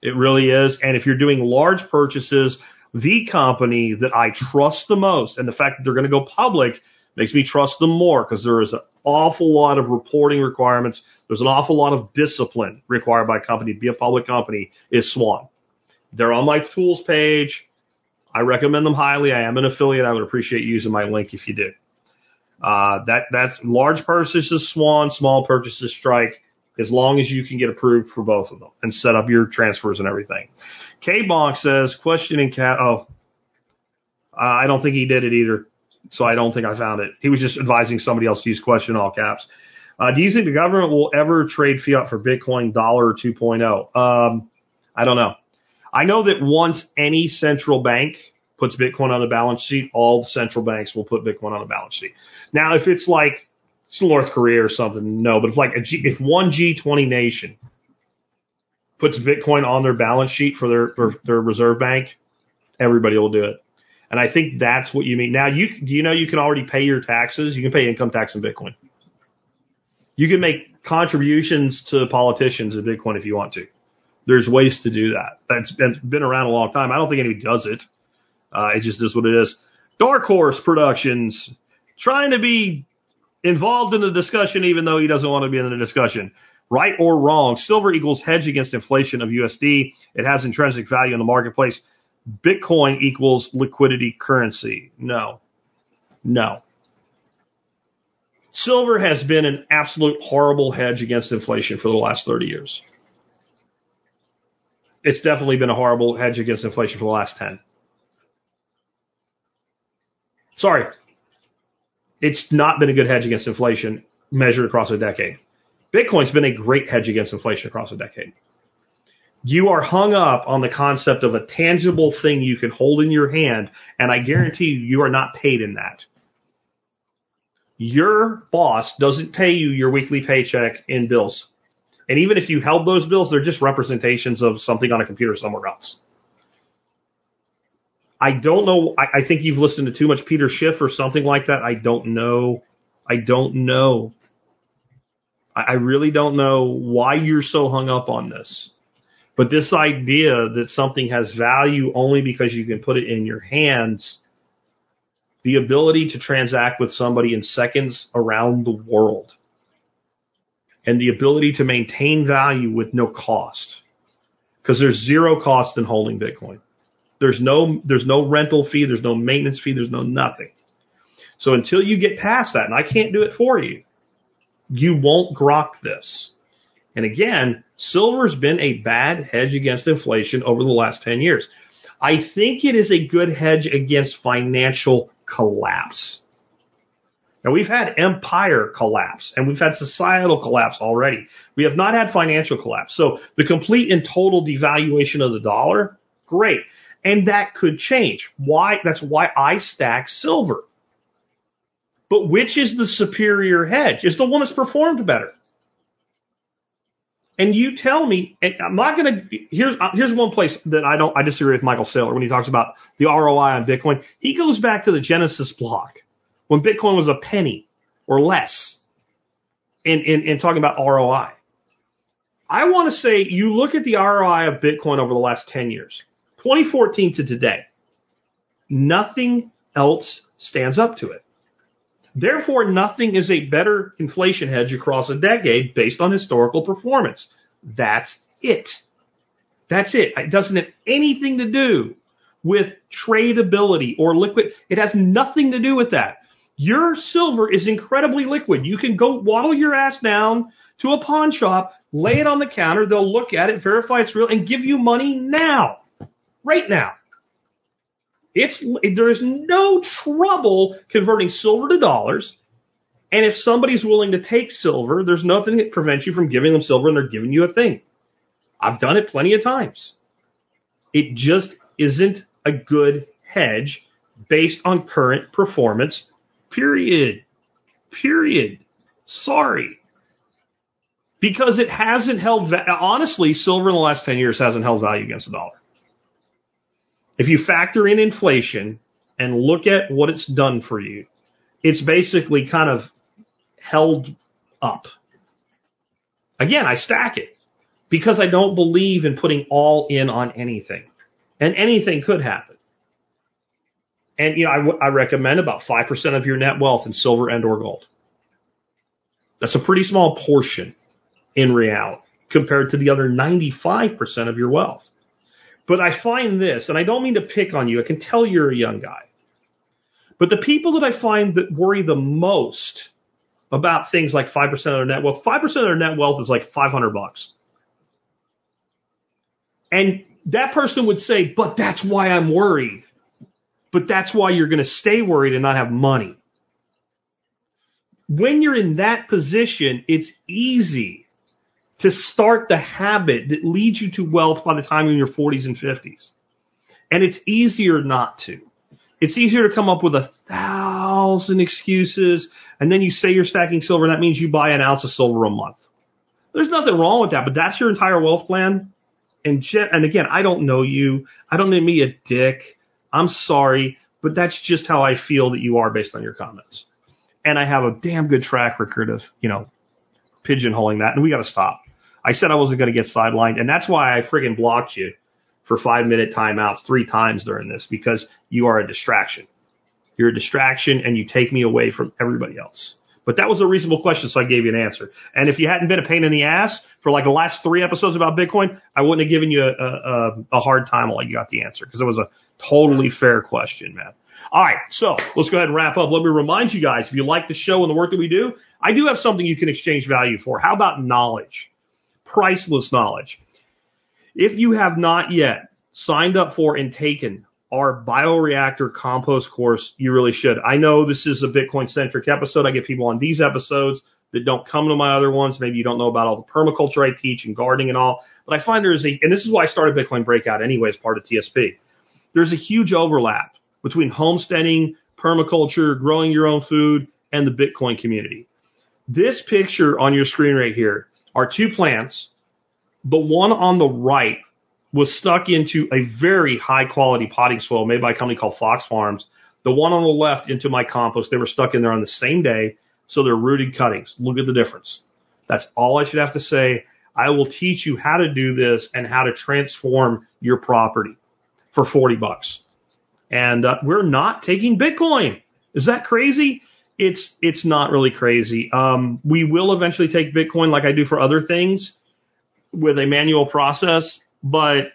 It really is. And if you're doing large purchases, the company that I trust the most and the fact that they're going to go public makes me trust them more because there is an awful lot of reporting requirements. There's an awful lot of discipline required by a company to be a public company is Swan. They're on my tools page. I recommend them highly. I am an affiliate. I would appreciate using my link if you do. Uh, that, that's large purchases Swan, small purchases Strike as long as you can get approved for both of them and set up your transfers and everything. K Bonk says, questioning cat, oh, I don't think he did it either. So I don't think I found it. He was just advising somebody else to use question all caps. Uh, do you think the government will ever trade fiat for Bitcoin dollar 2.0? Um, I don't know. I know that once any central bank puts Bitcoin on the balance sheet, all central banks will put Bitcoin on the balance sheet. Now, if it's like North Korea or something. No, but if like a G, if one G20 nation puts Bitcoin on their balance sheet for their for their reserve bank, everybody will do it. And I think that's what you mean. Now, you do you know you can already pay your taxes? You can pay income tax in Bitcoin. You can make contributions to politicians in Bitcoin if you want to. There's ways to do that. That's, been around a long time. I don't think anybody does it. Uh, it just is what it is. Dark Horse Productions trying to be involved in the discussion, even though he doesn't want to be in the discussion. Right or wrong, silver equals hedge against inflation of USD. It has intrinsic value in the marketplace. Bitcoin equals liquidity currency. No. No. Silver has been an absolute horrible hedge against inflation for the last 30 years. It's definitely been a horrible hedge against inflation for the last 10. Sorry, it's not been a good hedge against inflation measured across a decade. Bitcoin's been a great hedge against inflation across a decade. You are hung up on the concept of a tangible thing you can hold in your hand, and I guarantee you, you are not paid in that. your boss doesn't pay you your weekly paycheck in bills. And even if you held those bills, they're just representations of something on a computer somewhere else. I don't know. I, I think you've listened to too much Peter Schiff or something like that. I don't know. I don't know. I, I really don't know why you're so hung up on this. But this idea that something has value only because you can put it in your hands, the ability to transact with somebody in seconds around the world, and the ability to maintain value with no cost. Because there's zero cost in holding Bitcoin. There's no, there's no rental fee, there's no maintenance fee, there's no nothing. So until you get past that, and I can't do it for you, you won't grok this. And again, silver's been a bad hedge against inflation over the last 10 years. I think it is a good hedge against financial collapse. Now we've had empire collapse and we've had societal collapse already. We have not had financial collapse. So the complete and total devaluation of the dollar, great. And that could change. Why? That's why I stack silver. But which is the superior hedge? Is the one that's performed better? And you tell me, and I'm not going to, here's, uh, here's one place that I don't, I disagree with Michael Saylor when he talks about the ROI on Bitcoin. He goes back to the Genesis block when Bitcoin was a penny or less in, in, in talking about ROI. I want to say you look at the ROI of Bitcoin over the last 10 years, 2014 to today, nothing else stands up to it. Therefore, nothing is a better inflation hedge across a decade based on historical performance. That's it. That's it. It doesn't have anything to do with tradability or liquid. It has nothing to do with that. Your silver is incredibly liquid. You can go waddle your ass down to a pawn shop, lay it on the counter, they'll look at it, verify it's real, and give you money now. Right now. It's, there's no trouble converting silver to dollars. And if somebody's willing to take silver, there's nothing that prevents you from giving them silver and they're giving you a thing. I've done it plenty of times. It just isn't a good hedge based on current performance, period. Period. Sorry. Because it hasn't held, honestly, silver in the last 10 years hasn't held value against the dollar. If you factor in inflation and look at what it's done for you, it's basically kind of held up. Again, I stack it because I don't believe in putting all in on anything. And anything could happen. And, you know, I, recommend about 5% of your net wealth in silver and or gold. That's a pretty small portion in reality compared to the other 95% of your wealth. But I find this, and I don't mean to pick on you, I can tell you're a young guy. But the people that I find that worry the most about things like 5% of their net wealth, 5% of their net wealth is like 500 bucks. And that person would say, but that's why I'm worried. But that's why you're going to stay worried and not have money. When you're in that position, it's easy to start the habit that leads you to wealth by the time you're in your 40s and 50s. And it's easier not to. It's easier to come up with a thousand excuses and then you say you're stacking silver and that means you buy an ounce of silver a month. There's nothing wrong with that, but that's your entire wealth plan. And and again, I don't know you. I don't mean me a dick. I'm sorry, but that's just how I feel that you are based on your comments. And I have a damn good track record of, you know, pigeonholing that and we got to stop. I said I wasn't going to get sidelined, and that's why I friggin' blocked you for five minute timeouts three times during this because you are a distraction. You're a distraction and you take me away from everybody else. But that was a reasonable question, so I gave you an answer. And if you hadn't been a pain in the ass for like the last three episodes about Bitcoin, I wouldn't have given you a, a, a hard time while you got the answer because it was a totally fair question, man. All right, so let's go ahead and wrap up. Let me remind you guys, if you like the show and the work that we do, I do have something you can exchange value for. How about knowledge? Priceless knowledge. If you have not yet signed up for and taken our bioreactor compost course, you really should. I know this is a Bitcoin centric episode. I get people on these episodes that don't come to my other ones. Maybe you don't know about all the permaculture I teach and gardening and all, but I find there's a, and this is why I started Bitcoin Breakout anyway as part of TSP. There's a huge overlap between homesteading, permaculture, growing your own food, and the Bitcoin community. This picture on your screen right here are two plants. The one on the right was stuck into a very high quality potting soil made by a company called Fox Farms. The one on the left into my compost. They were stuck in there on the same day. So they're rooted cuttings. Look at the difference. That's all I should have to say. I will teach you how to do this and how to transform your property for 40 bucks. And uh, we're not taking Bitcoin. Is that crazy? It's it's not really crazy. Um, we will eventually take Bitcoin like I do for other things with a manual process, but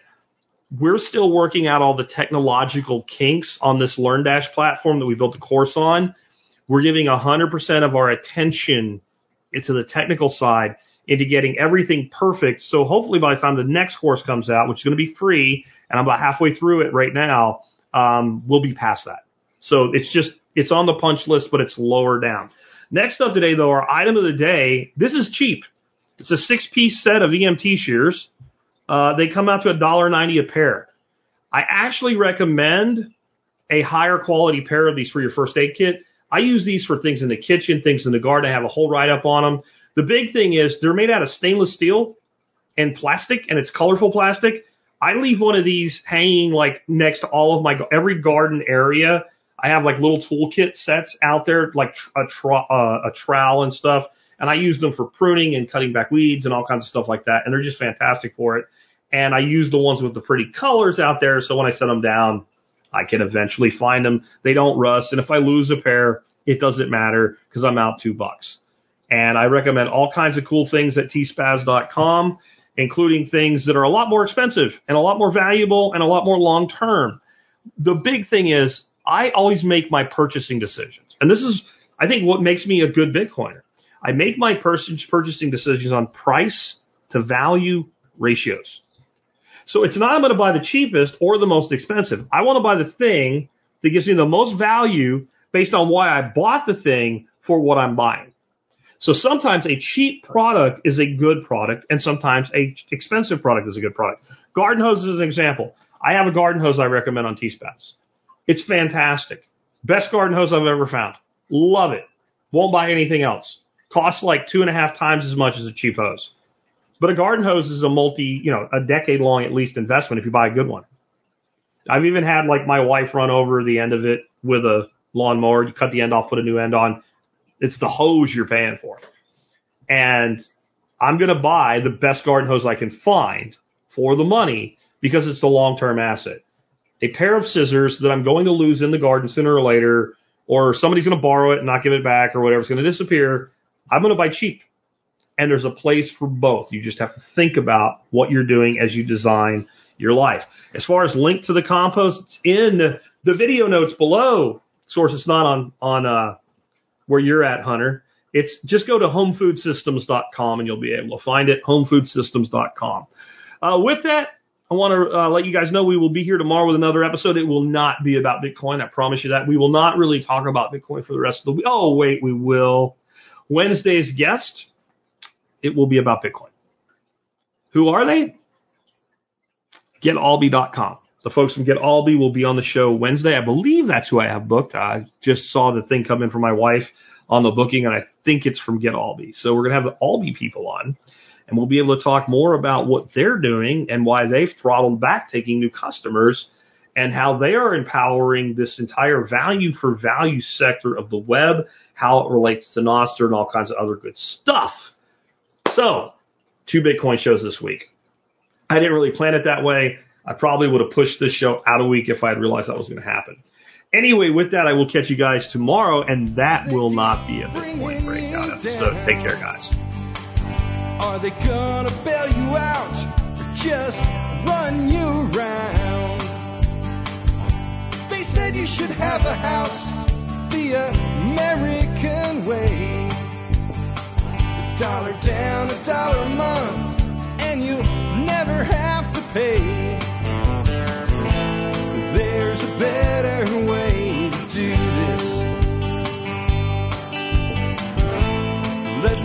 we're still working out all the technological kinks on this LearnDash platform that we built a course on. We're giving 100% of our attention into the technical side into getting everything perfect. So hopefully by the time the next course comes out, which is going to be free, and I'm about halfway through it right now, um, we'll be past that. So it's just, it's on the punch list, but it's lower down. Next up today, though, our item of the day. This is cheap. It's a six piece set of EMT shears. Uh, they come out to $1.90 a pair. I actually recommend a higher quality pair of these for your first aid kit. I use these for things in the kitchen, things in the garden. I have a whole write up on them. The big thing is they're made out of stainless steel and plastic, and it's colorful plastic. I leave one of these hanging like next to all of my every garden area. I have like little toolkit sets out there, like a, tra- uh, a trowel and stuff and I use them for pruning and cutting back weeds and all kinds of stuff like that. And they're just fantastic for it. And I use the ones with the pretty colors out there. So when I set them down, I can eventually find them. They don't rust. And if I lose a pair, it doesn't matter because I'm out two bucks. And I recommend all kinds of cool things at tspaz.com, including things that are a lot more expensive and a lot more valuable and a lot more long term. The big thing is I always make my purchasing decisions. And this is, I think, what makes me a good Bitcoiner. I make my purchasing decisions on price to value ratios. So it's not I'm going to buy the cheapest or the most expensive. I want to buy the thing that gives me the most value based on why I bought the thing for what I'm buying. So sometimes a cheap product is a good product and sometimes a expensive product is a good product. Garden hose is an example. I have a garden hose I recommend on T-Spaz. It's fantastic. Best garden hose I've ever found. Love it. Won't buy anything else costs like two and a half times as much as a cheap hose. But a garden hose is a multi, you know, a decade long at least investment if you buy a good one. I've even had like my wife run over the end of it with a lawnmower. You cut the end off, put a new end on. It's the hose you're paying for. And I'm going to buy the best garden hose I can find for the money because it's a long term asset. A pair of scissors that I'm going to lose in the garden sooner or later, or somebody's going to borrow it and not give it back or whatever. It's going to disappear. I'm going to buy cheap. And there's a place for both. You just have to think about what you're doing as you design your life. As far as link to the compost, it's in the video notes below. Source, it's not on, on, uh, where you're at, Hunter. It's just go to homefoodsystems.com and you'll be able to find it. Homefoodsystems.com. Uh, with that, I want to uh, let you guys know we will be here tomorrow with another episode. It will not be about Bitcoin. I promise you that. We will not really talk about Bitcoin for the rest of the week. Oh, wait, we will. Wednesday's guest, it will be about Bitcoin. Who are they? GetAlby.com. The folks from GetAlby will be on the show Wednesday. I believe that's who I have booked. I just saw the thing come in from my wife on the booking, and I think it's from GetAlby. So we're going to have the Alby people on, and we'll be able to talk more about what they're doing and why they've throttled back taking new customers and how they are empowering this entire value for value sector of the web, how it relates to Nostr and all kinds of other good stuff. So, two Bitcoin shows this week. I didn't really plan it that way. I probably would have pushed this show out a week if I had realized that was going to happen. Anyway, with that, I will catch you guys tomorrow, and that will not be a Bitcoin breakout episode. Take care, guys. Are they gonna bail you out or just run you around? They said you should have a house the American way. A dollar down, a dollar a month, and you never have